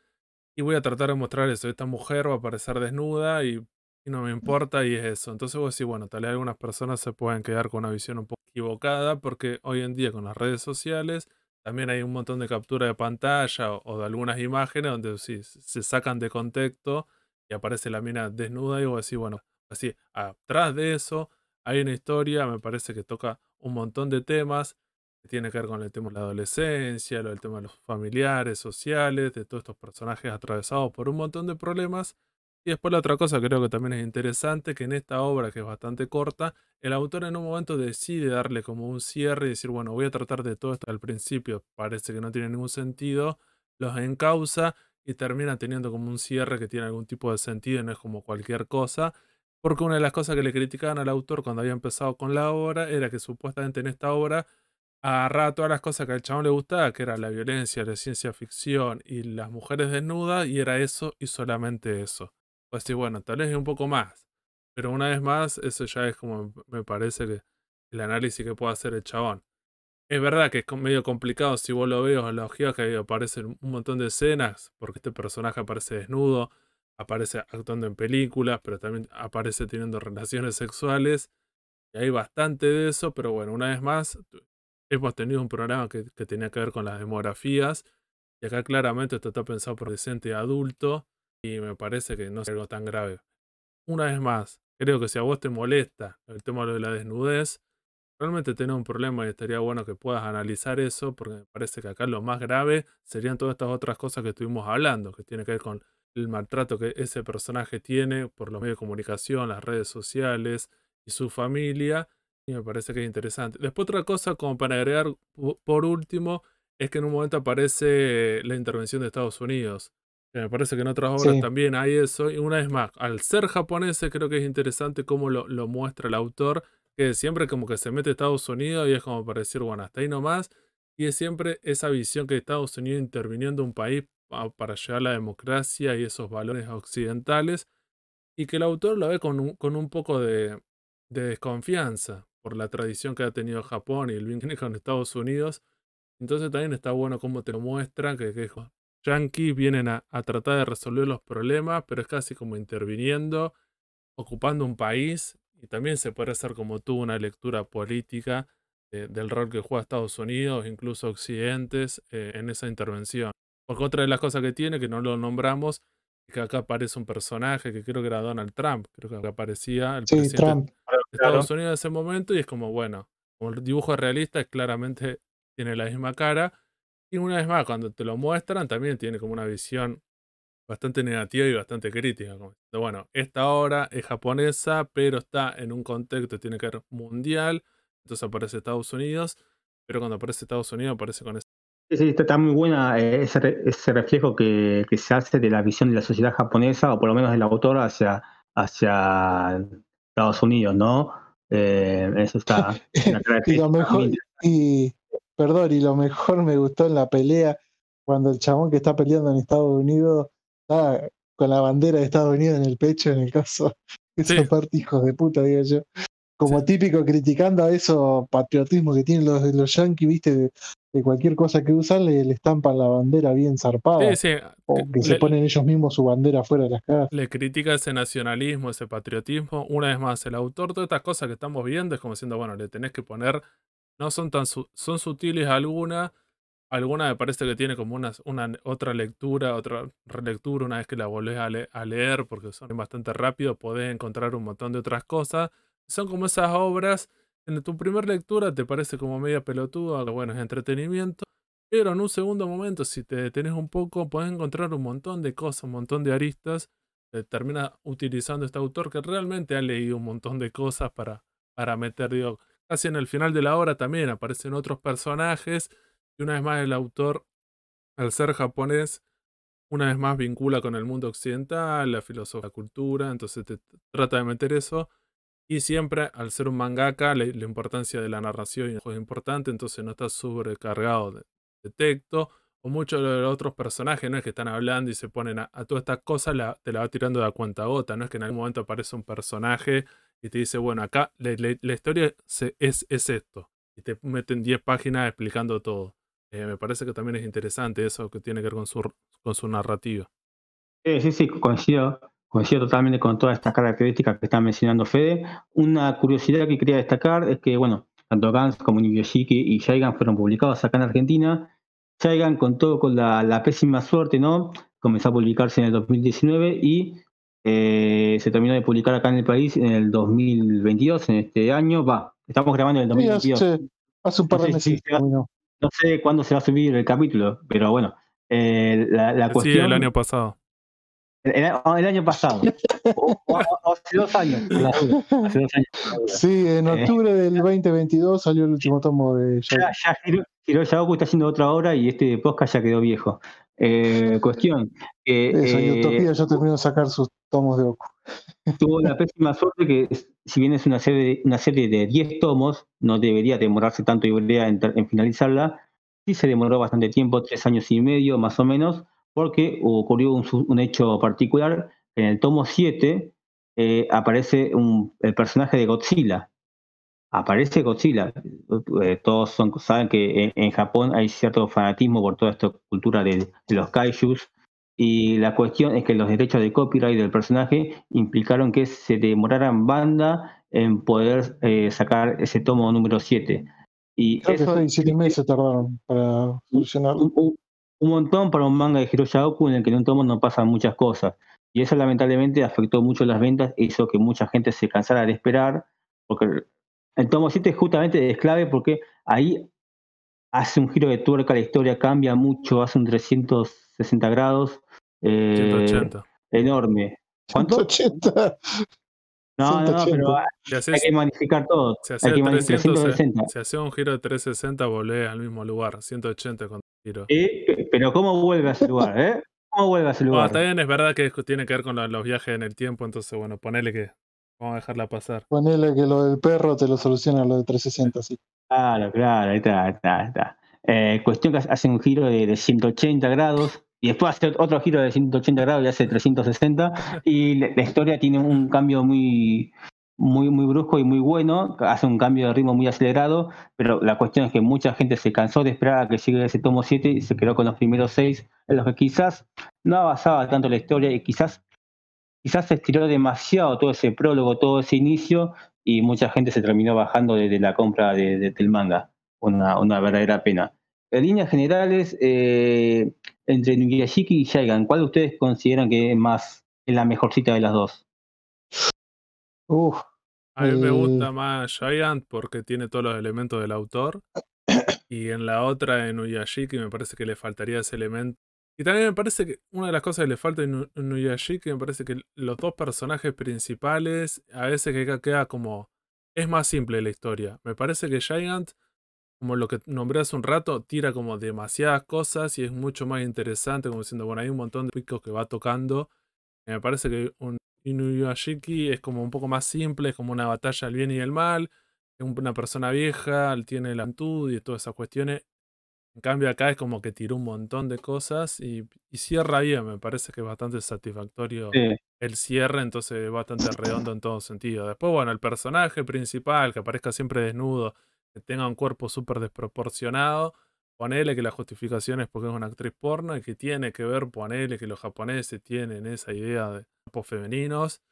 y voy a tratar de mostrar eso, esta mujer va a aparecer desnuda y, y no me importa y es eso. Entonces vos decís, bueno, tal vez algunas personas se pueden quedar con una visión un poco equivocada porque hoy en día con las redes sociales también hay un montón de captura de pantalla o, de algunas imágenes donde sí, se sacan de contexto y aparece la mina desnuda y vos decís, bueno, así, atrás de eso hay una historia, me parece que toca un montón de temas que tiene que ver con el tema de la adolescencia, lo del tema de los familiares, sociales, de todos estos personajes atravesados por un montón de problemas. Y después la otra cosa que creo que también es interesante, que en esta obra, que es bastante corta, el autor en un momento decide darle como un cierre y decir, bueno, voy a tratar de todo esto al principio, parece que no tiene ningún sentido, los encausa y termina teniendo como un cierre que tiene algún tipo de sentido y no es como cualquier cosa. Porque una de las cosas que le criticaban al autor cuando había empezado con la obra era que supuestamente en esta obra agarraba todas las cosas que al chabón le gustaba, que era la violencia, la ciencia ficción y las mujeres desnudas, y era eso y solamente eso. Pues sí, bueno, tal vez un poco más. Pero una vez más, eso ya es como me parece que el análisis que puede hacer el chabón. Es verdad que es medio complicado si vos lo ves en la ojía que aparecen un montón de escenas, porque este personaje aparece desnudo, aparece actuando en películas, pero también aparece teniendo relaciones sexuales. Y hay bastante de eso, pero bueno, una vez más, hemos tenido un programa que, tenía que ver con las demografías. Y acá claramente esto está pensado por decente adulto. Y me parece que no es algo tan grave. Una vez más, creo que si a vos te molesta el tema de la desnudez, realmente tenés un problema y estaría bueno que puedas analizar eso, porque me parece que acá lo más grave serían todas estas otras cosas que estuvimos hablando, que tiene que ver con el maltrato que ese personaje tiene por los medios de comunicación, las redes sociales y su familia, y me parece que es interesante. Después otra cosa, como para agregar por último, es que en un momento aparece la intervención de Estados Unidos. Me parece que en otras obras también hay eso. Y una vez más, al ser japonés creo que es interesante cómo lo, lo muestra el autor que siempre como que se mete Estados Unidos y es como para decir, bueno, hasta ahí nomás. Y es siempre esa visión que Estados Unidos interviniendo un país para llevar a la democracia y esos valores occidentales. Y que el autor lo ve con un, con un poco de, desconfianza por la tradición que ha tenido Japón y el vínculo *laughs* con Estados Unidos. Entonces también está bueno cómo te lo muestran, que, que yankees vienen a, a, tratar de resolver los problemas, pero es casi como interviniendo, ocupando un país y también se puede hacer como tú una lectura política del rol que juega Estados Unidos, incluso Occidentes, eh, en esa intervención. Porque otra de las cosas que tiene, que no lo nombramos, es que acá aparece un personaje que creo que era Donald Trump, creo que acá aparecía el presidente de Estados Unidos en ese momento, y es como, bueno, como el dibujo realista, es claramente tiene la misma cara. Y una vez más, cuando te lo muestran, también tiene como una visión bastante negativa y bastante crítica. bueno, esta obra es japonesa, pero está en un contexto, tiene que ver mundial, entonces aparece Estados Unidos, pero cuando aparece Estados Unidos aparece con... Sí, sí, está muy buena eh, ese, reflejo que, se hace de la visión de la sociedad japonesa, o por lo menos del autor, hacia, hacia Estados Unidos, ¿no? Eh, eso está... *laughs* y lo mejor, y, perdón, y lo mejor me gustó en la pelea, cuando el chabón que está peleando en Estados Unidos con la bandera de Estados Unidos en el pecho, en el caso. *laughs* Esa parte, hijos de puta, digo yo. Como típico criticando a eso patriotismo que tienen los, los yankees, viste, de, cualquier cosa que usan, le, estampan la bandera bien zarpada. O que se ponen ellos mismos su bandera fuera de las casas. Le critica ese nacionalismo, ese patriotismo. Una vez más, el autor, todas estas cosas que estamos viendo, es como diciendo, bueno, le tenés que poner, no son tan son sutiles algunas, Alguna me parece que tiene como una, una otra lectura, otra relectura, una vez que la volvés a, leer, porque son bastante rápido, podés encontrar un montón de otras cosas. Son como esas obras, en tu primera lectura te parece como media pelotuda, bueno, es entretenimiento, pero en un segundo momento, si te detenés un poco, podés encontrar un montón de cosas, un montón de aristas. termina utilizando este autor que realmente ha leído un montón de cosas para, para meter, digo, casi en el final de la obra también aparecen otros personajes y una vez más el autor, al ser japonés, una vez más vincula con el mundo occidental, la filosofía, la cultura, entonces te trata de meter eso. Y siempre, al ser un mangaka, la, importancia de la narración es importante, entonces no está sobrecargado de, texto. O muchos de los otros personajes no es que están hablando y se ponen a, todas estas cosas, te la va tirando de a cuenta gota. No es que en algún momento aparece un personaje y te dice, bueno, acá la, historia es, es esto. Y te meten 10 páginas explicando todo. Eh, me parece que también es interesante eso que tiene que ver con su, con su narrativa. Sí, sí, sí, coincido, coincido totalmente con todas estas características que está mencionando Fede. Una curiosidad que quería destacar es que, bueno, tanto Gans como Nibiyoshiki y Shaigan fueron publicados acá en Argentina. Shaigan contó con la, pésima suerte, ¿no? Comenzó a publicarse en el 2019 y eh, se terminó de publicar acá en el país en el 2022, en este año. Va, estamos grabando en el 2022. hace, un par de meses. No sé cuándo se va a subir el capítulo, pero bueno, eh, la, cuestión... Sí, el año pasado. El, año pasado. *laughs* o, hace dos años. Hace dos años. Sí, en eh, octubre del 2022 salió el último tomo de Ya, ya Hiro, está haciendo otra obra y este podcast ya quedó viejo. Eh, cuestión. Eso, Utopía ya terminó de sacar sus tomos de Oku. Tuvo la *laughs* pésima suerte que, si bien es una serie, una serie de 10 tomos, no debería demorarse tanto y en, en finalizarla. Sí se demoró bastante tiempo, tres años y medio más o menos, porque ocurrió un, hecho particular. En el tomo 7 eh, aparece un, el personaje de Godzilla. Aparece Godzilla. Eh, todos saben que en, Japón hay cierto fanatismo por toda esta cultura de, de los kaijus y la cuestión es que los derechos de copyright del personaje implicaron que se demoraran banda en poder eh, sacar ese tomo número 7. Y Creo eso, que siete meses tardaron para solucionarlo. Un, montón para un manga de Hiroshi Oku en el que en un tomo no pasan muchas cosas. Y eso lamentablemente afectó mucho las ventas, hizo que mucha gente se cansara de esperar, porque el tomo 7 justamente es clave porque ahí hace un giro de tuerca, la historia cambia mucho, hace un 360 grados 180. Eh, enorme. ¿Cuánto? 180. No, no, pero hay que magnificar todo. Se hace, hay que 360. Se, hace un giro de 360, volvé al mismo lugar. 180 con giro. pero ¿cómo vuelve a ese lugar? Eh? ¿Cómo vuelve a ese lugar? está bien, es verdad que tiene que ver con los, viajes en el tiempo, entonces, bueno, ponele que vamos a dejarla pasar. Ponele que lo del perro te lo soluciona lo de 360, sí. Claro, claro, ahí está, ahí está. está. Eh, cuestión que hace un giro de, de 180 grados y después hace otro giro de 180 grados y hace 360 *laughs* y la, historia tiene un cambio muy muy muy brusco y muy bueno, hace un cambio de ritmo muy acelerado, pero la cuestión es que mucha gente se cansó de esperar a que llegue ese tomo 7 y se quedó con los primeros 6 en los que quizás no avanzaba tanto la historia y quizás quizás se estiró demasiado todo ese prólogo, todo ese inicio y mucha gente se terminó bajando desde la compra de, del manga, una, una verdadera pena. En líneas generales, eh, entre Nuyashiki y Shaigan, ¿cuál de ustedes consideran que es más es la mejor cita de las dos? a mí me eh, gusta más Giant porque tiene todos los elementos del autor. Y en la otra, en Nuyashiki, me parece que le faltaría ese elemento. Y también me parece que una de las cosas que le falta en Nuyashiki, me parece que los dos personajes principales, a veces que queda como. Es más simple la historia. Me parece que Giant como lo que nombré hace un rato, tira como demasiadas cosas y es mucho más interesante, como diciendo, bueno, hay un montón de picos que va tocando. me parece que un Inuyashiki es como un poco más simple, es como una batalla del bien y del mal. Es una persona vieja, tiene la antud y todas esas cuestiones. En cambio acá es como que tiró un montón de cosas y, cierra bien, me parece que es bastante satisfactorio el cierre, entonces es bastante redondo en todo sentido. Después, bueno, el personaje principal que aparezca siempre desnudo que tenga un cuerpo súper desproporcionado, ponele que la justificación es porque es una actriz porno y que tiene que ver, ponele que los japoneses tienen esa idea de cuerpos femeninos.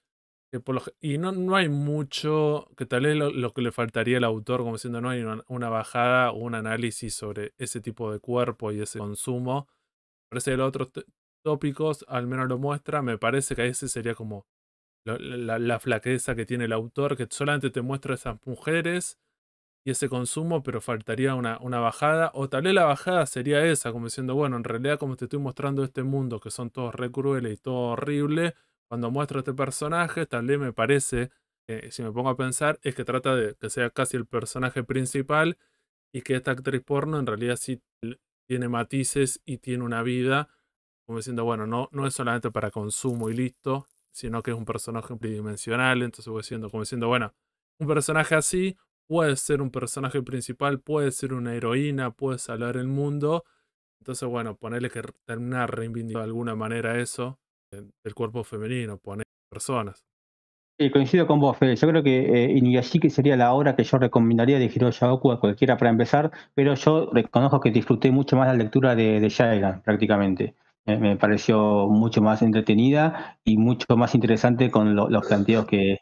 y no, no hay mucho, que tal vez lo, que le faltaría al autor, como diciendo, no hay una, bajada o un análisis sobre ese tipo de cuerpo y ese consumo. Parece que los otros tópicos al menos lo muestra, me parece que ese sería como la, la, flaqueza que tiene el autor, que solamente te muestra esas mujeres y ese consumo, pero faltaría una, una, bajada. O tal vez la bajada sería esa, como diciendo, bueno, en realidad como te estoy mostrando este mundo, que son todos re crueles y todo horrible, cuando muestro este personaje, tal vez me parece, si me pongo a pensar, es que trata de que sea casi el personaje principal y que esta actriz porno en realidad sí tiene matices y tiene una vida, como diciendo, bueno, no, no es solamente para consumo y listo, sino que es un personaje tridimensional, entonces voy diciendo, como diciendo, bueno, un personaje así puede ser un personaje principal, puede ser una heroína, puede salvar el mundo. Entonces, bueno, ponerle que terminar reivindicando de alguna manera eso del cuerpo femenino, poner personas. Sí, coincido con vos, Fede. Yo creo que eh, Inuyashiki sería la obra que yo recomendaría de Hiroshi Oku a cualquiera para empezar, pero yo reconozco que disfruté mucho más la lectura de, de prácticamente. me pareció mucho más entretenida y mucho más interesante con los planteos que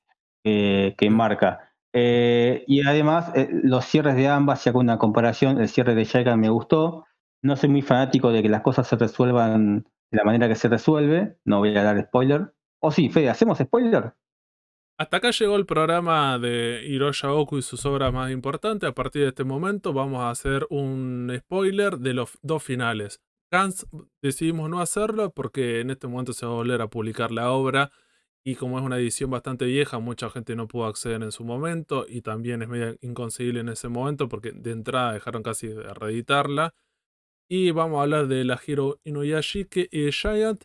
marca. Eh, y además, eh, los cierres de ambas, si hago una comparación, el cierre de Shagan me gustó. No soy muy fanático de que las cosas se resuelvan de la manera que se resuelve. No voy a dar spoiler. O sí, Fede, ¿hacemos spoiler? Hasta acá llegó el programa de Hiroshi Oku y sus obras más importantes. A partir de este momento vamos a hacer un spoiler de los dos finales. Hans decidimos no hacerlo porque en este momento se va a volver a publicar la obra y como es una edición bastante vieja, mucha gente no pudo acceder en su momento y también es medio inconseguible en ese momento porque de entrada dejaron casi de reeditarla. Y vamos a hablar de la Hiro Inuyashiki y Giant.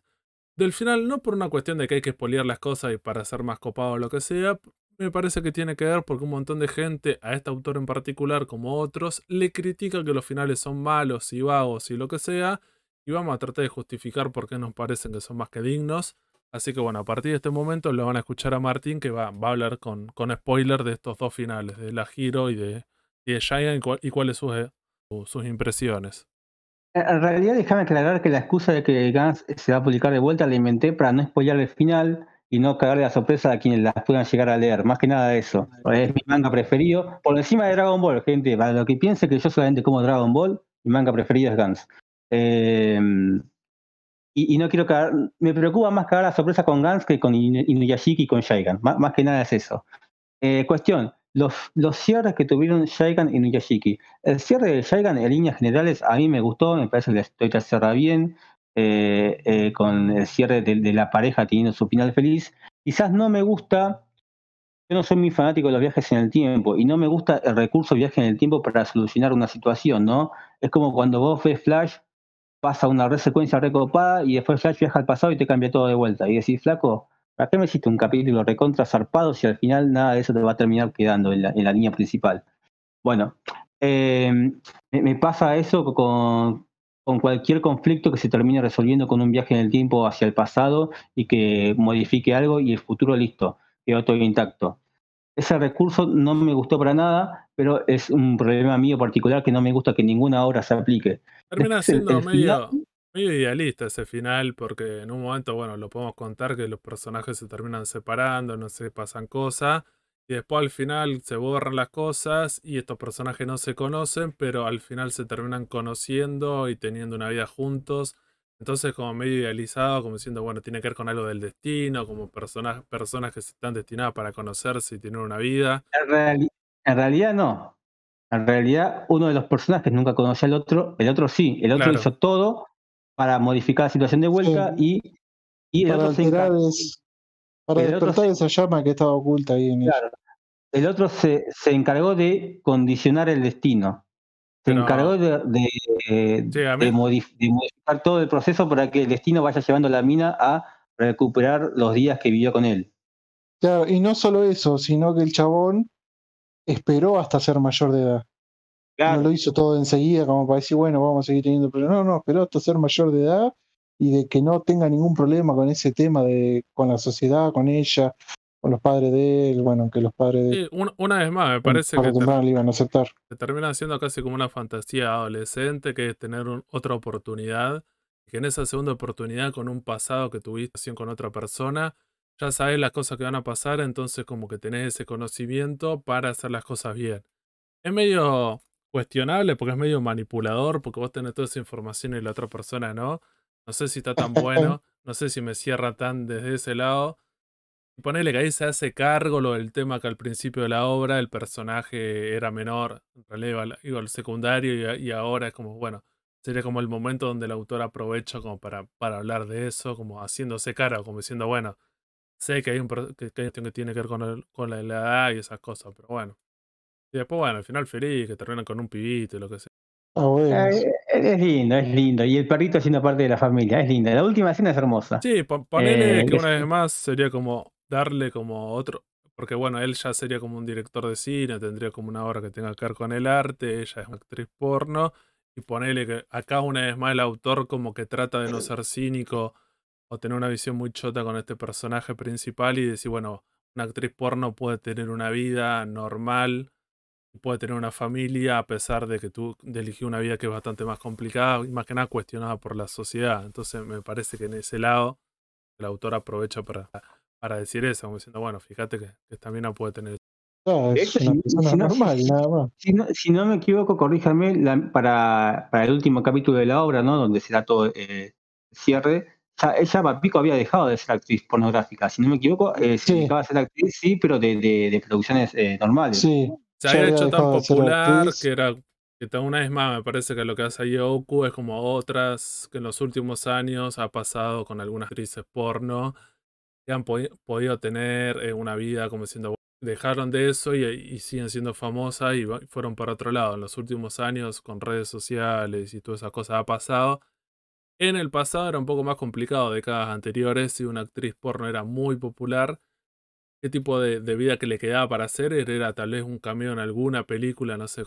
del final, no por una cuestión de que hay que espolear las cosas y para ser más copado o lo que sea, me parece que tiene que ver porque un montón de gente, a este autor en particular como otros, le critica que los finales son malos y vagos y lo que sea, y vamos a tratar de justificar por qué nos parecen que son más que dignos. Así que bueno, a partir de este momento lo van a escuchar a Martín que va, va a hablar con, con spoiler de estos dos finales, de la Hero y de, y de y, cuáles sus, eh, sus impresiones. En realidad, déjame aclarar que la excusa de que Gans se va a publicar de vuelta la inventé para no spoiler el final y no cagarle la sorpresa a quienes las puedan llegar a leer. Más que nada eso. Es mi manga preferido. Por encima de Dragon Ball, gente. Para lo que piense que yo solamente como Dragon Ball, mi manga preferido es Gans. Em, y, no quiero cagar. Me preocupa más cagar la sorpresa con Gans que con Inuyashiki y con Shaigan. Más, que nada es eso. Eh, cuestión los, cierres que tuvieron Shaigan y Nuyashiki. El cierre de Shaigan en líneas generales a mí me gustó, me parece que la historia cierra bien, eh, eh, con el cierre de, la pareja teniendo su final feliz. Quizás no me gusta, yo no soy muy fanático de los viajes en el tiempo y no me gusta el recurso viaje en el tiempo para solucionar una situación, ¿no? Es como cuando vos ves Flash, pasa una resecuencia recopada y después Flash viaja al pasado y te cambia todo de vuelta. Y decís, flaco, ¿Para qué me hiciste un capítulo recontra zarpado si al final nada de eso te va a terminar quedando en la, línea principal? Bueno, em, me, pasa eso con, cualquier conflicto que se termine resolviendo con un viaje en el tiempo hacia el pasado y que modifique algo y el futuro listo, quedó todo intacto. Ese recurso no me gustó para nada, pero es un problema mío particular que no me gusta que ninguna obra se aplique. Termina siendo medio, muy idealista ese final, porque en un momento, bueno, lo podemos contar que los personajes se terminan separando, no se pasan cosas, y después al final se borran las cosas y estos personajes no se conocen, pero al final se terminan conociendo y teniendo una vida juntos. Entonces, como medio idealizado, como diciendo, bueno, tiene que ver con algo del destino, como personas, personas que están destinadas para conocerse y tener una vida. En, realidad no. En realidad, uno de los personajes nunca conoció al otro, el otro sí, el otro hizo todo para modificar la situación de vuelta y, y, el para otro se para despertar esa llama que estaba oculta ahí en claro, El otro se, se, encargó de condicionar el destino. Se encargó de, de, modificar todo el proceso para que el destino vaya llevando a la mina a recuperar los días que vivió con él. Claro, y no solo eso, sino que el chabón esperó hasta ser mayor de edad. No lo hizo todo enseguida como para decir, bueno, vamos a seguir teniendo problemas. No, no, esperó hasta ser mayor de edad y de que no tenga ningún problema con ese tema de con la sociedad, con ella, con los padres de él, bueno, que los padres de sí, una, vez más, me parece que iban a aceptar. Se termina siendo casi como una fantasía adolescente, que es tener otra oportunidad, que en esa segunda oportunidad, con un pasado que tuviste con otra persona, ya sabes las cosas que van a pasar, entonces como que tenés ese conocimiento para hacer las cosas bien. Es medio cuestionable porque es medio manipulador, porque vos tenés toda esa información y la otra persona no. No sé si está tan *laughs* bueno, no sé si me cierra tan desde ese lado. Y ponele que ahí se hace cargo lo del tema que al principio de la obra el personaje era menor, en realidad iba, al secundario y, ahora es como, bueno, sería como el momento donde el autor aprovecha como para, para hablar de eso, como haciéndose cara, como diciendo, bueno, sé que hay un que, que tiene que ver con, con la edad y esas cosas, pero bueno. Y después, bueno, al final feliz, que terminan con un pibito y lo que sea. Ah, eh, es lindo, es lindo. Y el perrito siendo parte de la familia, es lindo. La última escena es hermosa. Sí, ponele eh, que una vez más sería como darle como otro. Porque bueno, él ya sería como un director de cine, tendría como una obra que tenga que ver con el arte, ella es una actriz porno. Y ponele que acá una vez más el autor como que trata de no *clears throat* ser cínico o tener una visión muy chota con este personaje principal y decir, bueno, una actriz porno puede tener una vida normal puede tener una familia a pesar de que tú elegí una vida que es bastante más complicada y más que nada cuestionada por la sociedad. Entonces me parece que en ese lado el autor aprovecha para, para decir eso, como diciendo, bueno, fíjate que, también no puede tener si, no, me equivoco, corríjame, para, para el último capítulo de la obra, ¿no? Donde será todo eh, cierre, ya, ella Pico había dejado de ser actriz pornográfica. Si no me equivoco, eh, se dedicaba a ser actriz, sí, pero de, de, producciones eh, normales. Sí, se había hecho tan popular que era que una vez más me parece que lo que hace Yoku es como otras que en los últimos años ha pasado con algunas actrices porno que han podido tener eh, una vida como diciendo dejaron de eso y, siguen siendo famosas y fueron para otro lado. En los últimos años con redes sociales y todas esas cosas ha pasado. En el pasado era un poco más complicado, décadas anteriores, si una actriz porno era muy popular, qué tipo de, vida que le quedaba para hacer era tal vez un cameo en alguna película, no sé.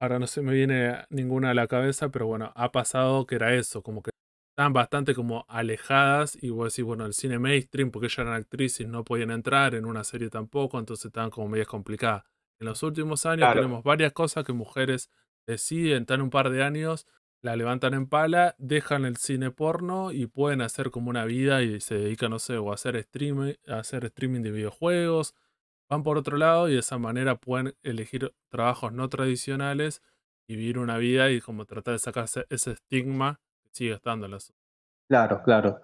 Ahora no se me viene ninguna a la cabeza, pero bueno, ha pasado que era eso, como que estaban bastante como alejadas y vos decís, bueno, el cine mainstream, porque ellas eran actrices, no podían entrar en una serie tampoco, entonces estaban como medias complicadas. En los últimos años tenemos varias cosas que mujeres deciden, están un par de años, la levantan en pala, dejan el cine porno y pueden hacer como una vida y se dedican, no sé, o a hacer, streaming, a hacer streaming de videojuegos, van por otro lado y de esa manera pueden elegir trabajos no tradicionales y vivir una vida y como tratar de sacarse ese estigma sigue estando en la Claro, claro.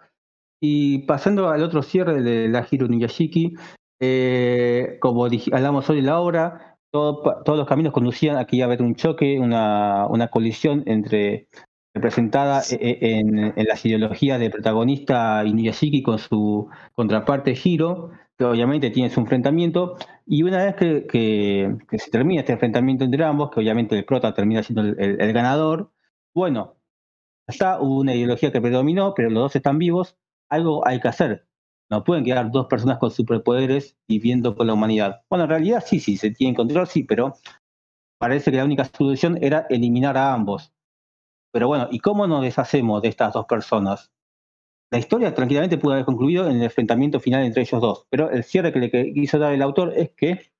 Y pasando al otro cierre de la Hiro Niyashiki, eh, como hablamos hoy en la obra, todos los caminos conducían a que iba a haber un choque, una, una colisión entre representada e, e, en, las ideologías del protagonista Inuyashiki con su contraparte Hiro, que obviamente tiene su enfrentamiento, y una vez que, que, se termina este enfrentamiento entre ambos, que obviamente el prota termina siendo el, el ganador, bueno, está hubo una ideología que predominó, pero los dos están vivos, algo hay que hacer. No pueden quedar dos personas con superpoderes viviendo con la humanidad. Bueno, en realidad sí, sí, se tienen control, sí, pero parece que la única solución era eliminar a ambos. Pero bueno, ¿y cómo nos deshacemos de estas dos personas? La historia tranquilamente pudo haber concluido en el enfrentamiento final entre ellos dos, pero el cierre que le quiso dar el autor es que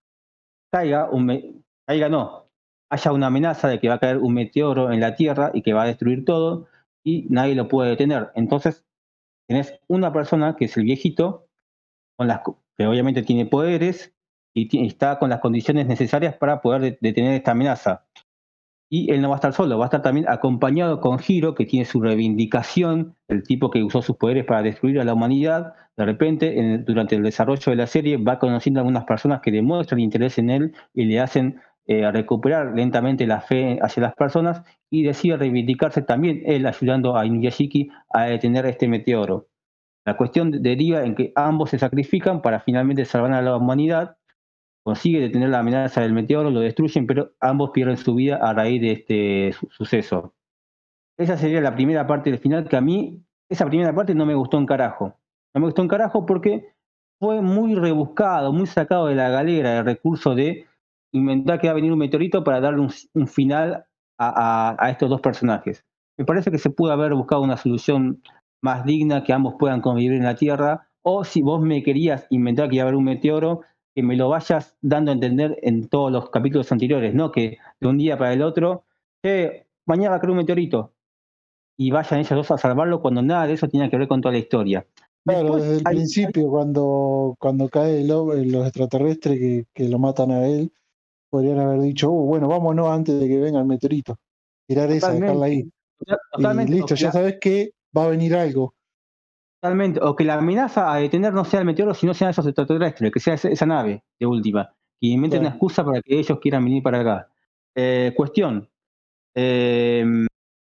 caiga un caiga no, haya una amenaza de que va a caer un meteoro en la Tierra y que va a destruir todo y nadie lo puede detener. Entonces Tienes una persona que es el viejito, con las, que obviamente tiene poderes y está con las condiciones necesarias para poder detener esta amenaza. Y él no va a estar solo, va a estar también acompañado con Hiro, que tiene su reivindicación, el tipo que usó sus poderes para destruir a la humanidad. De repente, durante el desarrollo de la serie, va conociendo a algunas personas que demuestran interés en él y le hacen eh, recuperar lentamente la fe hacia las personas y decide reivindicarse también él ayudando a Inuyashiki a detener este meteoro. La cuestión deriva en que ambos se sacrifican para finalmente salvar a la humanidad, consigue detener la amenaza del meteoro, lo destruyen, pero ambos pierden su vida a raíz de este suceso. Esa sería la primera parte del final que a mí, esa primera parte no me gustó un carajo. No me gustó un carajo porque fue muy rebuscado, muy sacado de la galera el recurso de inventar que va a venir un meteorito para darle un final a, estos dos personajes. Me parece que se pudo haber buscado una solución más digna, que ambos puedan convivir en la Tierra, o si vos me querías inventar que iba a haber un meteoro, que me lo vayas dando a entender en todos los capítulos anteriores, no que de un día para el otro, eh, mañana va a caer un meteorito, y vayan ellos dos a salvarlo cuando nada de eso tiene que ver con toda la historia. Claro, desde el principio, cuando, cuando cae el, los extraterrestres que, que, lo matan a él, podrían haber dicho, oh, bueno, vámonos antes de que venga el meteorito. Tirar esa, dejarla ahí. Totalmente. Y listo, ya sabes que va a venir algo. Totalmente. O que la amenaza a detener no sea el meteoro, sino sean esos extraterrestres, que sea esa, nave de última. Y inventen una excusa para que ellos quieran venir para acá. Eh, cuestión. Em,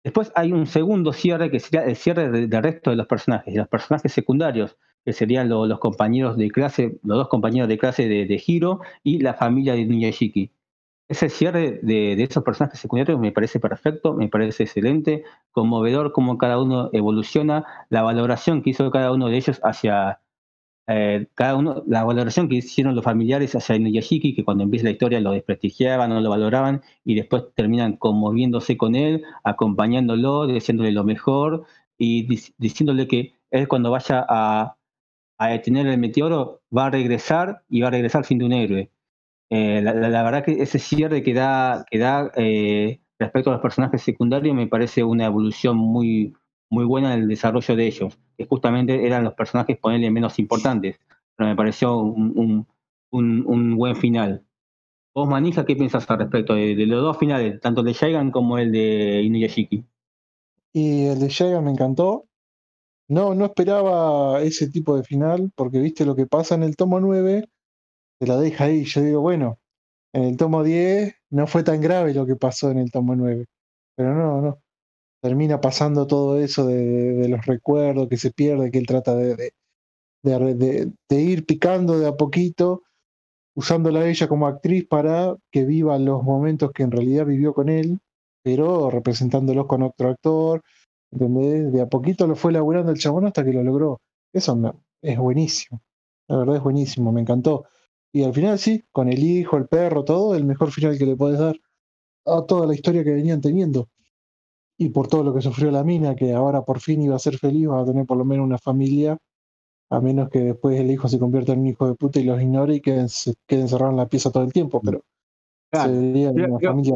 después hay un segundo cierre que sería el cierre del resto de los personajes, de los personajes secundarios, que serían los compañeros de clase, los dos compañeros de clase de, de Hiro y la familia de Niyashiki. Ese cierre de, esos personajes secundarios me parece perfecto, me parece excelente, conmovedor cómo cada uno evoluciona, la valoración que hizo cada uno de ellos hacia eh, cada uno, la valoración que hicieron los familiares hacia Niyashiki, que cuando empieza la historia lo desprestigiaban, no lo valoraban, y después terminan conmoviéndose con él, acompañándolo, diciéndole lo mejor y diciéndole que él cuando vaya a, a detener el meteoro, va a regresar y va a regresar siendo un héroe. Eh, la, verdad que ese cierre que da, que da eh, respecto a los personajes secundarios me parece una evolución muy, muy buena en el desarrollo de ellos, que justamente eran los personajes ponerle menos importantes, pero me pareció un, un, buen final. ¿Vos, Manija, qué piensas al respecto de, los dos finales, tanto el de Shaigan como el de Inuyashiki? Y el de Shaigan me encantó, no, no esperaba ese tipo de final, porque viste lo que pasa en el tomo 9, te la deja ahí. Yo digo, bueno, en el tomo 10 no fue tan grave lo que pasó en el tomo 9. Pero no, no. Termina pasando todo eso de, los recuerdos que se pierde, que él trata de, de, de, ir picando de a poquito, usándola a ella como actriz para que viva los momentos que en realidad vivió con él, pero representándolos con otro actor ¿Entendés? De a poquito lo fue laburando el chabón hasta que lo logró. Eso me- es buenísimo. La verdad es buenísimo, me encantó. Y al final sí, con el hijo, el perro, todo, el mejor final que le podés dar a toda la historia que venían teniendo. Y por todo lo que sufrió la mina, que ahora por fin iba a ser feliz, va a tener por lo menos una familia, a menos que después el hijo se convierta en un hijo de puta y los ignore y queden, se quede encerrado en la pieza todo el tiempo, pero Claro, se vería pero- una pero- familia,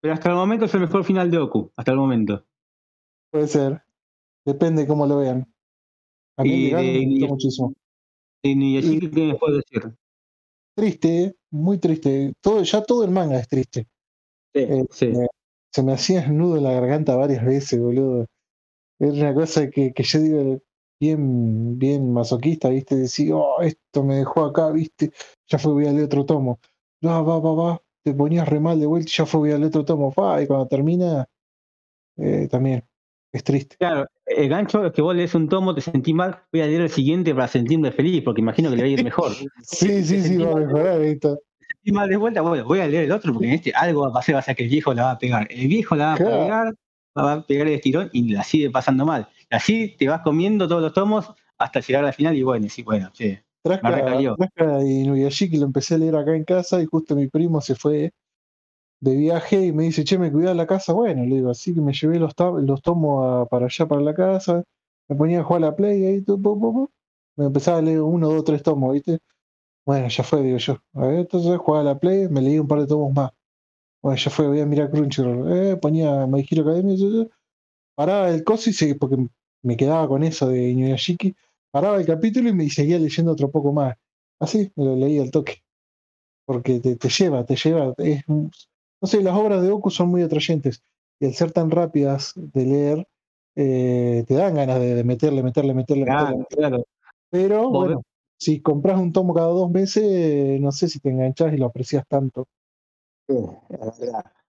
Pero hasta el momento es el mejor final de Oku, hasta el momento. Puede ser, depende de cómo lo vean. A mí Y de me gustó y- muchísimo. Y Niyashiki, ¿qué me puedes decir? Triste, muy triste. Todo, ya todo el manga es triste. Sí, Eh, sí. eh, se me hacía nudo en la garganta varias veces, boludo. Es una cosa que, que yo digo bien, bien masoquista, ¿viste? Decir, oh, esto me dejó acá, ¿viste? Ya fue, voy al otro tomo. Va, va, va, va. Te ponías re mal de vuelta y ya fue, voy al otro tomo. Pa, y cuando termina, eh, también es triste. Claro, el gancho es que vos lees un tomo, te sentís mal, voy a leer el siguiente para sentirme feliz, porque imagino que le va a ir mejor. Sí, sí, sí, va a mejorar esto. Y mal de vuelta, bueno, voy a leer el otro, porque en este algo va a pasar, va a ser que el viejo la va a pegar. El viejo la va a Claro. pegar, va a pegar el estirón y la sigue pasando mal. Y así te vas comiendo todos los tomos hasta llegar a la final y bueno, sí, bueno, sí. Trasca. Trasca y Nuyashiki lo empecé a leer acá en casa y justo mi primo se fue de viaje y me dice, che, me cuidás la casa. Bueno, le digo, así que me llevé los, to- los tomos para allá, para la casa. Me ponía a jugar a la Play ahí, me empezaba a leer uno, dos, tres tomos, ¿viste? Bueno, ya fue, digo yo. A ver, entonces jugaba a la Play, me leí un par de tomos más. Bueno, ya fue, voy a mirar Crunchyroll. Eh, ponía My Hero Academia, paraba el coso y seguí, porque me quedaba con eso de Inuyashiki. Paraba el capítulo y me seguía leyendo otro poco más. Así, me lo leí al toque. Porque te, te lleva, te lleva. Es, no sé, las obras de Oku son muy atrayentes. Y al ser tan rápidas de leer, eh, te dan ganas de, de meterle, meterle, meterle, Claro, meterle. claro. Pero bueno, si compras un tomo cada dos meses, no sé si te enganchas y lo aprecias tanto.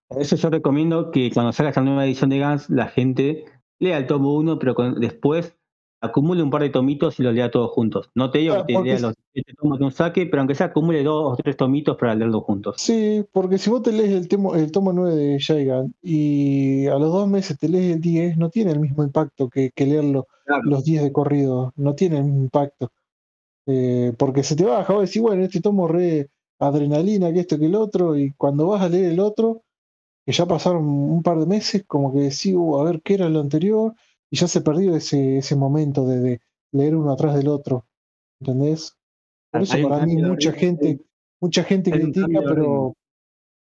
Eso yo recomiendo que cuando salga esta nueva edición de Gans, la gente lea el tomo 1, pero con- después acumule un par de tomitos y los lea todos juntos. No te digo Ah, que te lea los siete tomos de un saque, pero aunque sea acumule dos o tres tomitos para leerlos juntos. Sí, porque si vos te lees el, temo- el tomo 9 de Shaigan y a los dos meses te lees el 10, no tiene el mismo impacto que, que leerlo Claro. los 10 de corrido, no tiene el mismo impacto. Eh, porque se te baja, vos decís, bueno, este tomo re adrenalina, que esto, que el otro, y cuando vas a leer el otro, que ya pasaron un par de meses, como que decís, "Uh, a ver qué era lo anterior, y ya se perdió ese, ese momento de, de leer uno atrás del otro. ¿Entendés? Por eso Hay un para mí mucha gente, mucha gente critica, pero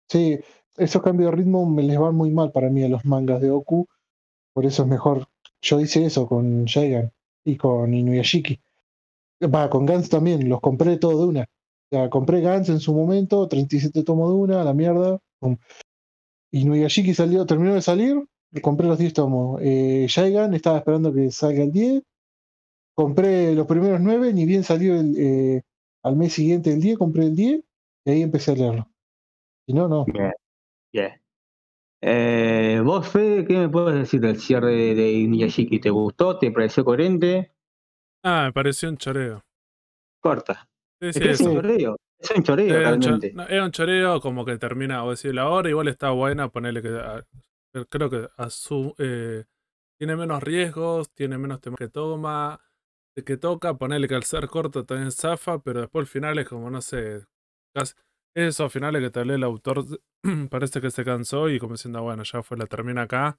sí, esos cambios de ritmo me les van muy mal para mí a los mangas de Oku, por eso es mejor. Yo hice eso con Shaigan y con Inuyashiki. Va, con Gans también, los compré todos de una. O sea, compré Gans en su momento, 37 tomos de una, a la mierda. pum. Inuyashiki salió, terminó de salir, compré los 10 tomos. Eh, Shaigan estaba esperando que salga el 10. Compré los primeros 9, ni bien salió el, eh, al mes siguiente el 10, compré el 10 y ahí empecé a leerlo. Si no, no. Bien. Eh, vos, Fede, ¿qué me puedes decir del cierre de, de Inuyashiki? ¿Te gustó? ¿Te pareció coherente? Ah, me pareció un choreo. Corta. Sí, Es sí, un choreo. Es un choreo Era un, realmente. no, era un choreo como que termina, o decir, la hora igual está buena, ponerle que a- creo que asu- eh, tiene menos riesgos, tiene menos temas que toma, que toca, ponerle que al ser corto también zafa, pero después el final es como, no sé, casi- esos finales que te hablé el autor *clears throat* parece que se cansó y como diciendo, bueno, ya fue, la termina acá.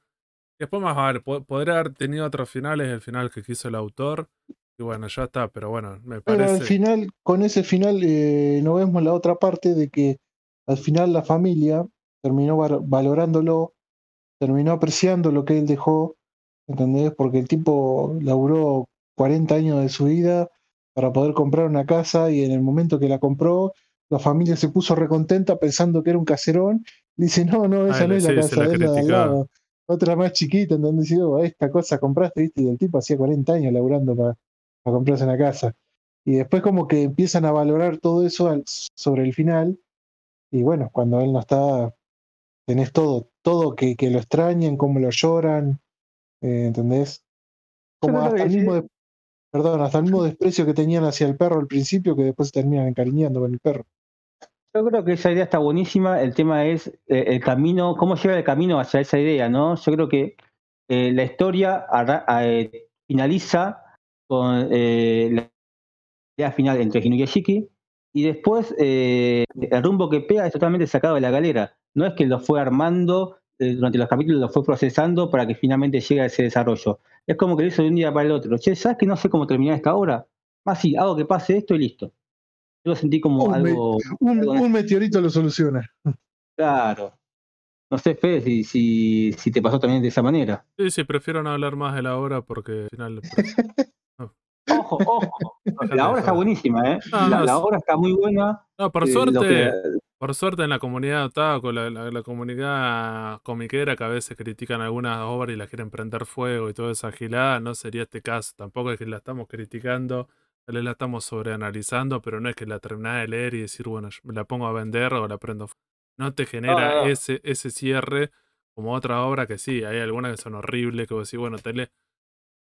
Y después más vale, po- podría haber tenido otros finales, el final que quiso el autor, y bueno, ya está, pero bueno, me Pero al parece... final, con ese final, eh, no vemos la otra parte de que al final la familia terminó val- valorándolo, terminó apreciando lo que él dejó, ¿entendés? Porque el tipo laburó 40 años de su vida para poder comprar una casa y en el momento que la compró, la familia se puso recontenta pensando que era un caserón. Dice, no, no, esa no es la sí, casa, la es la de al lado. Otra más chiquita, ¿entendés? Y digo, esta cosa compraste, ¿viste? Y el tipo hacía 40 años laburando para, para comprarse una casa. Y después como que empiezan a valorar todo eso al- sobre el final. Y bueno, cuando él no está, tenés todo, todo que, que lo extrañan, cómo lo lloran, eh, ¿entendés? Como hasta el mismo, de- perdón, hasta el mismo desprecio que tenían hacia el perro al principio, que después se terminan encariñando con el perro. Yo creo que esa idea está buenísima. El tema es eh, el camino, cómo lleva el camino hacia esa idea, ¿no? Yo creo que eh, la historia eh, finaliza con la idea final entre Hino y Shiki, y después el rumbo que pega es totalmente sacado de la galera. No es que lo fue armando durante los capítulos, lo fue procesando para que finalmente llegue a ese desarrollo. Es como que lo hizo de un día para el otro. Che, ¿sabes que no sé cómo terminar esta obra? Más ah, sí, hago que pase esto y listo. Yo lo sentí como algo. un, meteorito lo soluciona. Claro. No sé, Fede, si, si, si, te pasó también de esa manera. Sí, sí, prefiero no hablar más de la obra porque al final. *laughs* Ojo, ojo. La obra está buenísima, ¿eh? la, obra está muy buena. No, por eh, suerte. Por suerte en la comunidad otaku, la, la, comunidad comiquera que a veces critican algunas obras y las quieren prender fuego y toda esa gilada, no sería este caso. Tampoco es que la estamos criticando, la estamos sobreanalizando, pero no es que la terminás de leer y decir, bueno, me la pongo a vender o la prendo fuego. No te genera Ese, ese cierre como otra obra que sí, hay algunas que son horribles, que vos decís, bueno, tele,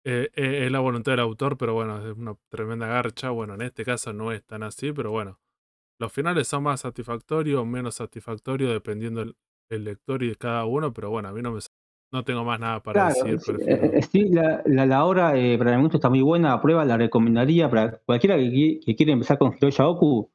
eh, eh, es la voluntad del autor, pero bueno, es una tremenda garcha. Bueno, en este caso no es tan así, pero bueno, los finales son más satisfactorios o menos satisfactorios dependiendo el, lector y de cada uno, pero bueno, a mí no me no tengo más nada para decir. Eh, sí, la, la, obra eh, para el gusto está muy buena, a prueba la recomendaría para cualquiera que, que quiera empezar con Hiroya Oku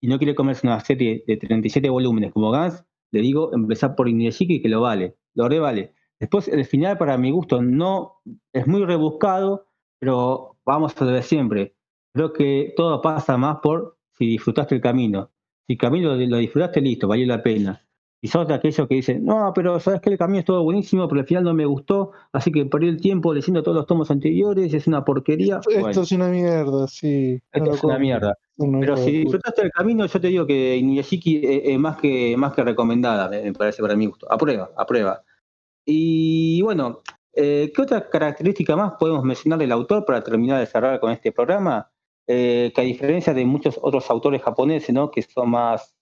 y no quiere comerse una serie de 37 volúmenes como Gans, le digo empezar por Inuyashiki que lo vale, lo re vale. Después el final para mi gusto no es muy rebuscado, pero vamos a ver siempre. Creo que todo pasa más por si disfrutaste el camino. Si el camino lo disfrutaste, listo, valió la pena. Y sos de aquellos que dicen, no, pero sabes que el camino estuvo buenísimo, pero al final no me gustó, así que perdí el tiempo leyendo todos los tomos anteriores, es una porquería. Esto es una mierda, sí. Esto es una mierda. pero si disfrutaste el camino, yo te digo que Inuyashiki es, más, que, más que recomendada, me parece para mi gusto. A prueba, a prueba. Y bueno, eh, ¿qué otra característica más podemos mencionar del autor para terminar de cerrar con este programa? Eh, que a diferencia de muchos otros autores japoneses, ¿no? que son más,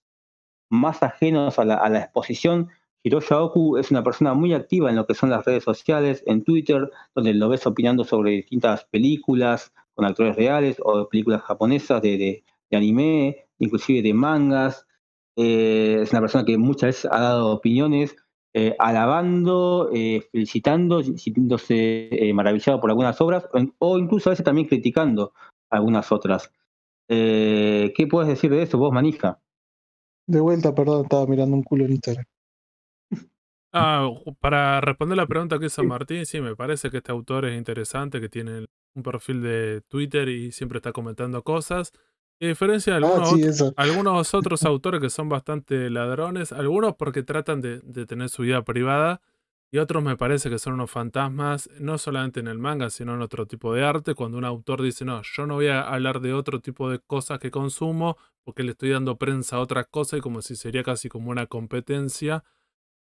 más ajenos a la, exposición, Hiroshi Oku es una persona muy activa en lo que son las redes sociales, en Twitter, donde lo ves opinando sobre distintas películas con actores reales o películas japonesas de, anime, inclusive de mangas. Eh, es una persona que muchas veces ha dado opiniones eh, alabando, felicitando, sintiéndose maravillado por algunas obras o incluso a veces también criticando algunas otras. Eh, ¿Qué puedes decir de eso vos, Manija? De vuelta, perdón, estaba mirando un culo en Instagram. *laughs* Ah, para responder la pregunta que hizo Martín, sí, me parece que este autor es interesante, que tiene un perfil de Twitter y siempre está comentando cosas. A diferencia de ah, algunos, algunos otros *laughs* autores que son bastante ladrones, algunos porque tratan de, de tener su vida privada y otros me parece que son unos fantasmas, no solamente en el manga, sino en otro tipo de arte, cuando un autor dice, no, yo no voy a hablar de otro tipo de cosas que consumo, porque le estoy dando prensa a otras cosas y como si sería casi como una competencia,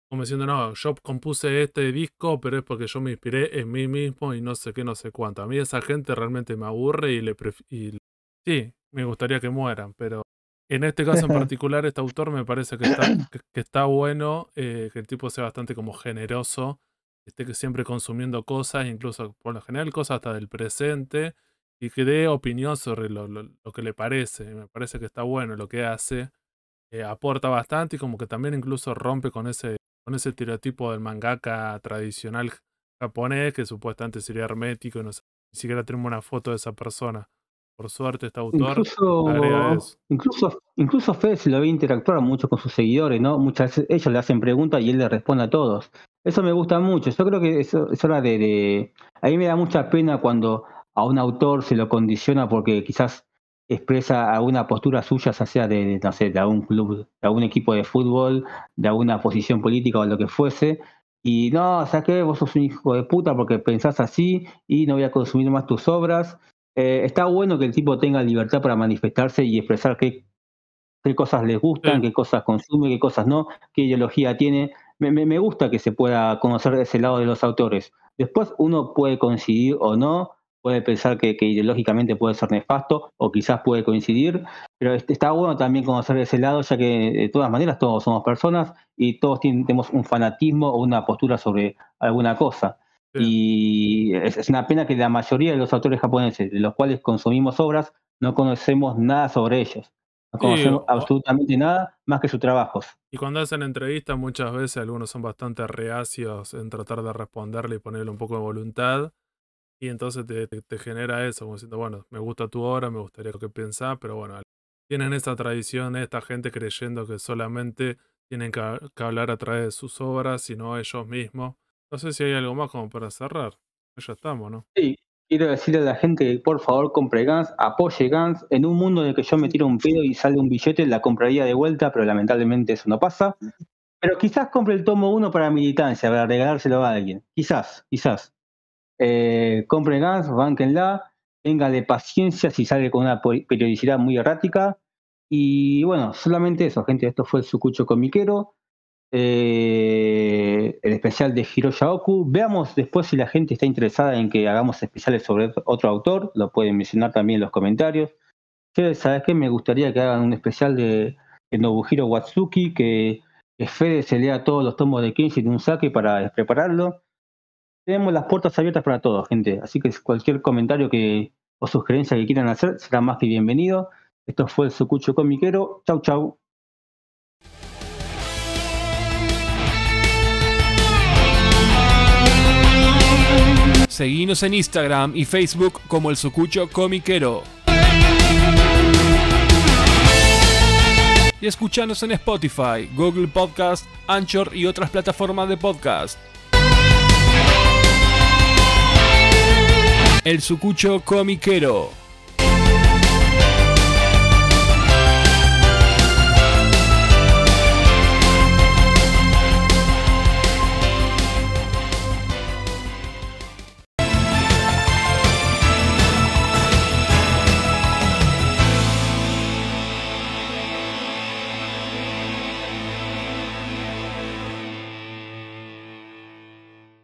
como diciendo, no, yo compuse este disco, pero es porque yo me inspiré en mí mismo y no sé qué, no sé cuánto. A mí esa gente realmente me aburre y le y sí, me gustaría que mueran, pero en este caso en *laughs* particular, este autor me parece que está, que, está bueno, eh, que el tipo sea bastante como generoso, esté siempre consumiendo cosas, incluso por lo general cosas hasta del presente, y que dé opinión sobre lo, que le parece. Me parece que está bueno lo que hace, eh, aporta bastante y como que también incluso rompe con ese, con ese estereotipo del mangaka tradicional japonés, que supuestamente sería hermético y no ni siquiera tenemos una foto de esa persona. Por suerte este autor incluso, Incluso, incluso Fede se lo ve interactuar mucho con sus seguidores, ¿no? Muchas veces ellos le hacen preguntas y él le responde a todos. Eso me gusta mucho. Yo creo que eso es hora de, A mí me da mucha pena cuando a un autor se lo condiciona porque quizás expresa alguna postura suya, sea de, no sé, de algún club, de algún equipo de fútbol, de alguna posición política o lo que fuese, y no, o sea que vos sos un hijo de puta porque pensás así y no voy a consumir más tus obras. Eh, está bueno que el tipo tenga libertad para manifestarse y expresar qué, qué cosas les gustan, qué cosas consume, qué cosas no, qué ideología tiene. Me, me, gusta que se pueda conocer ese lado de los autores. Después uno puede coincidir o no, puede pensar que, que, ideológicamente puede ser nefasto o quizás puede coincidir, pero está bueno también conocer ese lado, ya que de todas maneras todos somos personas y todos tenemos un fanatismo o una postura sobre alguna cosa. Y es, una pena que la mayoría de los autores japoneses, de los cuales consumimos obras, no conocemos nada sobre ellos. No conocemos absolutamente nada más que sus trabajos. Y cuando hacen entrevistas, muchas veces algunos son bastante reacios en tratar de responderle y ponerle un poco de voluntad. Y entonces te, te- te genera eso, como diciendo, bueno, me gusta tu obra, me gustaría lo que pensás, pero bueno, tienen esa tradición, esta gente creyendo que solamente tienen que, que hablar a través de sus obras y no ellos mismos. No sé si hay algo más como para cerrar. Ya estamos, ¿no? Sí, quiero decirle a la gente que por favor compre Guns, apoye Guns. En un mundo en el que yo me tiro un pedo y sale un billete, la compraría de vuelta, pero lamentablemente eso no pasa. Pero quizás compre el tomo 1 para militancia, para regalárselo a alguien. Quizás, quizás. Eh, compre Guns, bánquenla, téngale paciencia si sale con una periodicidad muy errática. Y bueno, solamente eso, gente. Esto fue el Sucucho Comiquero. Eh, el especial de Hiroya Oku. Veamos después si la gente está interesada en que hagamos especiales sobre otro autor. Lo pueden mencionar también en los comentarios. ¿sabes qué? Me gustaría que hagan un especial de, Nobuhiro Watsuki, que, que Fede se lea todos los tomos de Kenshi de un saque para prepararlo. Tenemos las puertas abiertas para todos, gente. Así que cualquier comentario que, o sugerencia que quieran hacer será más que bienvenido. Esto fue el Sucucho Comiquero. Chau, chau. Seguinos en Instagram y Facebook como el Sucucho Comiquero. Y escuchanos en Spotify, Google Podcast, Anchor y otras plataformas de podcast. El Sucucho Comiquero.